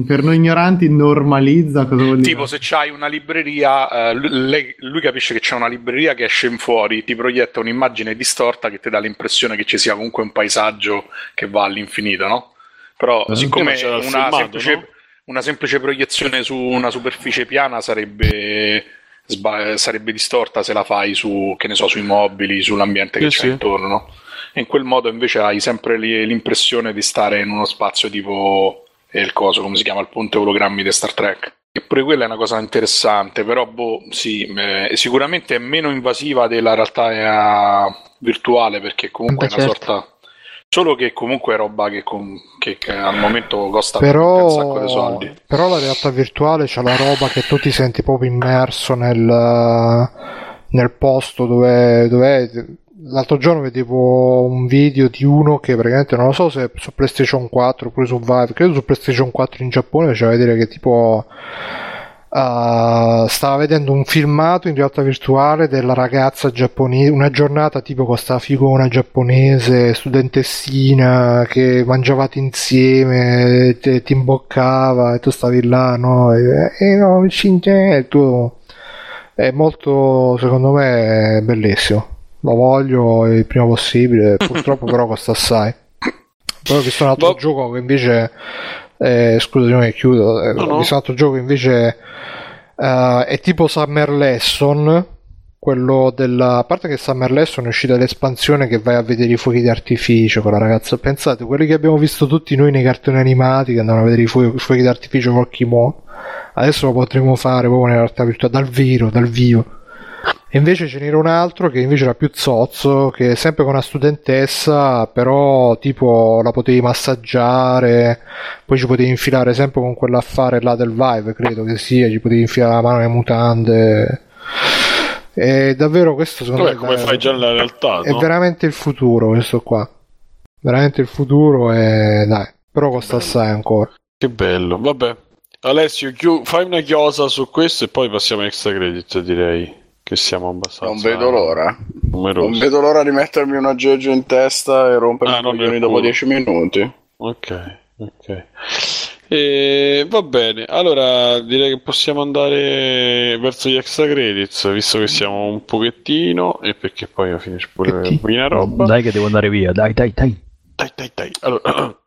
per noi ignoranti normalizza cosa vuol dire? tipo se c'hai una libreria eh, lui, lui, capisce che c'è una libreria che esce in fuori ti proietta un'immagine distorta che ti dà l'impressione che ci sia comunque un paesaggio che va all'infinito no? però eh, siccome una, filmato, semplice, no? una semplice proiezione su una superficie piana sarebbe sba- sarebbe distorta se la fai su, che ne so, sui mobili, sull'ambiente che sì, c'è sì. intorno. E in quel modo invece hai sempre l'impressione di stare in uno spazio tipo il coso, come si chiama, il ponte ologrammi di Star Trek. E pure quella è una cosa interessante, però boh, sì, eh, sicuramente è meno invasiva della realtà eh, virtuale perché comunque è una certo. sorta Solo che comunque è roba che, con, che, che al momento costa però, un sacco di soldi. Però la realtà virtuale c'è la roba che tu ti senti proprio immerso nel, nel posto dove, dove L'altro giorno vedevo un video di uno che praticamente non lo so se su PlayStation 4 oppure su Vive, credo su PlayStation 4 in Giappone faceva vedere che tipo Uh, stava vedendo un filmato in realtà virtuale della ragazza giapponese, una giornata tipo con sta figura giapponese, studentessina che mangiavate insieme, te, ti imboccava e tu stavi là, no? E, e no, e tu... È molto, secondo me, bellissimo. Lo voglio il prima possibile, purtroppo però costa assai. Poi ho visto un altro Bo- gioco che invece eh, scusami chiudo. Eh, no, no. un altro gioco invece uh, è tipo Summer Lesson quello della a parte che Summer Lesson è uscita l'espansione che vai a vedere i fuochi d'artificio con la ragazza. Pensate quelli che abbiamo visto tutti noi nei cartoni animati che andavano a vedere i fuochi, i fuochi d'artificio col kimono adesso lo potremo fare proprio nella realtà virtuale dal vero dal vivo e invece ce n'era un altro che invece era più zozzo, che sempre con una studentessa, però tipo la potevi massaggiare, poi ci potevi infilare sempre con quell'affare là del Vive, credo che sia, ci potevi infilare la mano nelle mutande. E davvero questo secondo Vabbè, me come fai già nella realtà, è no? veramente il futuro questo qua. Veramente il futuro e dai, però costa assai ancora. Che bello, vabbè. Alessio, fai una chiosa su questo e poi passiamo a extra credit, direi che siamo abbastanza non vedo l'ora. Numerosi. non vedo l'ora di mettermi un aggeggio in testa e rompermi ah, i coglioni dopo 10 minuti. Ok ok. E va bene allora direi che possiamo andare verso gli extra credits visto che siamo un pochettino e perché poi finisce pure un pochino roba. Dai che devo andare via dai dai dai. Dai dai dai. Allora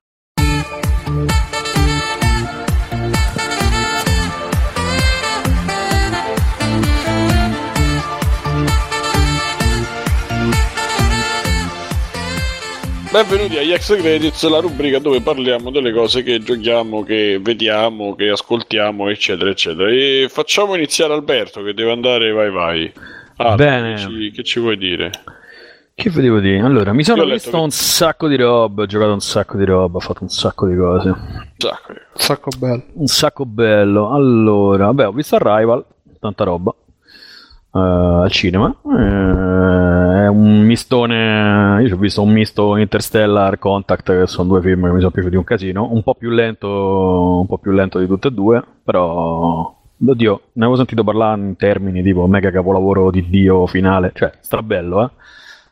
Benvenuti agli Extra Credits, la rubrica dove parliamo delle cose che giochiamo, che vediamo, che ascoltiamo, eccetera, eccetera. E facciamo iniziare Alberto che deve andare, vai vai. Ah, Bene. Che ci, che ci vuoi dire? Che vi devo dire? Allora, mi sono visto che... un sacco di roba, ho giocato un sacco di roba, ho fatto un sacco di cose. Un sacco, un sacco bello. Un sacco bello. Allora, vabbè, ho visto Arrival, tanta roba uh, al cinema. Uh, è un mistone. Io ho visto un misto Interstellar Contact, che sono due film che mi sono piaciuti un casino. Un po' più lento, un po' più lento di tutte e due, però. Oddio, ne avevo sentito parlare in termini tipo mega capolavoro di Dio finale, cioè strabello, eh.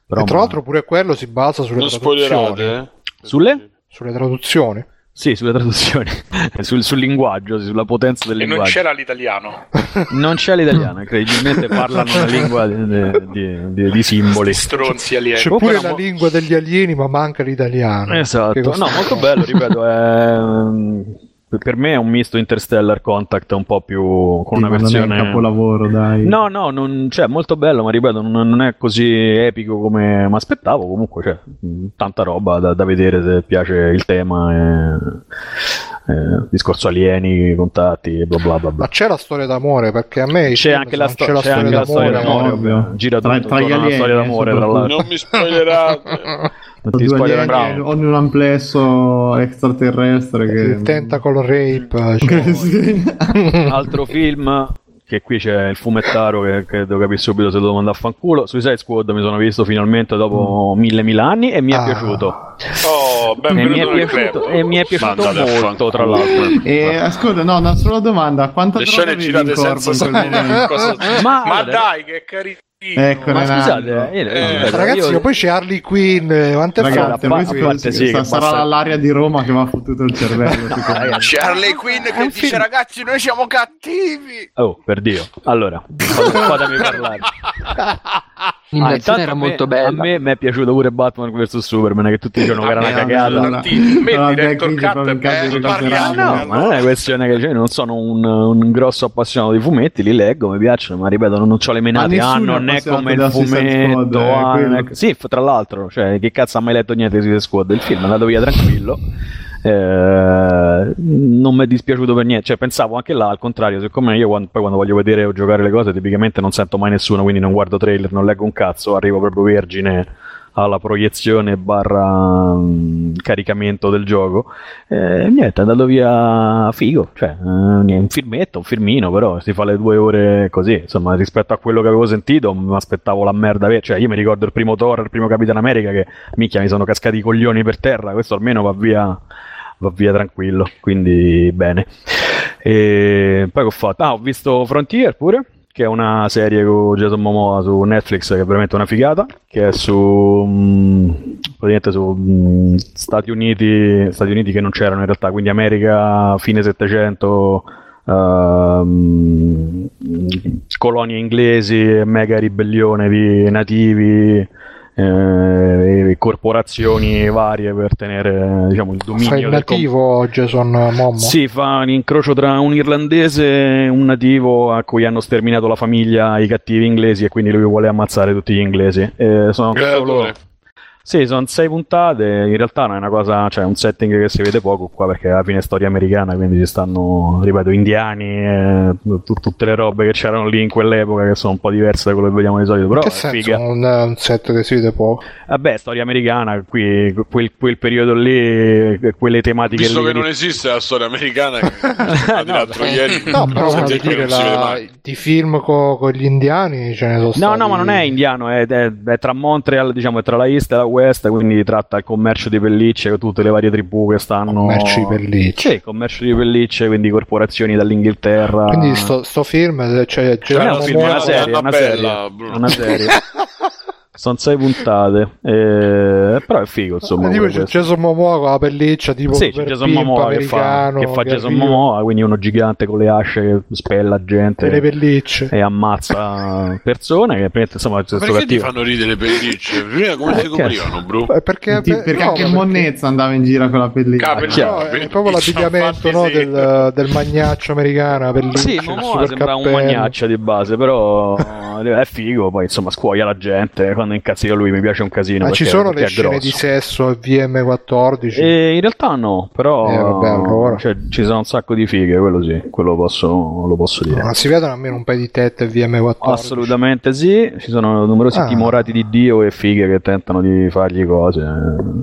Però, e tra ma... l'altro pure quello si basa sulle non traduzioni. Eh? Sulle? Sulle traduzioni. Sì, sulle traduzioni, sul, sul, linguaggio, sulla potenza del e linguaggio. non c'era l'italiano. Non c'è l'italiano, incredibilmente parlano una lingua di, di, di, di simboli. Stronzi alieni. C'è pure la mo- lingua degli alieni, ma manca l'italiano. Esatto, no, molto bello, ripeto, è per me è un misto Interstellar Contact un po' più con sì, una versione non è un capolavoro dai. No no non, cioè, molto bello ma ripeto non, non è così epico come mi aspettavo comunque cioè, tanta roba da, da, vedere se piace il tema e, e, discorso alieni contatti bla bla bla, bla. ma c'è la storia d'amore? Perché a me c'è anche la, sto- c'è la, c'è storia, anche d'amore, la storia d'amore. gira tra, tra gli alieni, storia d'amore tra non mi spoilerate. Non ti alieni, ogni un amplesso extraterrestre che... Il tentacle rape. Cioè... Altro film che qui c'è il fumettaro che credo capire subito se lo manda a fanculo. Suicide Squad mi sono visto finalmente dopo mm. mille mille anni e mi è ah. piaciuto. Oh, e mi è piaciuto, e mi è piaciuto molto, tra l'altro. E ascolta, no, una sola domanda: quanto Le scene girate senza ma, ma dai, che carino. Ecco, ma scusate, eh, eh, ragazzi, io... poi c'è Harley Quinn. Quante ragazzi, a parte, parte sì, sta, sarà basta... l'aria di Roma che mi ha fottuto il cervello. no, c'è Harley Quinn che dice: film... Ragazzi, noi siamo cattivi. Oh, per Dio. Allora, fatemi parlare. L'animazione era molto bella. A me mi è piaciuto pure Batman vs Superman, che tutti dicevano che era una cagata. Me director cut No, ma non è questione che cioè, non sono un, un, grosso appassionato di fumetti, li leggo, mi piacciono, ma ripeto, non ho le menate. Ah, non è come il fumetto. Eh, ah, sì, tra l'altro, cioè, che cazzo ha mai letto niente di Suicide Squad? Il film è andato via tranquillo. Eh, non mi è dispiaciuto per niente. Cioè, pensavo anche là, al contrario, siccome io quando, poi quando voglio vedere o giocare le cose, tipicamente non sento mai nessuno, quindi non guardo trailer, non leggo un cazzo, arrivo proprio vergine alla proiezione barra um, caricamento del gioco. Eh, niente, è andato via figo, cioè eh, un filmetto, un filmino, però si fa le due ore così, insomma, rispetto a quello che avevo sentito mi aspettavo la merda, cioè io mi ricordo il primo Thor, il primo Capitan America che minchia mi sono cascati i coglioni per terra, questo almeno va via va via tranquillo, quindi bene. E poi che ho fatto? Ah, ho visto Frontier pure, che è una serie con Jason Momoa su Netflix che è veramente una figata, che è su mh, praticamente su mh, Stati Uniti, Stati Uniti che non c'erano in realtà, quindi America fine 700 Uh, colonie inglesi, mega ribellione di nativi, eh, corporazioni varie per tenere diciamo, il dominio. Fa il nativo com- Jason Momo? Sì, fa un incrocio tra un irlandese e un nativo a cui hanno sterminato la famiglia i cattivi inglesi e quindi lui vuole ammazzare tutti gli inglesi. Eh, sono solo sì, sono sei puntate, in realtà non è una cosa, cioè un setting che si vede poco qua perché alla fine è storia americana, quindi ci stanno, ripeto, indiani, e t- tutte le robe che c'erano lì in quell'epoca che sono un po' diverse da quello che vediamo di solito, però che senso figa. Un, un set che si vede poco? Vabbè, storia americana, qui, quel, quel periodo lì, quelle tematiche Visto lì. che non esiste la storia americana, che no, l'altro no, ieri, no, però voglio dire, la, di film con, con gli indiani ce ne sono No, stati... no, ma non è indiano, è, è, è tra Montreal, diciamo, è tra la East e la West West, quindi tratta il commercio di pellicce con tutte le varie tribù che stanno. Commercio di pellicce. Sì, commercio di pellicce, quindi corporazioni dall'Inghilterra. Quindi sto, sto film, cioè, cioè, è, un film, una serie, una, una serie, una serie. Sono sei puntate, eh, però è figo. Insomma, eh, tipo c'è Jason Momoa con la pelliccia, tipo sì, c'è Jason Momoa che fa, che fa Jason Momoa, quindi uno gigante con le asce che spella gente e le pellicce e ammazza persone. Che insomma, perché cattivo. ti fanno ridere le pellicce? Prima come si coprivano, bro? Eh, perché, Ti, perché no, anche perché... Monnezza andava in giro con la pelliccia. Capito, no, è proprio l'abbigliamento no, del, del, magnaccio americano. Pelliccia, sì, Momoa sembra un magnaccio di base, però è figo. Poi insomma, scuoia la gente quando incazzito lui, mi piace un casino. Ma ci sono le scene di sesso al VM14? E in realtà no, però eh, vabbè, allora. cioè, ci sono un sacco di fighe, quello sì, quello posso, lo posso dire. Ma si vedono almeno un paio di tette VM14? Assolutamente sì, ci sono numerosi ah. timorati di Dio e fighe che tentano di fargli cose.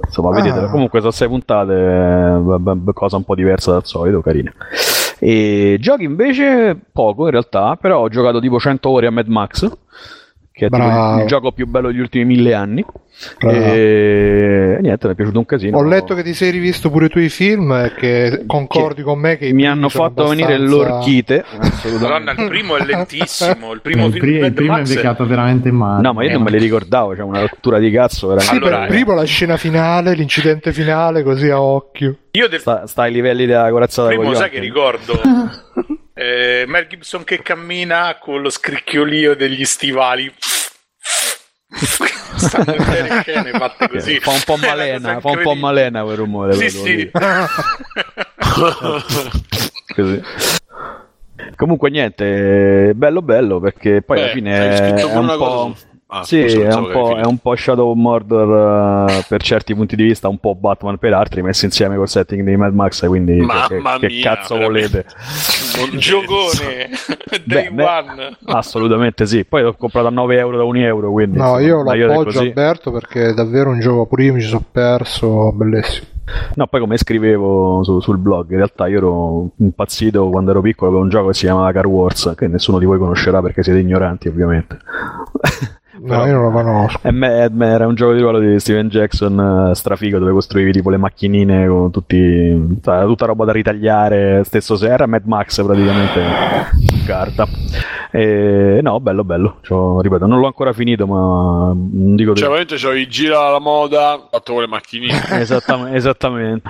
Insomma, ah. vedete, comunque sono sei puntate, cosa un po' diversa dal solito, carina. E giochi invece poco in realtà, però ho giocato tipo 100 ore a Mad Max che è il gioco più bello degli ultimi mille anni. Bravo. E niente, mi è piaciuto un casino. Ho letto che ti sei rivisto pure tu i film e che concordi che con me che mi hanno fatto abbastanza... venire l'orchite. Madonna, il primo è lentissimo. Il primo, il film il primo è invecchiato veramente male. No, ma io non me li ricordavo. C'è cioè una rottura di cazzo. Veramente. Sì, allora, per primo la scena finale, l'incidente finale, così a occhio. Io del... sta, sta ai livelli della corazzata. Primo, sai che ricordo. Eh, Mel Gibson che cammina con lo scricchiolio degli stivali. Stanno intere scene fatte così. Fa un po' malena, fa un po' malena quel rumore. Sì, sì. così. Comunque niente, bello bello perché poi Beh, alla fine è un po'... Ah, sì, è un, è un, po', Shadow of Mordor uh, per certi punti di vista, un po' Batman per altri, messi insieme col setting di Mad Max, quindi che, che, che, cazzo volete? Un giocone Day Beh, One. Assolutamente sì. Poi l'ho comprato a 9 euro da 1 euro. Quindi, no, io lo appoggio Alberto perché è davvero un gioco primo, mi ci sono perso, bellissimo. No, poi come scrivevo su, sul blog, in realtà io ero impazzito quando ero piccolo per un gioco che si chiamava Car Wars, che nessuno di voi conoscerà perché siete ignoranti ovviamente. No, io non lo conosco. Era un gioco di ruolo di Steven Jackson eh, strafigo dove costruivi tipo le macchinine con tutti, tutta roba da ritagliare. Stesso se era Mad Max praticamente carta. E, no, bello, bello. Cioè, ripeto, non l'ho ancora finito, ma non dico. Cioè, veramente c'ho i gira alla moda, fatto con le macchinine. esattamente. esattamente.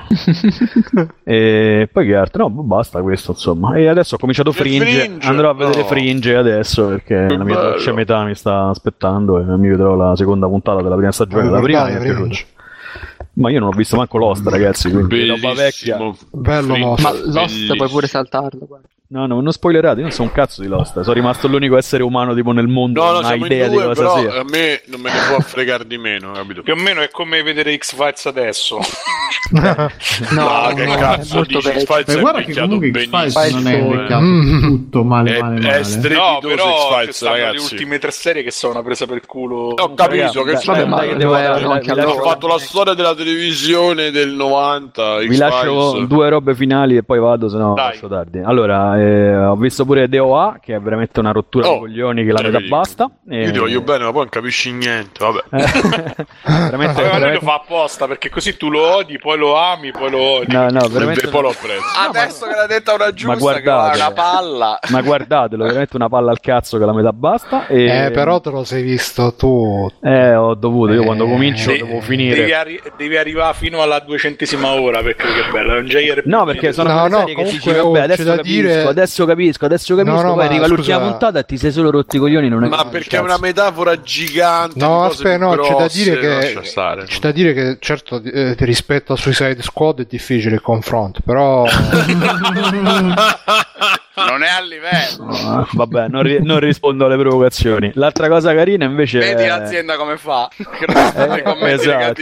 e poi che altro? No, basta questo, insomma. E adesso ho cominciato Fringe. Fringe. Andrò a vedere no. Fringe adesso perché che la mia dolce metà mi sta aspettando e mi vedrò la seconda puntata della prima stagione. La prima mi è piaciuta. Ma io non ho visto manco Lost, ragazzi. Quindi roba vecchia. Bello Lost. Ma Lost puoi pure saltarlo. Guarda. No, no, non spoilerate, io non sono un cazzo di Lost. Sono rimasto l'unico essere umano tipo nel mondo. No, no, non ha idea due, di cosa però sia. A me non me ne può fregare di meno, capito? Più o meno è come vedere X-Files adesso. no, no, che no, cazzo dici? X-Files è guarda che comunque X-Files non è invecchiato mm. tutto male, male, male. È no, però X-Files, ragazzi. le ultime tre serie che sono una presa per culo. Ho capito che vabbè, ma ho fatto la storia della televisione del 90. Vi lascio due robe finali e poi vado, se no faccio tardi. Allora, eh, ho visto pure DOA, che è veramente una rottura oh, di coglioni che la metà basta. E... Io ti voglio bene, ma poi non capisci niente. Vabbè. veramente, ma veramente... lo fa apposta perché così tu lo odi, poi lo ami, poi lo odi. No, no, veramente. poi lo apprezzo. Adesso che l'ha detta una giusta, ma guardate, una palla. Ma guardatelo, veramente una palla al cazzo che la metà basta. E... Eh, però te lo sei visto tu. Eh, ho dovuto. Io eh... quando comincio De- devo finire. Devi, arri- devi, arrivare fino alla duecentesima ora perché che bello. È un JRPG. No, perché sono no, no, che dici, vabbè, adesso capisco, dire... adesso capisco, adesso capisco. No, no, poi arriva l'ultima puntata e ti sei solo rotti i coglioni. Non è ma perché è una metafora gigante. No, aspetta, no, c'è da dire che. C'è da dire che certo eh, rispetto a Suicide Squad è difficile il confronto, però. non è a livello. No, vabbè, non, ri- non, rispondo alle provocazioni. L'altra cosa carina invece Vedi è... l'azienda come fa. eh, esatto.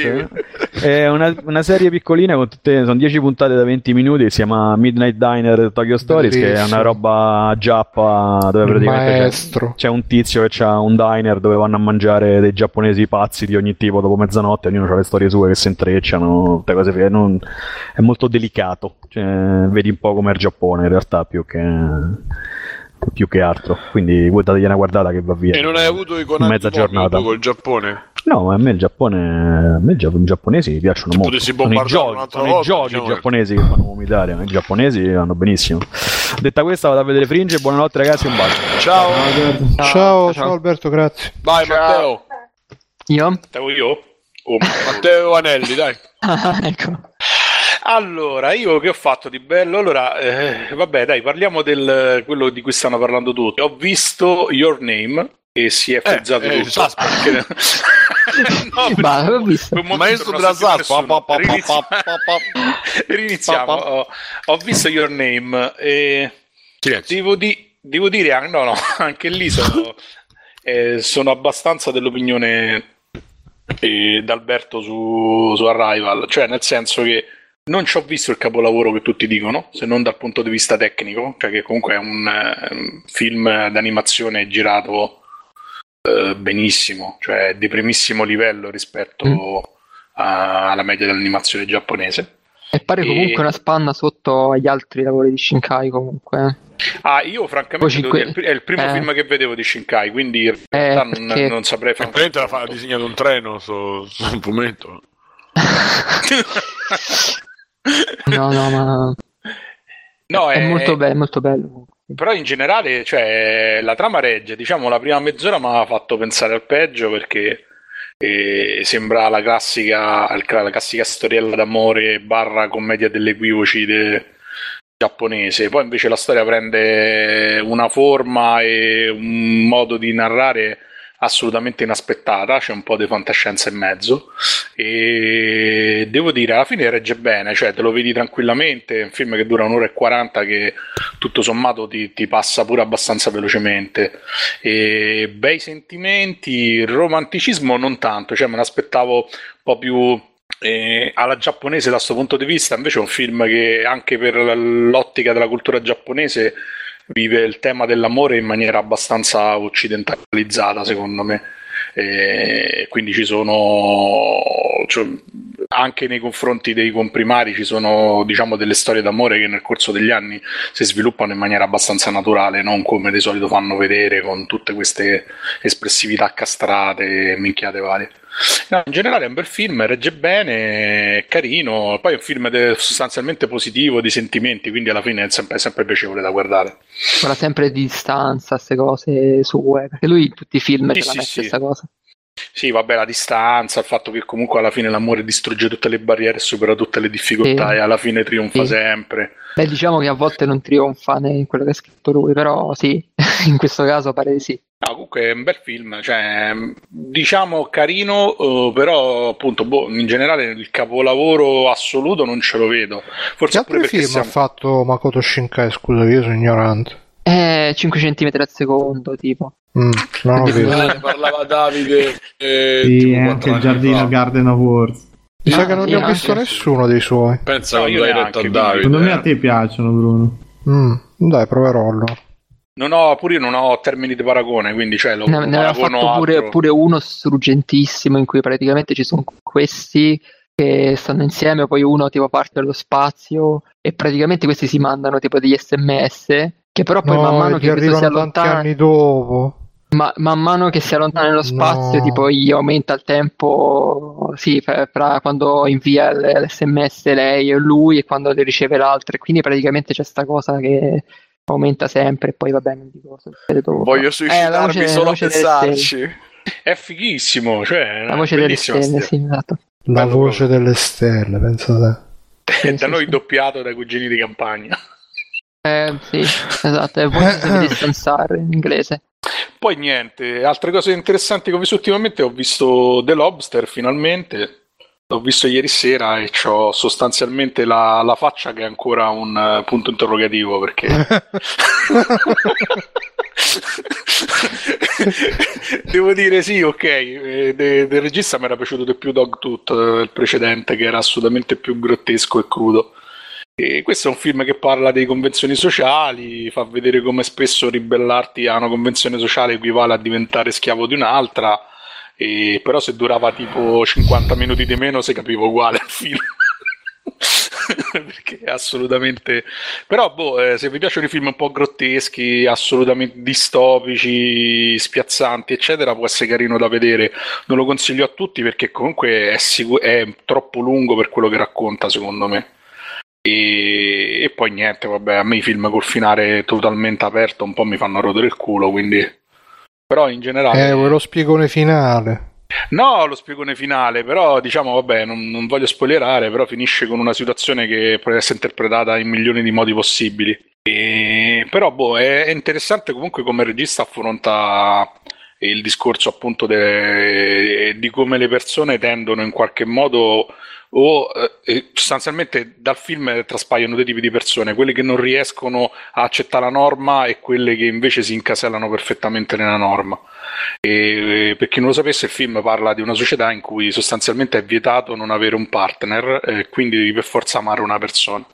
È una, una, serie piccolina con tutte sono 10 puntate da 20 minuti, si chiama Midnight Diner Tokyo Stories, Bellissimo. che è una roba giappa dove praticamente c'è, c'è, un tizio che ha un diner dove vanno a mangiare dei giapponesi pazzi di ogni tipo dopo mezzanotte, ognuno ha le storie sue che si intrecciano, tutte cose non, è molto delicato, cioè, vedi un po' come il Giappone in realtà più che più che altro. Quindi dategli una guardata che va via. E non hai avuto i conatti mezza giornata col Giappone? No, a me il Giappone, a me i giapponesi mi piacciono molto. Sono i giochi, sono volta, i giochi diciamo giapponesi che fanno vomitare. I giapponesi vanno benissimo. Detta questa, vado a vedere Fringe. Buonanotte, ragazzi. Un bacio. Ciao. Ciao, ciao, ciao Alberto, grazie. Vai, ciao. Matteo. Io? Matteo, io? Oh, Matteo Anelli, dai. ah, ecco. Allora, io che ho fatto di bello? Allora, eh, vabbè, dai, parliamo del quello di cui stanno parlando tutti. Ho visto Your Name e si è eh, frizzato eh, tutto. Perché... no, Ma l'ho visto. Maestro della Saspa. Riniziamo. Ho, ho, visto Your Name e devo, di, devo, dire, no, no, anche lì sono, eh, sono abbastanza dell'opinione eh, d'Alberto su, su Arrival, cioè nel senso che non ci ho visto il capolavoro che tutti dicono, se non dal punto di vista tecnico, cioè che comunque è un, un film d'animazione girato eh, benissimo, cioè di primissimo livello rispetto mm. a, alla media dell'animazione giapponese. E pare comunque e... una spanna sotto agli altri lavori di Shinkai comunque. Ah, io francamente cinque... è il primo eh. film che vedevo di Shinkai, quindi in realtà eh, perché... non, non, saprei fare. Praticamente ha disegnato un treno su, su un fumetto. No, no, ma... No, è, è molto, be- molto bello. Però in generale, cioè, la trama regge, diciamo, la prima mezz'ora mi ha fatto pensare al peggio perché eh, sembra la classica, la classica storiella d'amore barra commedia delle equivoci de- giapponese. Poi invece la storia prende una forma e un modo di narrare assolutamente inaspettata, c'è un po' di fantascienza in mezzo. E devo dire alla fine regge bene, cioè te lo vedi tranquillamente, è un film che dura un'ora e 40 che tutto sommato ti, ti passa pure abbastanza velocemente. E bei sentimenti, romanticismo non tanto, cioè me l'aspettavo un po' più eh, alla giapponese da questo punto di vista. Invece è un film che anche per l'ottica della cultura giapponese vive il tema dell'amore in maniera abbastanza occidentalizzata, secondo me. E quindi ci sono cioè, anche nei confronti dei comprimari ci sono diciamo delle storie d'amore che nel corso degli anni si sviluppano in maniera abbastanza naturale non come di solito fanno vedere con tutte queste espressività castrate minchiate varie No, in generale è un bel film, regge bene, è carino, poi è un film de- sostanzialmente positivo, di sentimenti, quindi alla fine è sempre, è sempre piacevole da guardare. Parla sempre di distanza, queste cose sue, perché lui in tutti i film sì, ce la sì, mette sì. cosa. Sì, vabbè, la distanza, il fatto che comunque alla fine l'amore distrugge tutte le barriere, supera tutte le difficoltà sì. e alla fine trionfa sì. sempre. Beh, diciamo che a volte non trionfa in quello che ha scritto lui, però sì, in questo caso pare di sì. No, comunque è un bel film, cioè, diciamo carino, uh, però appunto boh, in generale il capolavoro assoluto non ce lo vedo. Forse che altri film siamo... ha fatto Makoto Shinkai, scusa, io sono ignorante. Eh, 5 cm al secondo, tipo. Mm, non ho visto. Ne parlava Davide. Eh, sì, anche il giardino fa. Garden Awards. Mi sa che non ne ho visto anche. nessuno dei suoi. Pensa no, io l'hai detto a Davide. Secondo me a te piacciono, Bruno. Mm, dai, proverò allora. Non ho, pure io non ho termini di paragone, quindi cioè, lo ne, ne aveva fatto pure, pure, uno struggentissimo in cui praticamente ci sono questi che stanno insieme, poi uno tipo parte dallo spazio e praticamente questi si mandano tipo degli sms che però poi no, man mano che questo si allontana anni dopo. Ma man mano che si allontana nello spazio, no. tipo gli aumenta il tempo, sì, fra, fra quando invia l'sms lei o lui e quando le riceve l'altro. E quindi praticamente c'è questa cosa che aumenta sempre e poi va bene dico, voglio suicidarmi eh, solo a pensarci è fighissimo cioè, la voce delle stelle sì, esatto. la Bello voce proprio. delle stelle pensate sì, da sì, noi sì. doppiato dai cugini di campagna eh, sì esatto è voce di distanzare in inglese poi niente altre cose interessanti che ho visto ultimamente ho visto The Lobster finalmente L'ho visto ieri sera e ho sostanzialmente la, la, faccia che è ancora un uh, punto interrogativo perché... Devo dire sì, ok, eh, del de regista mi era piaciuto di più Dogtooth, eh, il precedente, che era assolutamente più grottesco e crudo. E questo è un film che parla di convenzioni sociali, fa vedere come spesso ribellarti a una convenzione sociale equivale a diventare schiavo di un'altra e, però se durava tipo 50 minuti di meno si capiva uguale il film. perché assolutamente però boh, eh, se vi piacciono i film un po' grotteschi assolutamente distopici spiazzanti eccetera può essere carino da vedere non lo consiglio a tutti perché comunque è, sicur- è troppo lungo per quello che racconta secondo me e, e poi niente vabbè a me i film col finale totalmente aperto un po' mi fanno rodere il culo quindi però in generale... Eh, lo spiegone finale? No, lo spiegone finale, però diciamo, vabbè, non, non, voglio spoilerare, però finisce con una situazione che può essere interpretata in milioni di modi possibili. E, però, boh, è, è interessante comunque come regista affronta il discorso appunto de, di come le persone tendono in qualche modo o eh, sostanzialmente dal film traspaiono due tipi di persone, quelle che non riescono a accettare la norma e quelle che invece si incasellano perfettamente nella norma. E, per chi non lo sapesse, il film parla di una società in cui sostanzialmente è vietato non avere un partner, eh, quindi devi per forza amare una persona.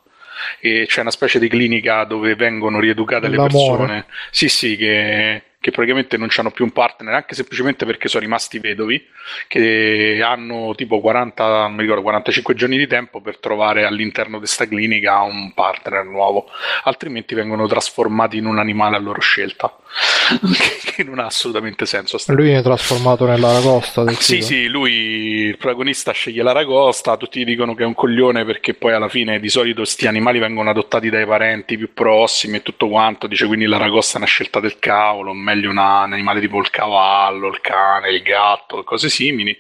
E c'è una specie di clinica dove vengono rieducate le persone. Sì, sì, che che praticamente non hanno più un partner, anche semplicemente perché sono rimasti vedovi, che hanno tipo 40, non mi ricordo, 45 giorni di tempo per trovare all'interno di questa clinica un partner nuovo, altrimenti vengono trasformati in un animale a loro scelta, che non ha assolutamente senso. Lui viene trasformato nell'aragosta del Sì, sì, lui, il protagonista sceglie l'aragosta, tutti dicono che è un coglione perché poi alla fine di solito questi animali vengono adottati dai parenti più prossimi e tutto quanto, dice quindi l'aragosta è una scelta del cavolo, meglio una, un animale tipo il cavallo, il cane, il gatto, cose simili.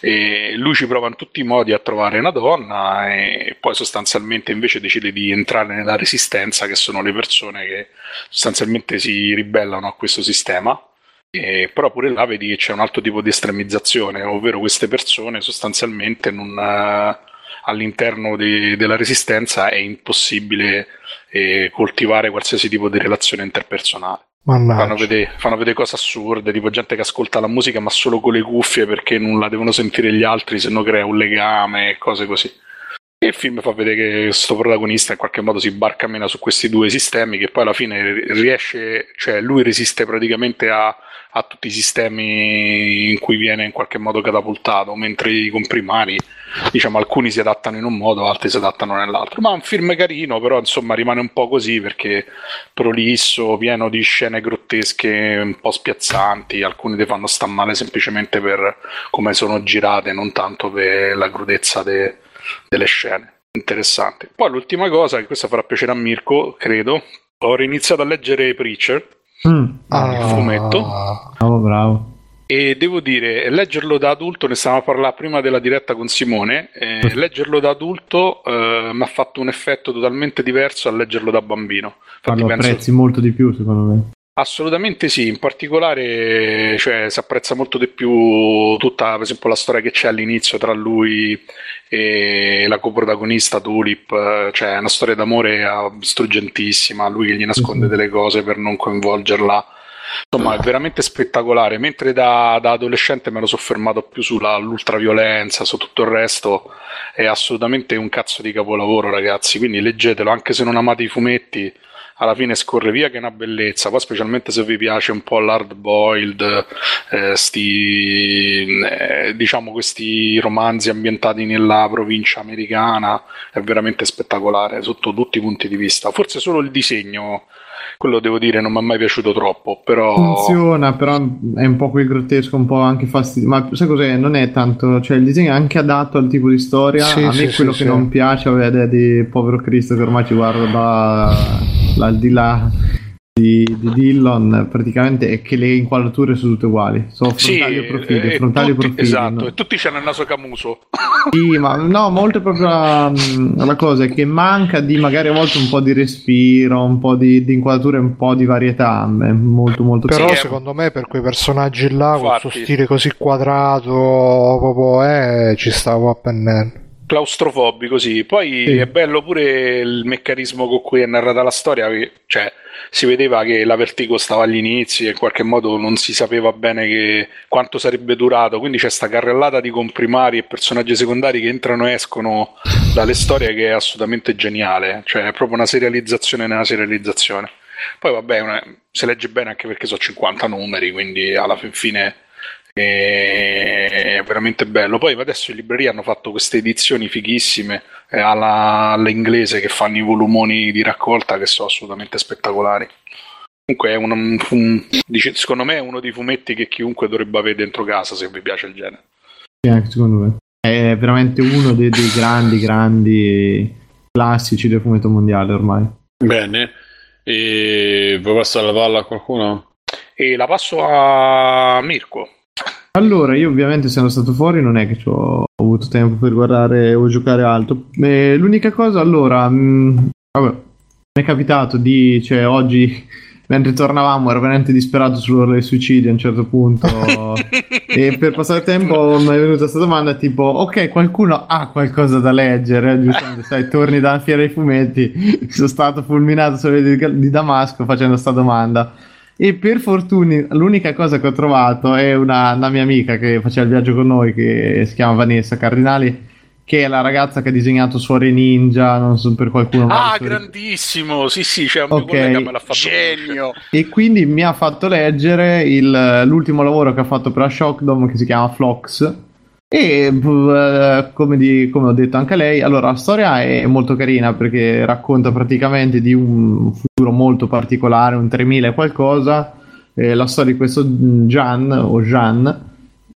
E lui ci prova in tutti i modi a trovare una donna e poi sostanzialmente invece decide di entrare nella resistenza, che sono le persone che sostanzialmente si ribellano a questo sistema E, però pure là vedi che c'è un altro tipo di estremizzazione, ovvero queste persone sostanzialmente non, uh, all'interno di, della resistenza è impossibile eh, coltivare qualsiasi tipo di relazione interpersonale. Fanno vedere, fanno vedere, cose assurde, tipo gente che ascolta la musica ma solo con le cuffie perché non la devono sentire gli altri, se no crea un legame e cose così. E il film fa vedere che questo protagonista in qualche modo si barcamena su questi due sistemi che poi alla fine riesce, cioè lui resiste praticamente a, a tutti i sistemi in cui viene in qualche modo catapultato, mentre i comprimari, diciamo, alcuni si adattano in un modo, altri si adattano nell'altro. Ma è un film carino, però insomma rimane un po' così perché prolisso, pieno di scene grottesche un po' spiazzanti, alcuni ti fanno star male semplicemente per come sono girate, non tanto per la crudezza de delle scene. Interessante. Poi l'ultima cosa, che questa farà piacere a Mirko, credo, ho iniziato a leggere Preacher, mm. ah. il fumetto. Bravo, bravo. E devo dire, leggerlo da adulto, ne stavamo a parlare prima della diretta con Simone, eh, leggerlo da adulto eh, mi ha fatto un effetto totalmente diverso a leggerlo da bambino. Infatti, lo penso... apprezzi molto di più, secondo me. Assolutamente sì, in particolare cioè, si apprezza molto di più tutta per esempio la storia che c'è all'inizio tra lui e la coprotagonista Tulip, cioè una storia d'amore struggentissima, lui che gli nasconde delle cose per non coinvolgerla. Insomma, è veramente spettacolare. Mentre da, da adolescente mi ero soffermato più sull'ultraviolenza, su tutto il resto, è assolutamente un cazzo di capolavoro, ragazzi. Quindi leggetelo, anche se non amate i fumetti alla fine scorre via che è una bellezza, poi specialmente se vi piace un po' l'hard boiled, eh, sti, eh, diciamo questi romanzi ambientati nella provincia americana, è veramente spettacolare sotto tutti i punti di vista. Forse solo il disegno quello devo dire non mi è mai piaciuto troppo però funziona però è un po' quel grottesco un po' anche fastidio ma sai cos'è? Non è tanto cioè il disegno è anche adatto al tipo di storia sì, a me sì, quello sì, che non piace è l'idea di povero Cristo che ormai ci guarda da l'aldilà di, di Dillon praticamente è che le inquadrature sono tutte uguali. Sono frontali sì, e profili, e frontali tutti, profili esatto no? e tutti hanno il naso camuso. Sì ma no molto proprio la, la, cosa è che manca di magari a volte un po' di respiro un po' di, di inquadrature un po' di varietà molto molto però sì, secondo me per quei personaggi là con questo stile così quadrato proprio eh, ci stavo a pennello claustrofobico, sì. Poi sì. è bello pure il meccanismo con cui è narrata la storia, cioè si vedeva che la Vertigo stava agli inizi e in qualche modo non si sapeva bene che, quanto sarebbe durato, quindi c'è sta carrellata di comprimari e personaggi secondari che entrano e escono dalle storie che è assolutamente geniale, cioè è proprio una serializzazione nella serializzazione. Poi vabbè, una, si legge bene anche perché sono 50 numeri, quindi alla fine è veramente bello. Poi adesso in libreria hanno fatto queste edizioni fighissime eh, alla, all'inglese che fanno i volumoni di raccolta che sono assolutamente spettacolari. Comunque è un, un, secondo me è uno dei fumetti che chiunque dovrebbe avere dentro casa se vi piace il genere. Sì, anche secondo me. È veramente uno dei, dei grandi, grandi classici del fumetto mondiale ormai. Bene, e vuoi passare la palla a qualcuno? E la passo a Mirko. Allora, io ovviamente essendo stato fuori non è che ho avuto tempo per guardare o giocare altro. E l'unica cosa, allora, mh, mm, vabbè, mi è capitato di, cioè oggi mentre tornavamo ero veramente disperato sull'ora del suicidio a un certo punto. E per passare tempo mi è venuta questa domanda tipo ok qualcuno ha qualcosa da leggere? Giustamente sai torni dalla fiera dei fumetti. Sono stato fulminato sulle di, di Damasco facendo questa domanda e per fortuna l'unica cosa che ho trovato è una, una, mia amica che faceva il viaggio con noi, che si chiama Vanessa Cardinali, che è la ragazza che ha disegnato Suore Ninja, non so per qualcuno. Ah, grandissimo! Sì, sì, c'è un okay. collega me l'ha fatto Genio! E quindi mi ha fatto leggere il, l'ultimo lavoro che ha fatto per la Shockdom, che si chiama Flox, e uh, come, di, come, ho detto anche lei, allora la storia è molto carina perché racconta praticamente di un futuro molto particolare, un 3000 e qualcosa, eh, la storia di questo Gian o Jean,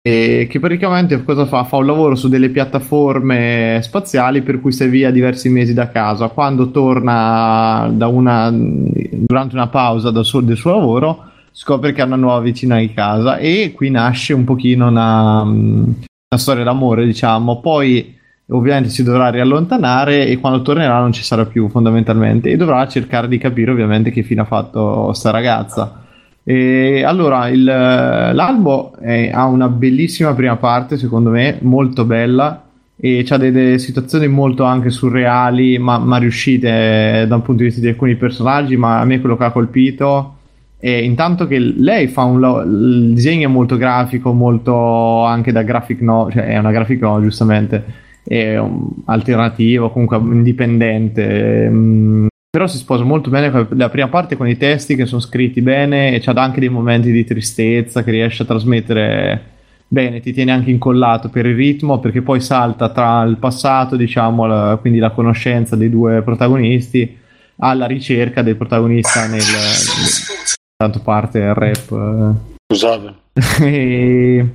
eh, che praticamente cosa fa? Fa un lavoro su delle piattaforme spaziali per cui stai via diversi mesi da casa. Quando torna da una, durante una pausa del suo, del suo lavoro, scopre che ha una nuova vicina di casa e qui nasce un pochino una una storia d'amore, diciamo. Poi ovviamente si dovrà riallontanare e quando tornerà non ci sarà più fondamentalmente e dovrà cercare di capire ovviamente che fine ha fatto sta ragazza. E allora, il, l'albo è, ha una bellissima prima parte, secondo me, molto bella e ha delle situazioni molto anche surreali, ma, ma riuscite da un punto di vista di alcuni personaggi, ma a me quello che ha colpito è intanto che lei fa un lo- il disegno è molto grafico, molto anche da graphic novel, cioè è una graphic novel giustamente, è un alternativo, comunque indipendente. Mh, però si sposa molto bene con la prima parte con i testi che sono scritti bene e c'ha anche dei momenti di tristezza che riesce a trasmettere bene, ti tiene anche incollato per il ritmo perché poi salta tra il passato, diciamo, la, quindi la conoscenza dei due protagonisti alla ricerca del protagonista nel, nel tanto parte il rap. Scusate. e...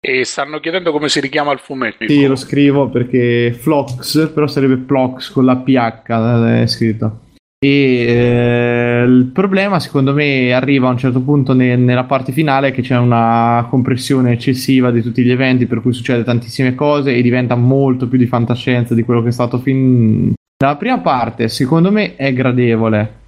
e stanno chiedendo come si richiama il fumetto. Sì, lo scrivo perché Flox, però sarebbe Plox con la PH è scritto. E eh, il problema, secondo me, arriva a un certo punto ne- nella parte finale che c'è una compressione eccessiva di tutti gli eventi, per cui succede tantissime cose e diventa molto più di fantascienza di quello che è stato fin. La prima parte, secondo me, è gradevole.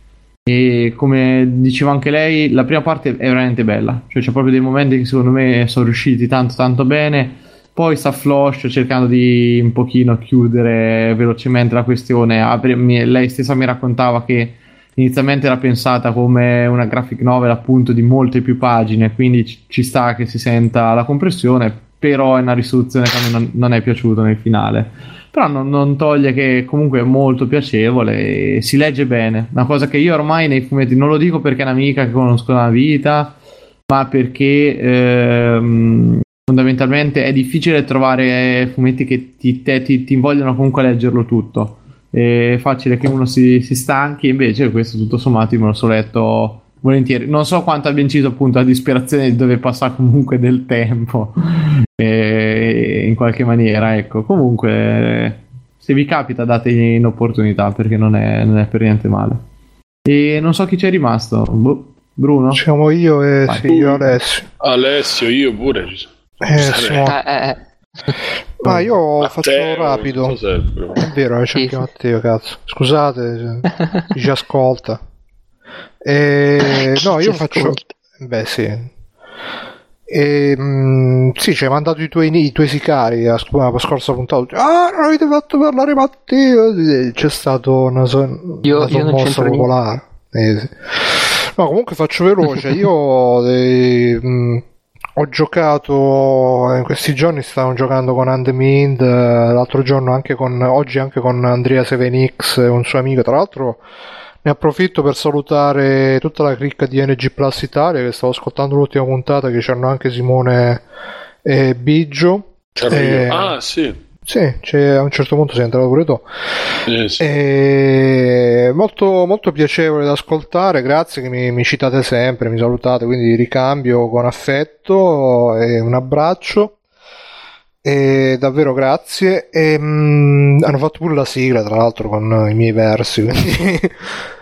E come diceva anche lei, la prima parte è veramente bella. Cioè, c'è proprio dei momenti che secondo me sono riusciti tanto, tanto bene poi sta Flosh cercando di un pochino chiudere velocemente la questione. Lei stessa mi raccontava che inizialmente era pensata come una graphic novel appunto di molte più pagine, quindi ci sta che si senta la compressione, però è una risoluzione che a me non, è piaciuta nel finale. Però non, non, toglie che comunque è molto piacevole e si legge bene. Una cosa che io ormai nei fumetti non lo dico perché è un'amica che conosco da una vita, ma perché ehm, fondamentalmente è difficile trovare fumetti che ti, te, ti, ti invogliano comunque a leggerlo tutto. È facile che uno si, si stanchi, invece questo tutto sommato io me lo so letto volentieri. Non so quanto abbia inciso appunto la disperazione di dover passare comunque del tempo e, in qualche maniera, ecco. Comunque, se vi capita dategli un'opportunità perché non è, non è per niente male. E non so chi c'è rimasto. Boh, Bruno? Siamo io e sì, io Alessio. Alessio, io pure ci sono. Eh, siamo... eh, eh. Ma io Matteo, faccio rapido. È vero, c'è anche Matteo, cazzo. Scusate, chi ci ascolta. E... No, io faccio... Beh, sì. E, mh, mm, sì, ci hai mandato i tuoi, i tuoi sicari la, la scorsa puntata. Ah, non avete fatto parlare Matteo. C'è stato una, so- io, una sommossa popolare. Eh, sì. No, comunque faccio veloce. Io eh, mh, ho giocato in questi giorni stavo giocando con Andmind l'altro giorno anche con oggi anche con Andrea 7X un suo amico tra l'altro ne approfitto per salutare tutta la cricca di NG Plus Italia che stavo ascoltando l'ultima puntata che c'erano anche Simone e Biggio e... ah sì sì, a un certo punto sei entrato pure tu. Eh, sì. e... molto, molto piacevole da ascoltare, grazie che mi, mi, citate sempre, mi salutate, quindi ricambio con affetto e un abbraccio. E davvero grazie. E, mh, hanno fatto pure la sigla, tra l'altro, con i miei versi. Quindi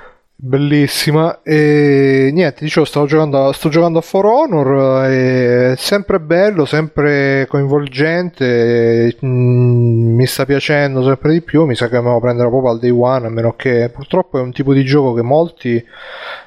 bellissima. E niente dicevo stavo giocando sto giocando a For Honor è sempre bello sempre coinvolgente mm, mi sta piacendo sempre di più mi sa che me lo prenderò proprio al day one a meno che purtroppo è un tipo di gioco che molti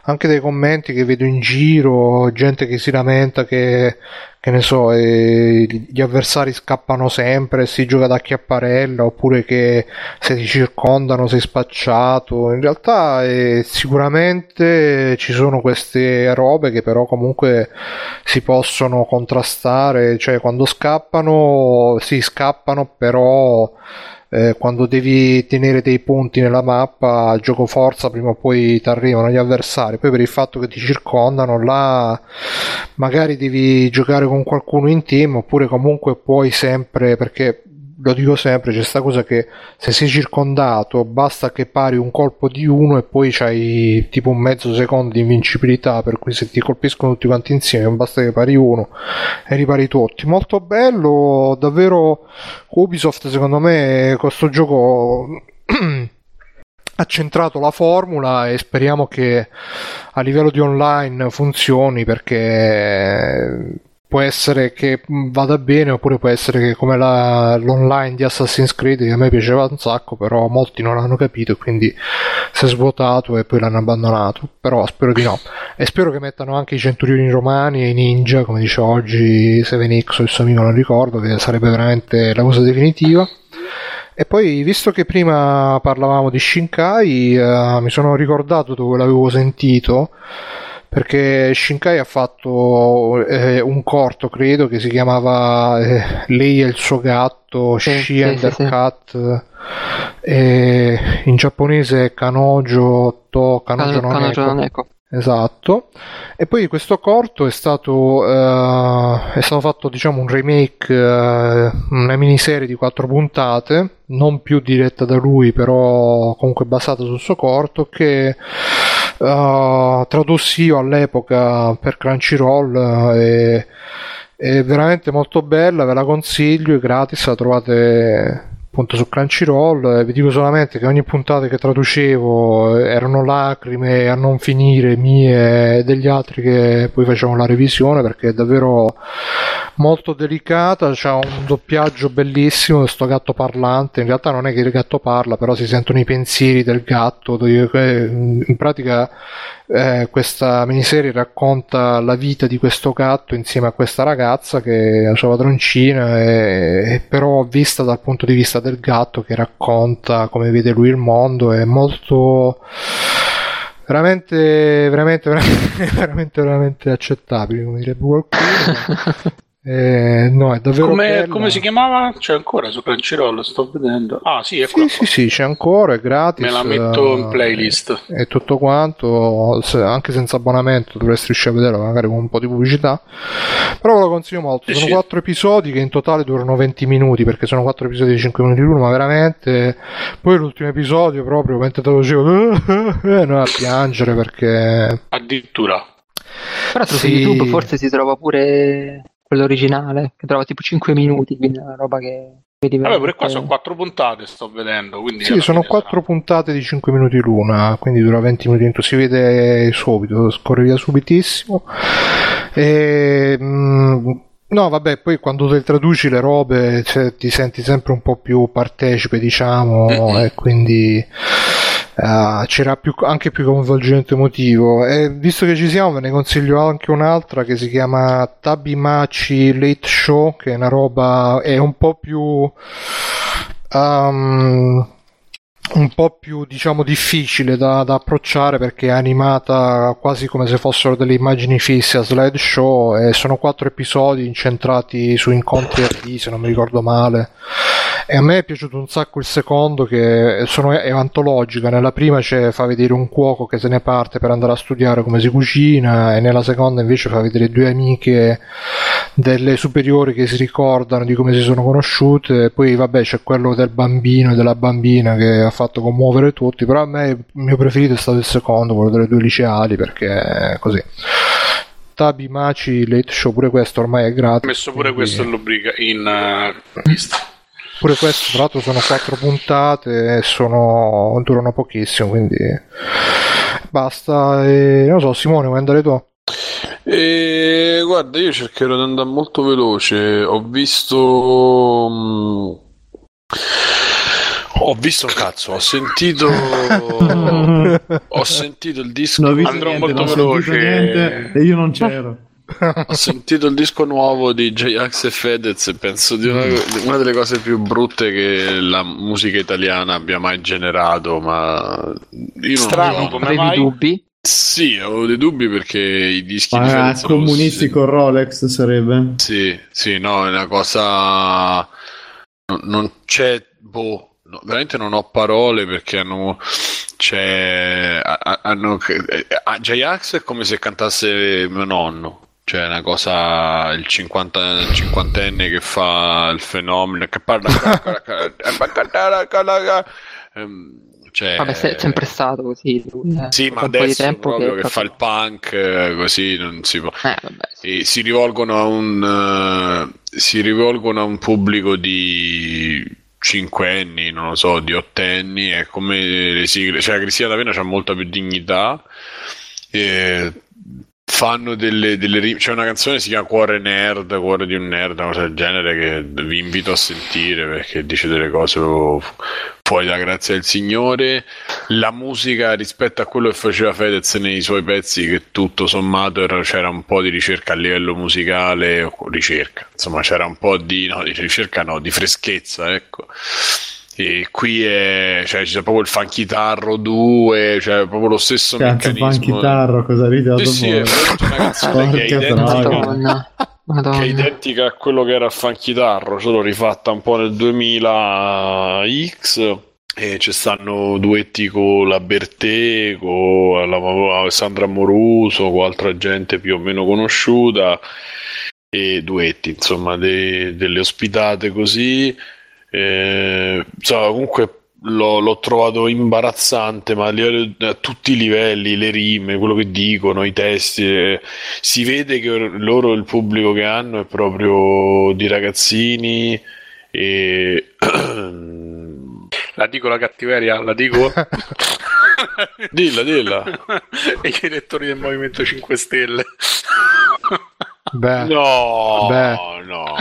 anche dai commenti che vedo in giro gente che si lamenta che che ne so, eh, gli avversari scappano sempre, si gioca da chiapparella, oppure che se ti circondano sei spacciato. In realtà eh, sicuramente ci sono queste robe che però comunque si possono contrastare, cioè quando scappano, si scappano, però eh, quando devi tenere dei punti nella mappa gioco forza prima o poi ti arrivano gli avversari. Poi per il fatto che ti circondano là magari devi giocare con qualcuno in team oppure comunque puoi sempre perché lo dico sempre, c'è questa cosa che se sei circondato basta che pari un colpo di uno e poi c'hai tipo un mezzo secondo di invincibilità, per cui se ti colpiscono tutti quanti insieme basta che pari uno e ripari tutti. Molto bello, davvero Ubisoft secondo me questo gioco ha centrato la formula e speriamo che a livello di online funzioni perché può essere che vada bene oppure può essere che come la, l'online di Assassin's Creed che a me piaceva un sacco però molti non l'hanno capito quindi si è svuotato e poi l'hanno abbandonato però spero di no e spero che mettano anche i centurioni romani e i ninja, come dice oggi 7X o il suo amico, non ricordo, che sarebbe veramente la cosa definitiva. E poi, visto che prima parlavamo di Shinkai, uh, mi sono ricordato dove l'avevo sentito perché Shinkai ha fatto eh, un corto, credo, che si chiamava eh, Lei e il suo gatto, sì, She sì, sì, Cat, e in giapponese Kanojo To Kanojo, Kanojo, Kanojo non ecco. Esatto, e poi questo corto è stato, uh, è stato fatto diciamo un remake, uh, una miniserie di quattro puntate, non più diretta da lui, però comunque basata sul suo corto, che uh, io all'epoca per Crunchyroll e è veramente molto bella, ve la consiglio, è gratis, la trovate appunto su Crunchyroll vi dico solamente che ogni puntata che traducevo erano lacrime a non finire mie e degli altri che poi facevano la revisione perché è davvero molto delicata c'è un doppiaggio bellissimo questo gatto parlante. In realtà non è che il gatto parla però si sentono i pensieri del gatto in pratica eh, questa miniserie racconta la vita di questo gatto insieme a questa ragazza che è la sua padroncina, e, e però vista dal punto di vista del gatto che racconta come vede lui il mondo, è molto veramente, veramente, veramente, veramente, veramente accettabile, come direbbe qualcuno. Eh, no, è davvero come, come, si chiamava? C'è ancora su Crunchyroll, sto vedendo. Ah, sì, sì, sì, sì, c'è ancora, è gratis. Me la metto in playlist. E tutto quanto, anche senza abbonamento, dovresti riuscire a vederlo, magari con un po' di pubblicità. Però ve lo consiglio molto. Sono quattro episodi che in totale durano 20 minuti, perché sono quattro episodi di 5 minuti l'uno, ma veramente. Poi l'ultimo episodio, proprio mentre te lo dicevo, eh, noi a piangere perché. Addirittura. Però sì. su YouTube forse si trova pure quello originale, che trova tipo 5 minuti, quindi è una roba che... Vabbè, pure qua sono 4 puntate, sto vedendo. sì, sono 4 sarà... puntate di 5 minuti l'una, quindi dura 20 minuti in Si vede subito, scorre via subitissimo. E, mh, mm, No, vabbè, poi quando te traduci le robe cioè, ti senti sempre un po' più partecipe, diciamo, mm-hmm. e quindi uh, c'era più, anche più coinvolgimento emotivo. E visto che ci siamo, ve ne consiglio anche un'altra che si chiama Tabimachi Late Show, che è una roba, è un po' più... Um, un po' più diciamo difficile da, da, approcciare perché è animata quasi come se fossero delle immagini fisse a slideshow e sono quattro episodi incentrati su incontri RD se non mi ricordo male e a me è piaciuto un sacco il secondo che sono, è antologica nella prima fa vedere un cuoco che se ne parte per andare a studiare come si cucina e nella seconda invece fa vedere due amiche delle superiori che si ricordano di come si sono conosciute e poi vabbè c'è quello del bambino e della bambina che ha fatto commuovere tutti, però a me il mio preferito è stato il secondo, quello delle due liceali, perché così. Tabi Maci Late Show, pure questo ormai è gratis. Ho messo pure quindi... questo in, lubrica, in uh, lista. Pure questo, tra l'altro, sono quattro puntate e sono... durano pochissimo, quindi basta. E... Non so, Simone, vuoi andare tu? E, guarda, io cercherò di andare molto veloce. Ho visto. Mh, ho visto un cazzo, ho sentito. ho sentito il disco. Andrò niente, molto veloce. Niente, e io non c'ero. Ho sentito il disco nuovo di J-Ax e Fedez e penso di una, una, delle cose più brutte che la musica italiana abbia mai generato. Ma io Strano, non avevi dubbi? Sì, avevo dei dubbi perché i dischi ah, di Fedez comunisti sì. con Rolex sarebbe. Sì, sì, no, è una cosa. non, non c'è. Boh, no, veramente non ho parole perché hanno c'è hanno, a J-Ax è come se cantasse mio nonno cioè una cosa il, 50, il cinquantenne che fa il fenomeno che parla cioè, Vabbè, è sempre stato così. Eh. Sì, ma adesso proprio che, che fa il punk, così non si può. Eh, vabbè, sì. si rivolgono a un uh, si rivolgono a un pubblico di cinquenni, non lo so, di ottenni, è come le sigle, cioè Cristina D'Avena c'ha molta più dignità. E fanno delle, delle. C'è una canzone si chiama Cuore Nerd, Cuore di un Nerd, una cosa del genere che vi invito a sentire perché dice delle cose poi da grazia del Signore la musica rispetto a quello che faceva Fedez nei suoi pezzi che tutto sommato era, c'era un po' di ricerca a livello musicale ricerca insomma c'era un po' di no di ricerca no di freschezza ecco e qui è, cioè, c'è proprio il fanchitarro 2, cioè proprio lo stesso Cazzo, meccanismo. fanchitarro, cosa ride sì, sì, è una canzone che è identica, che è identica a quello che era il fanchitarro, solo rifatta un po' nel 2000X. E ci stanno duetti con la Bertè, con la Alessandra Moruso, con altra gente più o meno conosciuta, e duetti, insomma, de, delle ospitate così eh, insomma, comunque l'ho, l'ho, trovato imbarazzante, ma a, livello, a, tutti i livelli, le rime, quello che dicono, i testi, eh, si vede che loro il pubblico che hanno è proprio di ragazzini e... La dico la cattiveria, la dico? dilla, dilla. e gli elettori del Movimento 5 Stelle. Beh, no, beh. no, no,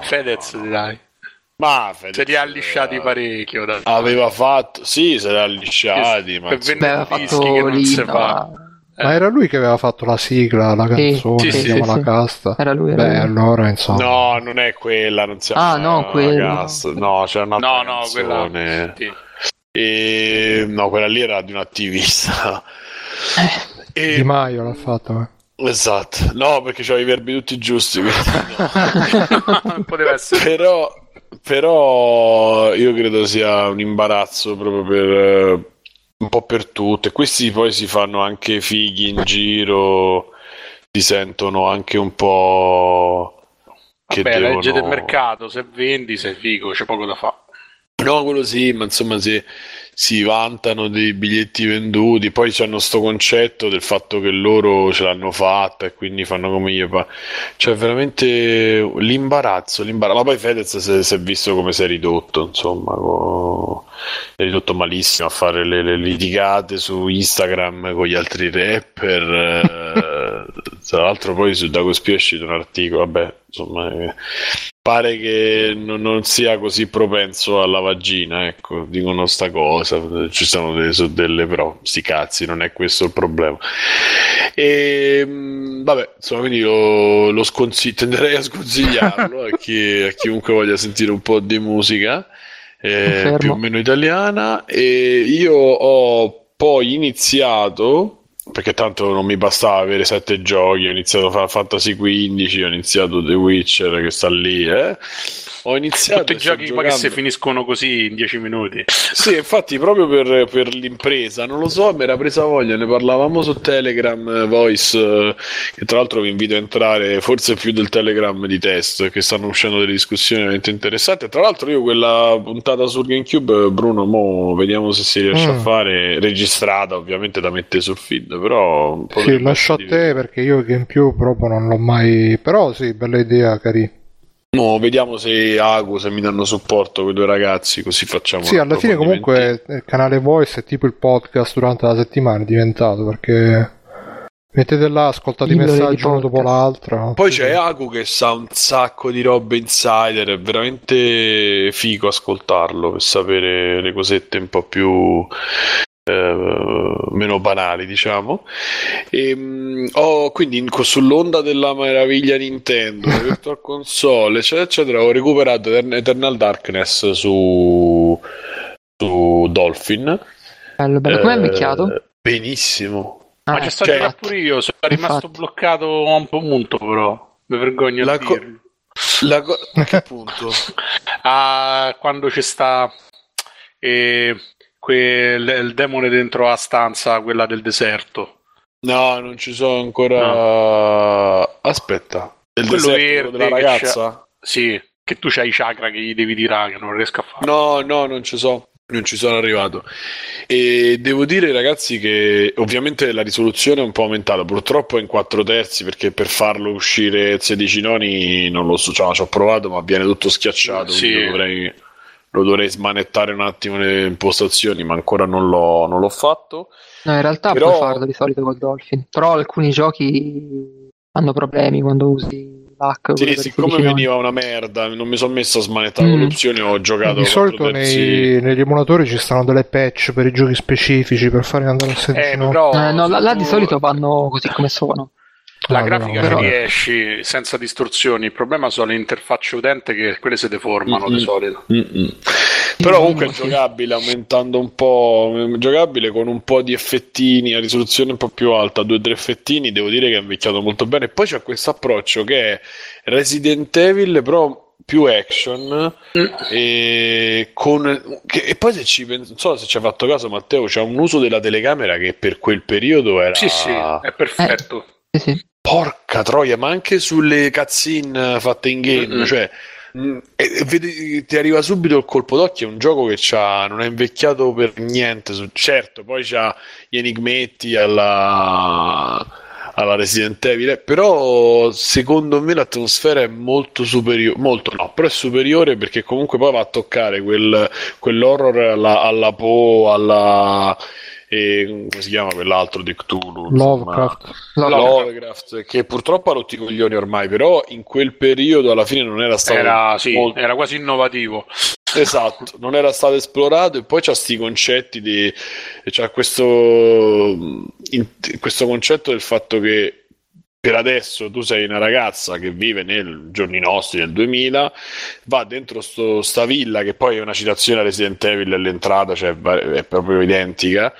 Fedez, dai. Ma se li ha lisciati parecchio. Da... Aveva fatto, sì, se li ha lisciati. Ma aveva fatto che non si fa. Eh. Ma era lui che aveva fatto la sigla, la canzone, sì, sì, sì, la casta. Era lui. Era Beh, lui. allora insomma. No, non è quella, non siamo Ah, no, quella. No, c'è una No, no, quella. Sì. E... No, quella lì era di un attivista. Eh. E... Di Maio l'ha fatto, eh. Esatto, no, perché c'ho i verbi tutti giusti. No. Poteva essere. Però però io credo sia un imbarazzo proprio per eh, un po' per tutte. Questi poi si fanno anche fighi in giro, si sentono anche un po'. Che Vabbè, devono... legge del mercato, se vendi sei figo, c'è poco da fare. No, quello sì, ma insomma se si vantano dei biglietti venduti, poi c'hanno questo concetto del fatto che loro ce l'hanno fatta e quindi fanno come io. Pa- cioè, veramente l'imbarazzo, l'imbarazzo. Ma poi Fedez si è visto come si è ridotto, insomma, co- è ridotto malissimo a fare le, le litigate su Instagram con gli altri rapper. Tra l'altro poi su Dago Spio è uscito un articolo, vabbè, insomma, eh, pare che non, non, sia così propenso alla vagina, ecco, dicono sta cosa, ci sono delle, delle però, sti cazzi, non è questo il problema. E mm, vabbè, insomma, quindi lo, lo sconsiglio, tenderei a sconsigliarlo a, chi, a chiunque voglia sentire un po' di musica. Eh, più o meno italiana e io ho poi iniziato perché tanto non mi bastava avere sette giochi, ho iniziato Final Fantasy XV, ho iniziato The Witcher che sta lì, eh. Ho iniziato tutti i giochi giocando... che si finiscono così in dieci minuti. Sì, infatti, proprio per, per, l'impresa, non lo so, mi era presa voglia. Ne parlavamo su Telegram eh, Voice, eh, che tra l'altro vi invito a entrare, forse più del Telegram di test, che stanno uscendo delle discussioni veramente interessanti. Tra l'altro, io quella puntata su GameCube, Bruno, mo vediamo se si riesce mm. a fare registrata, ovviamente da mettere sul feed. Però sì, lascio a te perché io GameCube proprio non l'ho mai. Però sì, bella idea, carina. No, vediamo se Agu, se mi danno supporto quei due ragazzi, così facciamo. Sì, alla fine comunque il canale Voice è tipo il podcast durante la settimana, è diventato perché mettete là, ascoltate i messaggi uno dopo l'altro. Poi c'è Agu che sa un sacco di robe insider, è veramente figo ascoltarlo per sapere le cosette un po' più eh, meno banali, diciamo. E, um, ho quindi in, sull'onda della meraviglia Nintendo, Virtual Console, eccetera, eccetera, ho recuperato Eternal Darkness su, su Dolphin. Bello, bello. Com'è invecchiato? Eh, benissimo. Ah, Ma c'è stato cioè, pure io, sono rimasto infatti. bloccato a un punto, però. Mi vergogno la a co- la co- a che punto? ah, quando c'è sta eh, quel, il demone dentro la stanza, quella del deserto. No, non ci sono ancora. No. Aspetta, il quello verde della ragazza? Sì, che tu c'hai i chakra che gli devi tirare, che non riesco a fare. No, no, non ci sono. Non ci sono arrivato. E devo dire, ragazzi, che ovviamente la risoluzione è un po' aumentata. Purtroppo è in 4 terzi perché per farlo uscire 16 noni non lo so. Cioè, ci ho provato, ma viene tutto schiacciato. Sì. Dovrei lo dovrei smanettare un attimo le impostazioni, ma ancora non l'ho, non l'ho fatto. No, in realtà Però... puoi farlo di solito col Dolphin, però alcuni giochi hanno problemi quando usi Sì, siccome veniva una merda, non mi sono messo a smanettare mm. con le opzioni, ho giocato. Di solito nei, negli emulatori ci stanno delle patch per i giochi specifici per fare andare a 16 eh, però, eh, no, là, là, di solito vanno così come sono. La ah, grafica però... riesci senza distorsioni, il problema sono le interfacce utente che quelle si deformano Mm-mm. di solito. Mm-mm. Però comunque è giocabile aumentando un po', giocabile con un po' di effettini a risoluzione un po' più alta, due o tre effettini, devo dire che è invecchiato molto bene. Poi c'è questo approccio che è Resident Evil, però più action mm. e, con, che, e poi se ci penso, non so se ci hai fatto caso Matteo c'è un uso della telecamera che per quel periodo era sì sì è perfetto eh, sì, sì. porca troia ma anche sulle cutscene fatte in game mm-hmm. cioè Mm, e, vedi, ti arriva subito il colpo d'occhio. È un gioco che non è invecchiato per niente. Certo, poi c'ha gli enigmetti alla, alla Resident Evil. Eh, però secondo me l'atmosfera è molto superiore. Molto no, però è superiore perché comunque poi va a toccare quel, quell'horror alla, alla Po, alla e come si chiama quell'altro di Cthulhu Lovecraft. Lovecraft che purtroppo ha rotti i coglioni ormai però in quel periodo alla fine non era stato era, sì, molto... era quasi innovativo esatto non era stato esplorato e poi c'ha questi concetti di c'ha questo in, questo concetto del fatto che per adesso tu sei una ragazza che vive nei giorni nostri, nel 2000, va dentro sto, sta villa che poi è una citazione a Resident Evil all'entrata, cioè è proprio identica.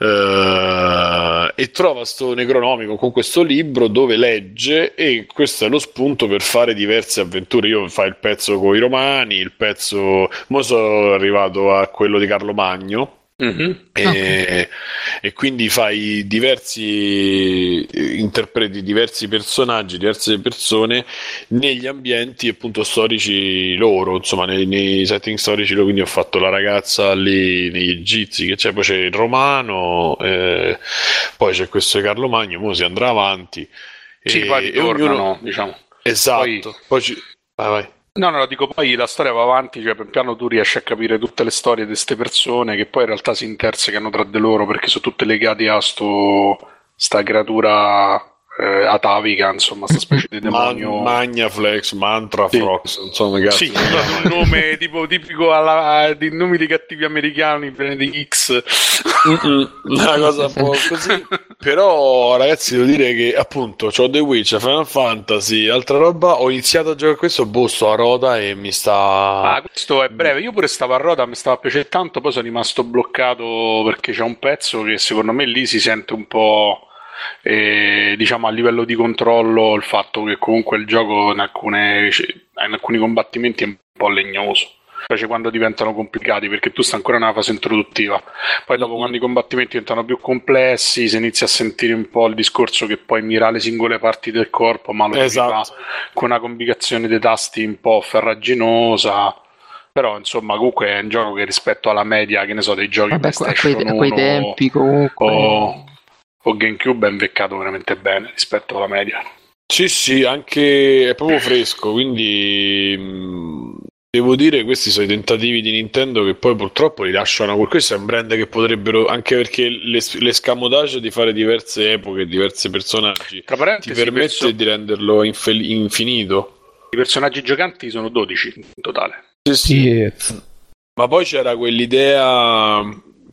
Uh, e trova questo necronomico con questo libro dove legge e questo è lo spunto per fare diverse avventure. Io fai il pezzo con i romani il pezzo mo sono arrivato a quello di Carlo Magno Mm-hmm. E, okay. e, quindi fai diversi interpreti diversi personaggi, diverse persone negli ambienti appunto storici loro, insomma, nei, nei setting storici loro. Quindi ho fatto la ragazza lì negli egizi, che c'è, poi c'è il romano, eh, poi c'è questo Carlo Magno, ora si andrà avanti. Sì, e, poi ritornano, ognuno... diciamo. Esatto, poi, poi ci... vai, vai. No, no, dico poi la storia va avanti, cioè pian piano tu riesci a capire tutte le storie di queste persone che poi in realtà si intersecano tra di loro perché sono tutte legate a sto, sta creatura eh, atavica, insomma, questa specie di demonio. Man, Magnaflex, Mantra sì. Frox, insomma, cazzo. Sì, un nome tipo tipico alla, di nomi di cattivi americani, di X. Una cosa un po' così. Però, ragazzi, devo dire che appunto ho The Witch, Final Fantasy, altra roba. Ho iniziato a giocare questo, boh, sto a rota e mi sta. Ah, questo è breve. Io pure stavo a rota, mi stava piacendo tanto, poi sono rimasto bloccato perché c'è un pezzo che secondo me lì si sente un po' E, diciamo a livello di controllo il fatto che comunque il gioco in, alcune, in alcuni combattimenti è un po' legnoso. Specie quando diventano complicati perché tu stai ancora nella fase introduttiva. Poi dopo quando i combattimenti diventano più complessi si inizia a sentire un po' il discorso che poi mira le singole parti del corpo ma lo esatto. con una combinazione dei tasti un po' ferraginosa. Però insomma comunque è un gioco che rispetto alla media che ne so dei giochi Vabbè, a quei, a quei tempi comunque. o, o GameCube è invecchiato veramente bene rispetto alla media. Sì, sì, anche è proprio fresco, quindi mh, devo dire questi sono i tentativi di Nintendo che poi purtroppo li lasciano. Questo è un brand che potrebbero, anche perché l'escamotage di fare diverse epoche, diversi personaggi, ti permette perso... di renderlo infe- infinito. I personaggi giocanti sono 12 in totale. Sì, sì. Ma poi c'era quell'idea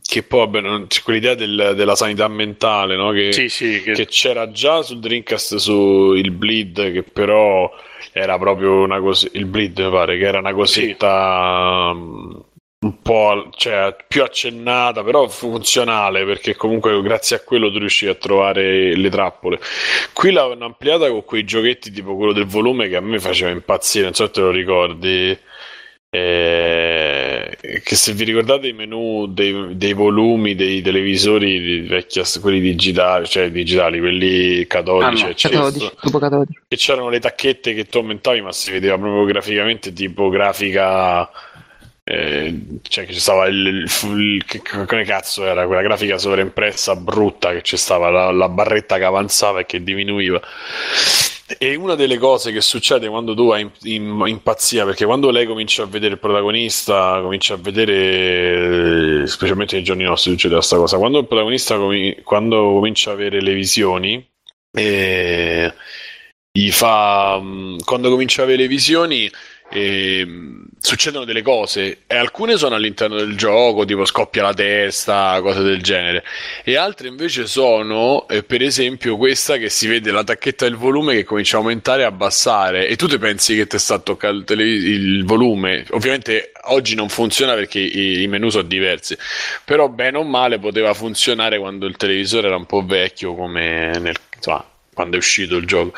che poi non, c'è quell'idea del, della sanità mentale no? che, sì, sì, che... che, c'era già sul Dreamcast su il bleed che però era proprio una cosa il bleed mi pare che era una cosetta sì. um, un po' cioè, più accennata però funzionale perché comunque grazie a quello tu riuscivi a trovare le trappole qui l'hanno ampliata con quei giochetti tipo quello del volume che a me faceva impazzire non so se te lo ricordi eh, che se vi ricordate i menu dei, dei volumi dei televisori vecchi, quelli digitali, cioè digitali, quelli catodici, ah, no, catodici, catodici. che c'erano le tacchette che tu aumentavi, ma si vedeva proprio graficamente tipo grafica. Eh, cioè che stava il, il, il, che, come cazzo era quella grafica sovraimpressa brutta che c'è stava la, la barretta che avanzava e che diminuiva e una delle cose che succede quando tu hai impazzia, perché quando lei comincia a vedere il protagonista, comincia a vedere, specialmente nei giorni nostri succede questa cosa, quando il protagonista comi- quando comincia a avere le visioni, eh, gli fa mm, quando comincia a avere le visioni e, mm, succedono delle cose e alcune sono all'interno del gioco, tipo scoppia la testa, cose del genere, e altre invece sono, eh, per esempio, questa che si vede la tacchetta del volume che comincia a aumentare e abbassare, e tu ti pensi che ti sta toccando il, tele- il volume. Ovviamente oggi non funziona perché i, i menu sono diversi, però bene o male poteva funzionare quando il televisore era un po' vecchio, come nel, insomma, quando è uscito il gioco.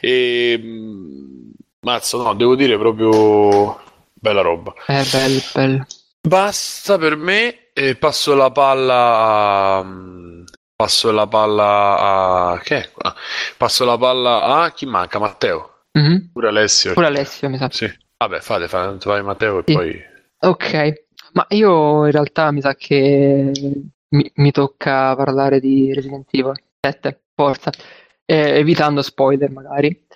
E mm, Mazzo, no, devo dire proprio bella roba. Eh, bello, bello. Basta per me e passo la palla a... Passo la palla a... Che è qua? Passo la palla a... Chi manca? Matteo? Mm-hmm. Pure Alessio. Pure Alessio, mi sa. Sì. Vabbè, fate, fate, fate Matteo e sì. poi... Ok, ma io in realtà mi sa che mi, mi tocca parlare di Resident Evil 7, forza. Eh, evitando spoiler magari.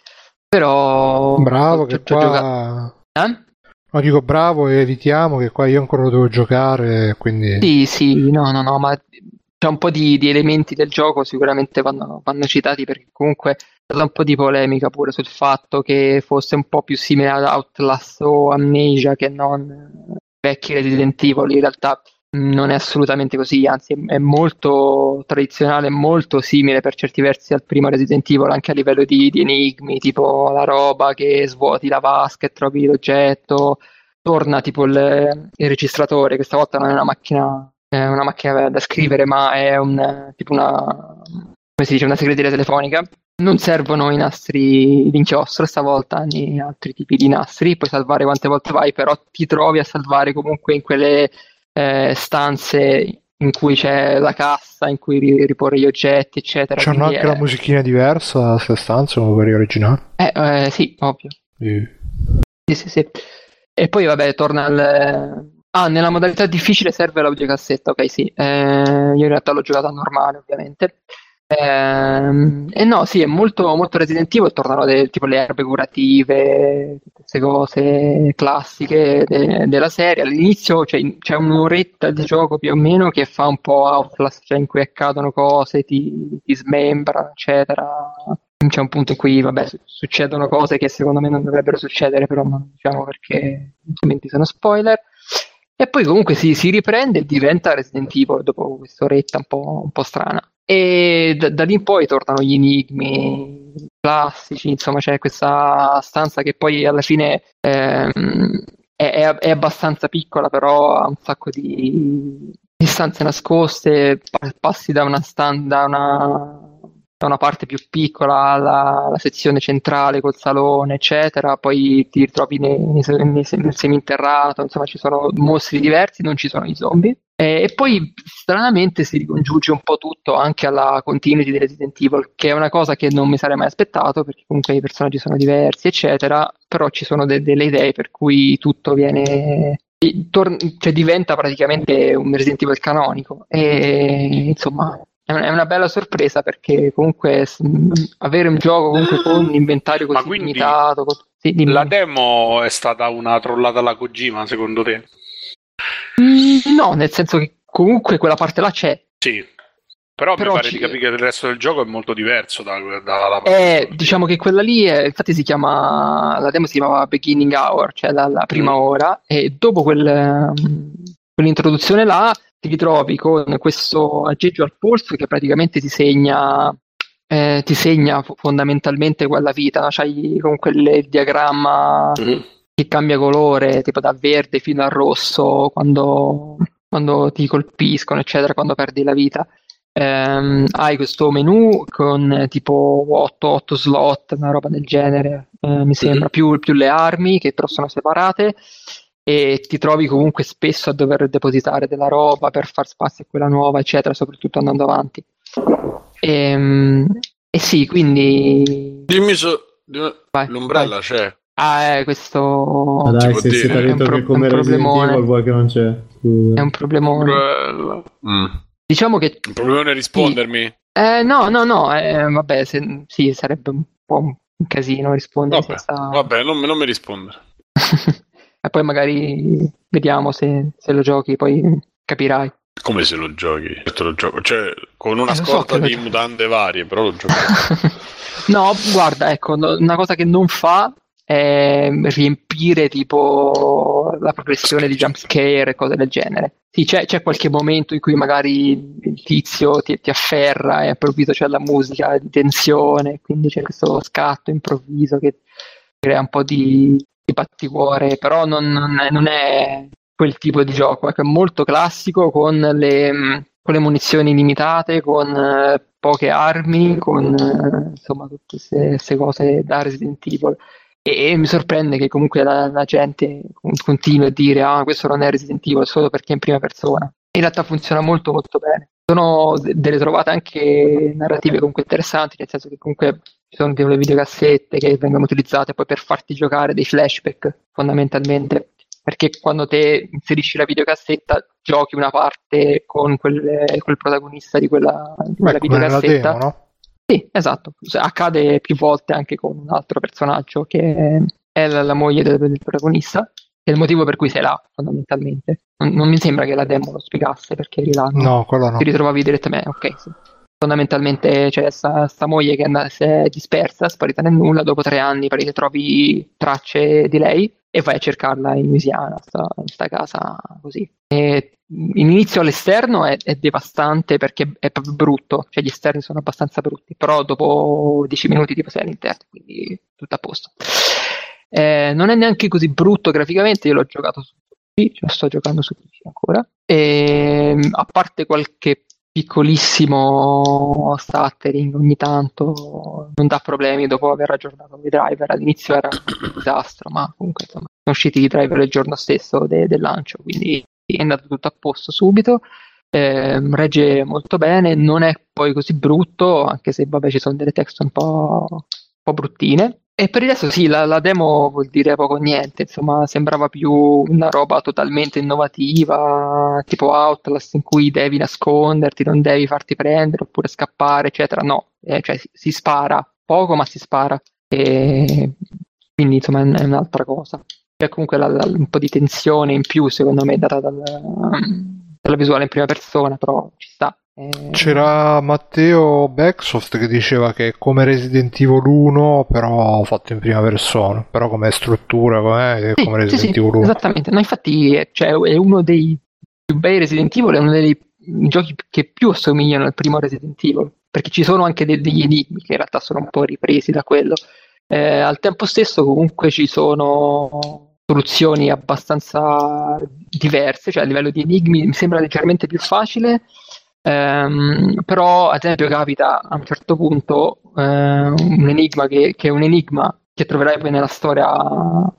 Però... Bravo che qua... Giocato... Eh? No, dico bravo e evitiamo che qua io ancora lo devo giocare, quindi... Sì, sì, no, no, no, ma c'è un po' di, di elementi del gioco sicuramente vanno, vanno, citati perché comunque c'è stata un po' di polemica pure sul fatto che fosse un po' più simile ad Outlast o Amnesia che non vecchi Resident Evil, in realtà non è assolutamente così, anzi è molto tradizionale, molto simile per certi versi al primo Resident Evil anche a livello di, di enigmi, tipo la roba che svuoti la vasca e trovi l'oggetto, torna tipo il, il registratore, questa volta non è una macchina, è una macchina da scrivere, ma è un, tipo una, come si dice, una segreteria telefonica. Non servono i nastri d'inchiostro stavolta, né altri tipi di nastri, puoi salvare quante volte vai, però ti trovi a salvare comunque in quelle eh, stanze in cui c'è la cassa, in cui riporre gli oggetti, eccetera. C'hanno anche è... la musichina diversa a queste stanze come quelli originali? Eh, eh, sì, ovvio. Sì. sì, sì, sì. E poi vabbè, torna al... Ah, nella modalità difficile serve l'audiocassetta, ok sì. Eh, io in realtà l'ho giocata normale, ovviamente. Ehm, e no, sì, è molto, molto Resident Evil, tornano de, tipo le erbe curative, queste cose classiche de, della serie. All'inizio cioè, c'è un'oretta di gioco più o meno che fa un po' Outlast, cioè in cui accadono cose, ti, ti smembrano, eccetera. C'è un punto in cui, vabbè, succedono cose che secondo me non dovrebbero succedere, però non diciamo perché altrimenti sono spoiler. E poi comunque si, si riprende e diventa Resident Evil dopo quest'oretta un po', un po strana. E da, da, lì in poi tornano gli enigmi classici, insomma c'è questa stanza che poi alla fine ehm, è, è, abbastanza piccola, però ha un sacco di, di stanze nascoste, passi da una, stand, da una, da una parte più piccola alla, alla, sezione centrale col salone, eccetera, poi ti ritrovi nei, nei, nei, nel seminterrato, insomma ci sono mostri diversi, non ci sono i zombie. E, poi stranamente si ricongiunge un po' tutto anche alla continuity di Resident Evil, che è una cosa che non mi sarei mai aspettato, perché comunque i personaggi sono diversi, eccetera, però ci sono de- delle idee per cui tutto viene tor- cioè diventa praticamente un Resident Evil canonico e insomma è una bella sorpresa perché comunque avere un gioco comunque con un inventario così limitato sì, la demo è stata una trollata alla Kojima secondo te? Mm, no, nel senso che comunque quella parte là c'è. Sì. Però, Però mi pare ci... di capire che il resto del gioco è molto diverso dalla da, parte. Eh, diciamo che quella lì, è, infatti, si chiama. La demo si chiamava Beginning Hour, cioè la, la prima mm. ora, e dopo quel, quell'introduzione là ti ritrovi con questo aggeggio al polso che praticamente ti segna. Eh, ti segna fondamentalmente quella vita, no? c'hai comunque il diagramma mm che cambia colore, tipo da verde fino a rosso quando, quando ti colpiscono, eccetera, quando perdi la vita. Um, hai questo menu con tipo 8, 8 slot, una roba del genere, uh, mi sembra, più, più, le armi che però sono separate e ti trovi comunque spesso a dover depositare della roba per far spazio a quella nuova, eccetera, soprattutto andando avanti. E, um, e sì, quindi... Dimmi su... L'ombrella vai. c'è. Ah, eh, questo ah, dai, se siete detto pro- che come Resident vuoi che non c'è. Scusa. È un problemone. Mm. Diciamo che un problemone è rispondermi. Sì. Eh, no, no, no, eh, vabbè, se, sì, sarebbe un po' un casino rispondere vabbè, senza... vabbè non, non mi rispondere. e poi magari vediamo se, se lo giochi, poi capirai. Come se lo giochi? Certo lo gioco. Cioè, con una eh, scorta so di mutande varie, però lo gioco. no, guarda, ecco, una cosa che non fa è riempire tipo la progressione di jumpscare e cose del genere. Sì, c'è, c'è, qualche momento in cui magari il tizio ti, ti afferra e all'improvviso c'è la musica di tensione, quindi c'è questo scatto improvviso che crea un po' di batticuore, però non, non, è, non, è, quel tipo di gioco, ecco, è molto classico con le, con le munizioni limitate, con eh, poche armi, con eh, insomma tutte queste cose da Resident Evil. E, mi sorprende che comunque la, la, gente continui a dire ah questo non è Resident Evil solo perché è in prima persona. In realtà funziona molto molto bene. Sono delle trovate anche narrative comunque interessanti, nel senso che comunque ci sono delle videocassette che vengono utilizzate poi per farti giocare dei flashback fondamentalmente perché quando te inserisci la videocassetta giochi una parte con quel, quel protagonista di quella, di quella Beh, videocassetta. Demo, no? Sì, esatto. Accade più volte anche con un altro personaggio che è la, la moglie del, del, protagonista, che è il motivo per cui sei là, fondamentalmente. Non, non, mi sembra che la demo lo spiegasse perché là. No, quello no. Ti ritrovavi direttamente, ok, sì. Fondamentalmente c'è sta, sta moglie che andata, si è dispersa, sparita nel nulla, dopo tre anni trovi tracce di lei e vai a cercarla in Louisiana, sta, in sta casa così. E inizio all'esterno è, è, devastante perché è brutto, cioè gli esterni sono abbastanza brutti, però dopo 10 minuti tipo sei all'interno, quindi tutto a posto. Eh, non è neanche così brutto graficamente, io l'ho giocato su PC, lo sto giocando su PC ancora, e, a parte qualche piccolissimo stuttering ogni tanto non dà problemi dopo aver aggiornato i driver. All'inizio era un disastro ma comunque insomma sono usciti i driver il giorno stesso de- del lancio quindi è andato tutto a posto subito. Eh, regge molto bene non è poi così brutto anche se vabbè ci sono delle texture un po', un po bruttine e per il resto sì, la, la, demo vuol dire poco niente, insomma sembrava più una roba totalmente innovativa, tipo Outlast in cui devi nasconderti, non devi farti prendere oppure scappare, eccetera. No, eh, cioè si, si, spara, poco ma si spara. E quindi insomma è un'altra cosa. C'è comunque la, la, un po' di tensione in più secondo me data dal, dalla visuale in prima persona, però ci sta. Eh, C'era Matteo Backsoft che diceva che è come Resident Evil 1, però fatto in prima persona, però come struttura, com'è, è sì, come Resident sì, Evil 1. Esattamente, no, infatti cioè, è uno dei più bei Resident Evil, è uno dei giochi che più assomigliano al primo Resident Evil, perché ci sono anche de- degli enigmi che in realtà sono un po' ripresi da quello. Eh, al tempo stesso comunque ci sono soluzioni abbastanza diverse, cioè a livello di enigmi mi sembra leggermente più facile Um, però ad esempio capita a un certo punto uh, un enigma che, che, è un enigma che troverai poi nella storia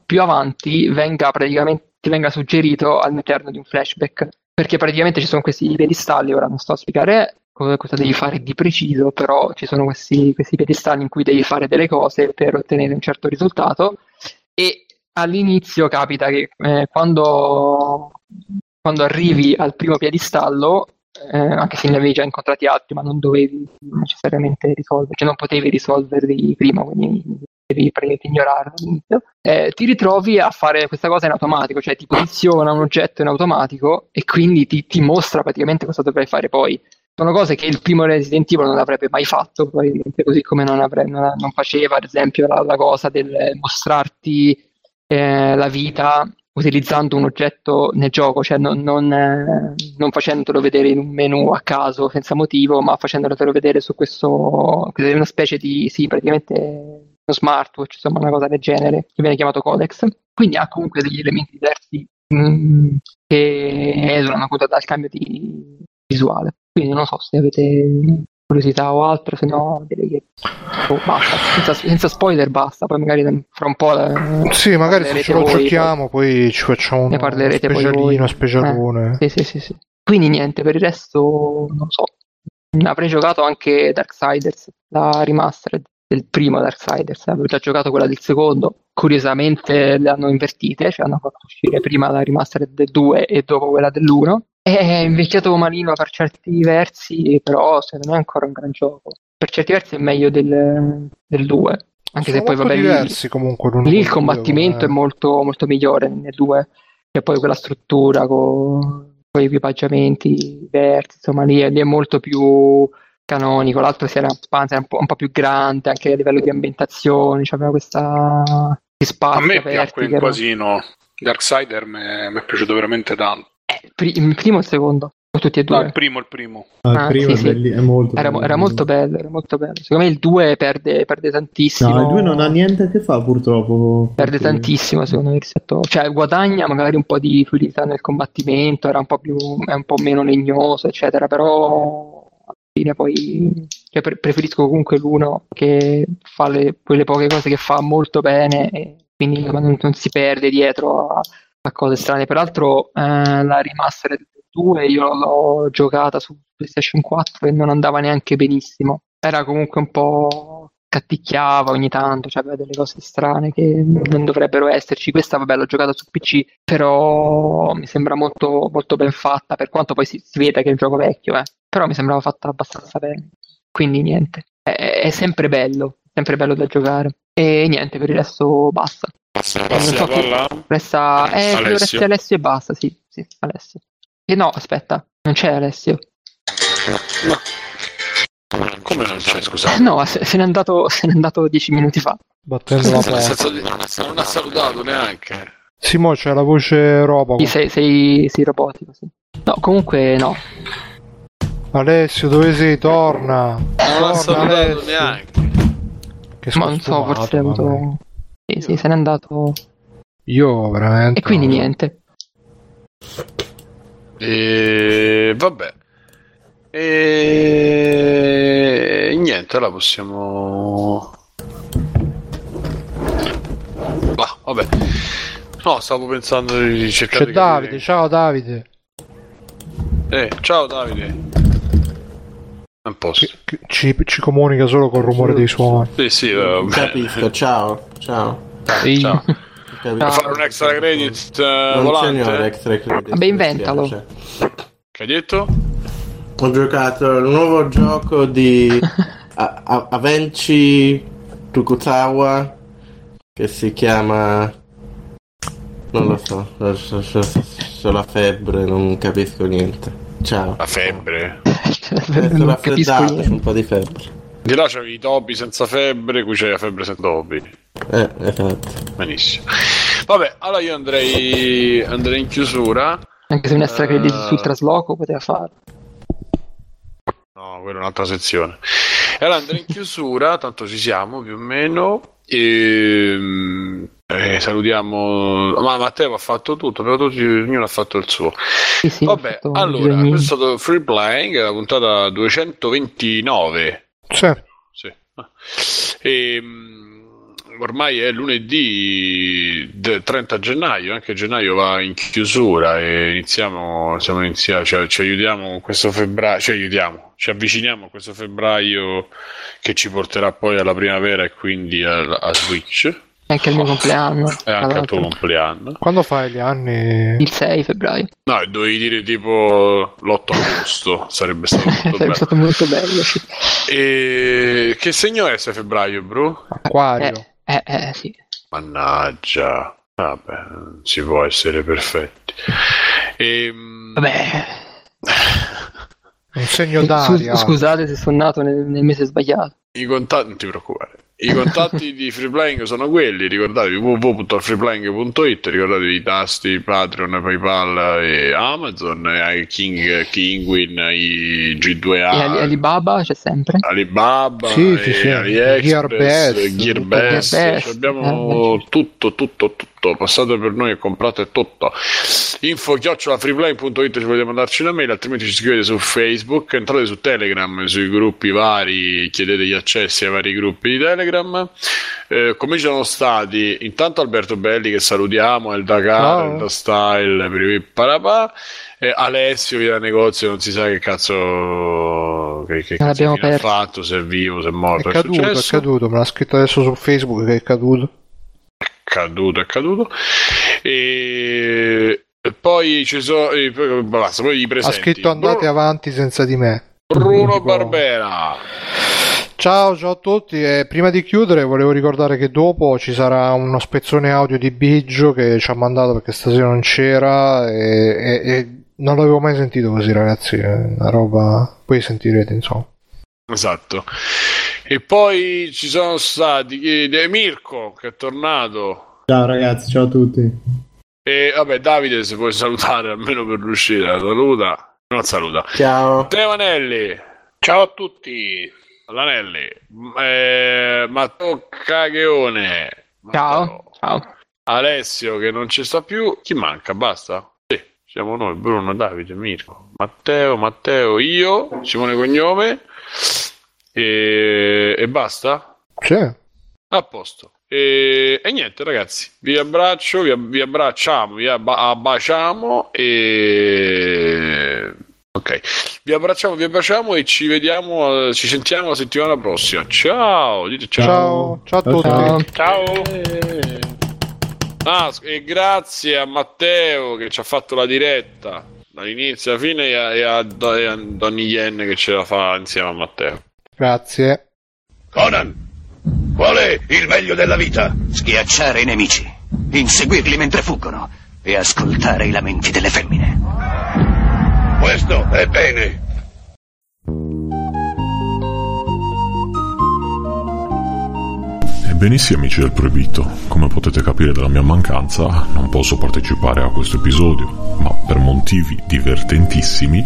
più avanti venga praticamente ti venga suggerito all'interno di un flashback. Perché praticamente ci sono questi piedistalli ora non sto a spiegare cosa, cosa devi fare di preciso però ci sono questi, questi piedistalli in cui devi fare delle cose per ottenere un certo risultato. E all'inizio capita che eh, quando, quando arrivi al primo piedistallo eh, anche se ne avevi già incontrati altri, ma non dovevi necessariamente risolverli, cioè non potevi risolverli prima, quindi devi praticamente ignorarli all'inizio, eh, ti ritrovi a fare questa cosa in automatico, cioè ti posiziona un oggetto in automatico e quindi ti, ti mostra praticamente cosa dovrai fare poi. Sono cose che il primo Resident Evil non avrebbe mai fatto, probabilmente così come non, avrebbe, non, non faceva, ad esempio, la, la cosa del mostrarti eh, la vita utilizzando un oggetto nel gioco, cioè non, non, eh, non, facendolo vedere in un menu a caso senza motivo, ma facendolo vedere su questo, una specie di, sì, praticamente uno smartwatch, insomma una cosa del genere, che viene chiamato Codex. Quindi ha comunque degli elementi diversi mh, mm, che esulano dal cambio di visuale. Quindi non so se avete curiosità o altro, se no direi che oh, basta, senza, senza, spoiler basta, poi magari fra un po'... Eh, sì, magari se ce lo voi, giochiamo poi, poi ci facciamo ne parlerete uno specialino, specialone. Eh, sì, sì, sì, sì. Quindi niente, per il resto non so. Avrei giocato anche Darksiders, la remastered del primo Darksiders, avevo già giocato quella del secondo, curiosamente le hanno invertite, cioè hanno fatto uscire prima la remastered del 2 e dopo quella dell'1 è invecchiato malino per certi versi, però secondo me è ancora un gran gioco. Per certi versi è meglio del, del 2. Anche Sono se poi vabbè, diversi, comunque, lì il combattimento è molto, molto migliore nel 2. C'è poi quella struttura con i equipaggiamenti diversi, insomma lì, lì, è molto più canonico, l'altro si era era un po', un po', più grande anche a livello di ambientazione, aveva questa spazio. A me piacque in Quasino, Darksider mi è piaciuto veramente tanto. Il primo o il secondo? O tutti e due? No, il primo, il primo. Ah, il ah, primo sì, è, belli- è, molto era, bello. Era molto bello, era molto bello. Secondo me il 2 perde, perde, tantissimo. No, il 2 non ha niente a che fare purtroppo. Perde perché... tantissimo secondo me rispetto... Cioè guadagna magari un po' di fluidità nel combattimento, era un po' più... è un po' meno legnoso, eccetera, però alla fine poi... Cioè, pre- preferisco comunque l'uno che fa le, quelle poche cose che fa molto bene e quindi non, non si perde dietro a, a cose strane. Peraltro eh, la remastered 2 io l'ho giocata su PlayStation 4 e non andava neanche benissimo. Era comunque un po' catticchiava ogni tanto, cioè aveva delle cose strane che non dovrebbero esserci. Questa, vabbè, l'ho giocata su PC, però mi sembra molto, molto ben fatta, per quanto poi si, si veda che è un gioco vecchio, eh. però mi sembrava fatta abbastanza bene. Quindi niente, è, è sempre bello, sempre bello da giocare. E niente, per il resto basta. So la Resta, eh, Alessio. Alessio e basta, sì, sì, Alessio. E no, aspetta, non c'è Alessio. No. Come non c'è, scusate? No, se, se, n'è andato, se n'è andato dieci minuti fa. Battendo la porta. Non ha salutato neanche. Simo, c'è la voce. Sì, sei, sei, sei robotico, sì. No, comunque no. Alessio, dove sei? Torna. Non ha salutato Alessio. neanche. Che Ma non so, forse ha avuto... Sì, sì, se n'è andato... Io veramente... E quindi niente. E vabbè. E niente, la possiamo. Bah, vabbè. No, stavo pensando di cercare C'è di Davide, capire... ciao Davide. Eh, ciao Davide. Un posto. Ci, ci, comunica solo col rumore dei suoni. Sì, sì, vabbè. Capisco, ciao. Ciao. Ehi. ciao. Capito? fare un extra credit uh, volante? Signore, extra credit. Vabbè, inventalo. Che hai detto? Ho giocato il nuovo gioco di a- a- Avenchi Tukutawa che si chiama non lo so, ho la febbre, non capisco niente. Ciao. La febbre? Sono raffreddato, c'è un po' di febbre. Di là c'avevi i topi senza febbre, qui c'è la febbre senza topi. Eh, esatto. Benissimo. Vabbè, allora io andrei, andrei in chiusura. Anche se un extra credit uh... sul trasloco poteva fare. No, quella è un'altra sezione. E allora andrei in chiusura, tanto ci siamo più o meno. E, eh, salutiamo. Ma Matteo ha fatto tutto, però tutti, ognuno ha fatto il suo. Sì, sì, Vabbè, allora, questo è stato Free Playing, la puntata 229. Sì. sì. E, ormai è lunedì 30 gennaio, anche gennaio va in chiusura e iniziamo, siamo iniziati, cioè, ci aiutiamo con questo febbraio, ci aiutiamo, ci avviciniamo a questo febbraio che ci porterà poi alla primavera e quindi a, a Switch. È anche il mio compleanno. È anche il tuo compleanno. Quando fai gli anni? Il 6 febbraio. No, dovevi dire tipo l'8 agosto. Sarebbe stato molto Sarebbe bello. stato molto bello, sì. E che segno è 6 febbraio, bro? Acquario. Eh, eh, eh, sì. Mannaggia. Vabbè, non si può essere perfetti. E... Ehm, Vabbè. Un segno d'aria. Scusate se sono nato nel, nel mese sbagliato. I contatti, non ti preoccupare. I contatti di Freeplaying sono quelli, ricordatevi www.freeplaying.it, ricordatevi i tasti Patreon, Paypal e Amazon, e King, Kingwin, i G2A. E Alibaba c'è sempre. Alibaba, sì, sì, sì. AliExpress, Gearbest, Gearbest. abbiamo eh, tutto, tutto, tutto, passate per noi e comprate tutto. Info chiocciolafreeplaying.it se volete mandarci una mail, altrimenti ci scrivete su Facebook, entrate su Telegram, sui gruppi vari, chiedete gli accessi ai vari gruppi di Telegram Telegram. Eh, come ci sono stati intanto Alberto Belli che salutiamo, El Dakar, oh. El Style, Parapà, eh, Alessio via negozio, non si sa che cazzo, che, che cazzo ha fatto, se è vivo, se è morto. È, è caduto, è, caduto, me l'ha scritto adesso su Facebook che è caduto. È caduto, è caduto. E poi ci sono, basta, poi i presenti. Ha scritto andate Bruno, avanti senza di me. Bruno Barbera. Ciao, ciao a tutti. E prima di chiudere, volevo ricordare che dopo ci sarà uno spezzone audio di Biggio che ci ha mandato perché stasera non c'era. E, e, e Non l'avevo mai sentito così, ragazzi. È una roba. Poi sentirete, insomma. Esatto. E poi ci sono stati eh, Mirko che è tornato. Ciao ragazzi, ciao a tutti. E vabbè, Davide, se puoi salutare almeno per l'uscita, saluta. Non saluta. Ciao. Teo Anelli. Ciao a tutti. L'Anelli. Eh, Matteo Cagheone. Ciao. Ciao. Alessio che non ci sta più. Chi manca? Basta? Sì, siamo noi, Bruno, Davide, Mirko, Matteo, Matteo, io, Simone Cognome e, e basta? Sì. A posto. E, e, niente ragazzi, vi abbraccio, vi, vi abbracciamo, vi abbaciamo e... Ok, vi abbracciamo, vi abbracciamo e ci vediamo, ci sentiamo la settimana prossima. Ciao, dite ciao. Ciao, ciao a tutti. Ciao. ciao. Ah, e grazie a Matteo che ci ha fatto la diretta dall'inizio alla fine e a, e a, e a Donny Yen che ce la fa insieme a Matteo. Grazie. Conan, qual è il meglio della vita? Schiacciare i nemici, inseguirli mentre fuggono e ascoltare i lamenti delle femmine. Questo è bene. Sì amici del Proibito, come potete capire dalla mia mancanza non posso partecipare a questo episodio, ma per motivi divertentissimi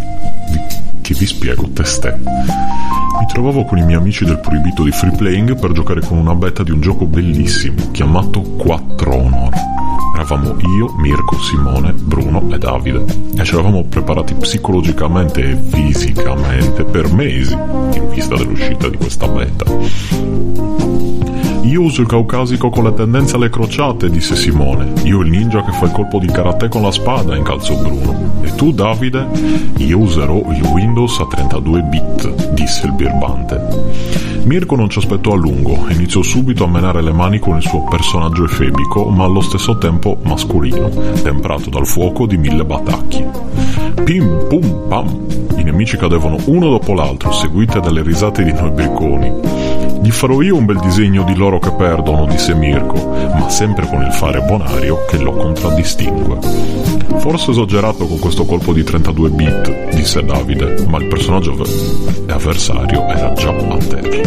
che vi spiego testè. Mi trovavo con i miei amici del proibito di free playing per giocare con una beta di un gioco bellissimo chiamato 4 Honor. Eravamo io, Mirko, Simone, Bruno e Davide e ci eravamo preparati psicologicamente e fisicamente per mesi in vista dell'uscita di questa beta. Io uso il caucasico con le tendenze alle crociate, disse Simone. Io il ninja che fa il colpo di karate con la spada, incalzò Bruno. E tu, Davide? Io userò il Windows a 32 bit, disse il birbante. Mirko non ci aspettò a lungo e iniziò subito a menare le mani con il suo personaggio efebico, ma allo stesso tempo mascolino, temprato dal fuoco di mille batacchi. Pim pum pam! I nemici cadevano uno dopo l'altro, seguite dalle risate di noi bricconi. Gli farò io un bel disegno di loro che perdono, disse Mirko, ma sempre con il fare bonario che lo contraddistingue. Forse esagerato con questo colpo di 32 bit, disse Davide, ma il personaggio avversario era già a terra.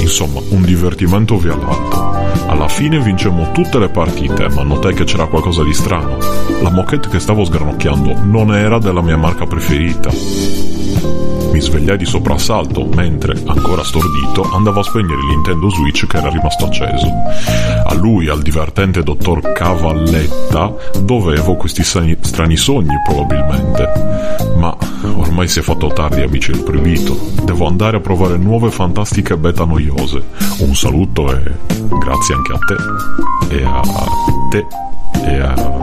Insomma, un divertimento via l'alto. Alla fine vincemmo tutte le partite, ma notai che c'era qualcosa di strano. La moquette che stavo sgranocchiando non era della mia marca preferita. Mi svegliai di soprassalto mentre, ancora stordito, andavo a spegnere il Nintendo Switch che era rimasto acceso. A lui, al divertente dottor Cavalletta, dovevo questi strani sogni probabilmente. Ma ormai si è fatto tardi, amici del proibito. Devo andare a provare nuove fantastiche beta noiose. Un saluto e grazie anche a te. E a te. E a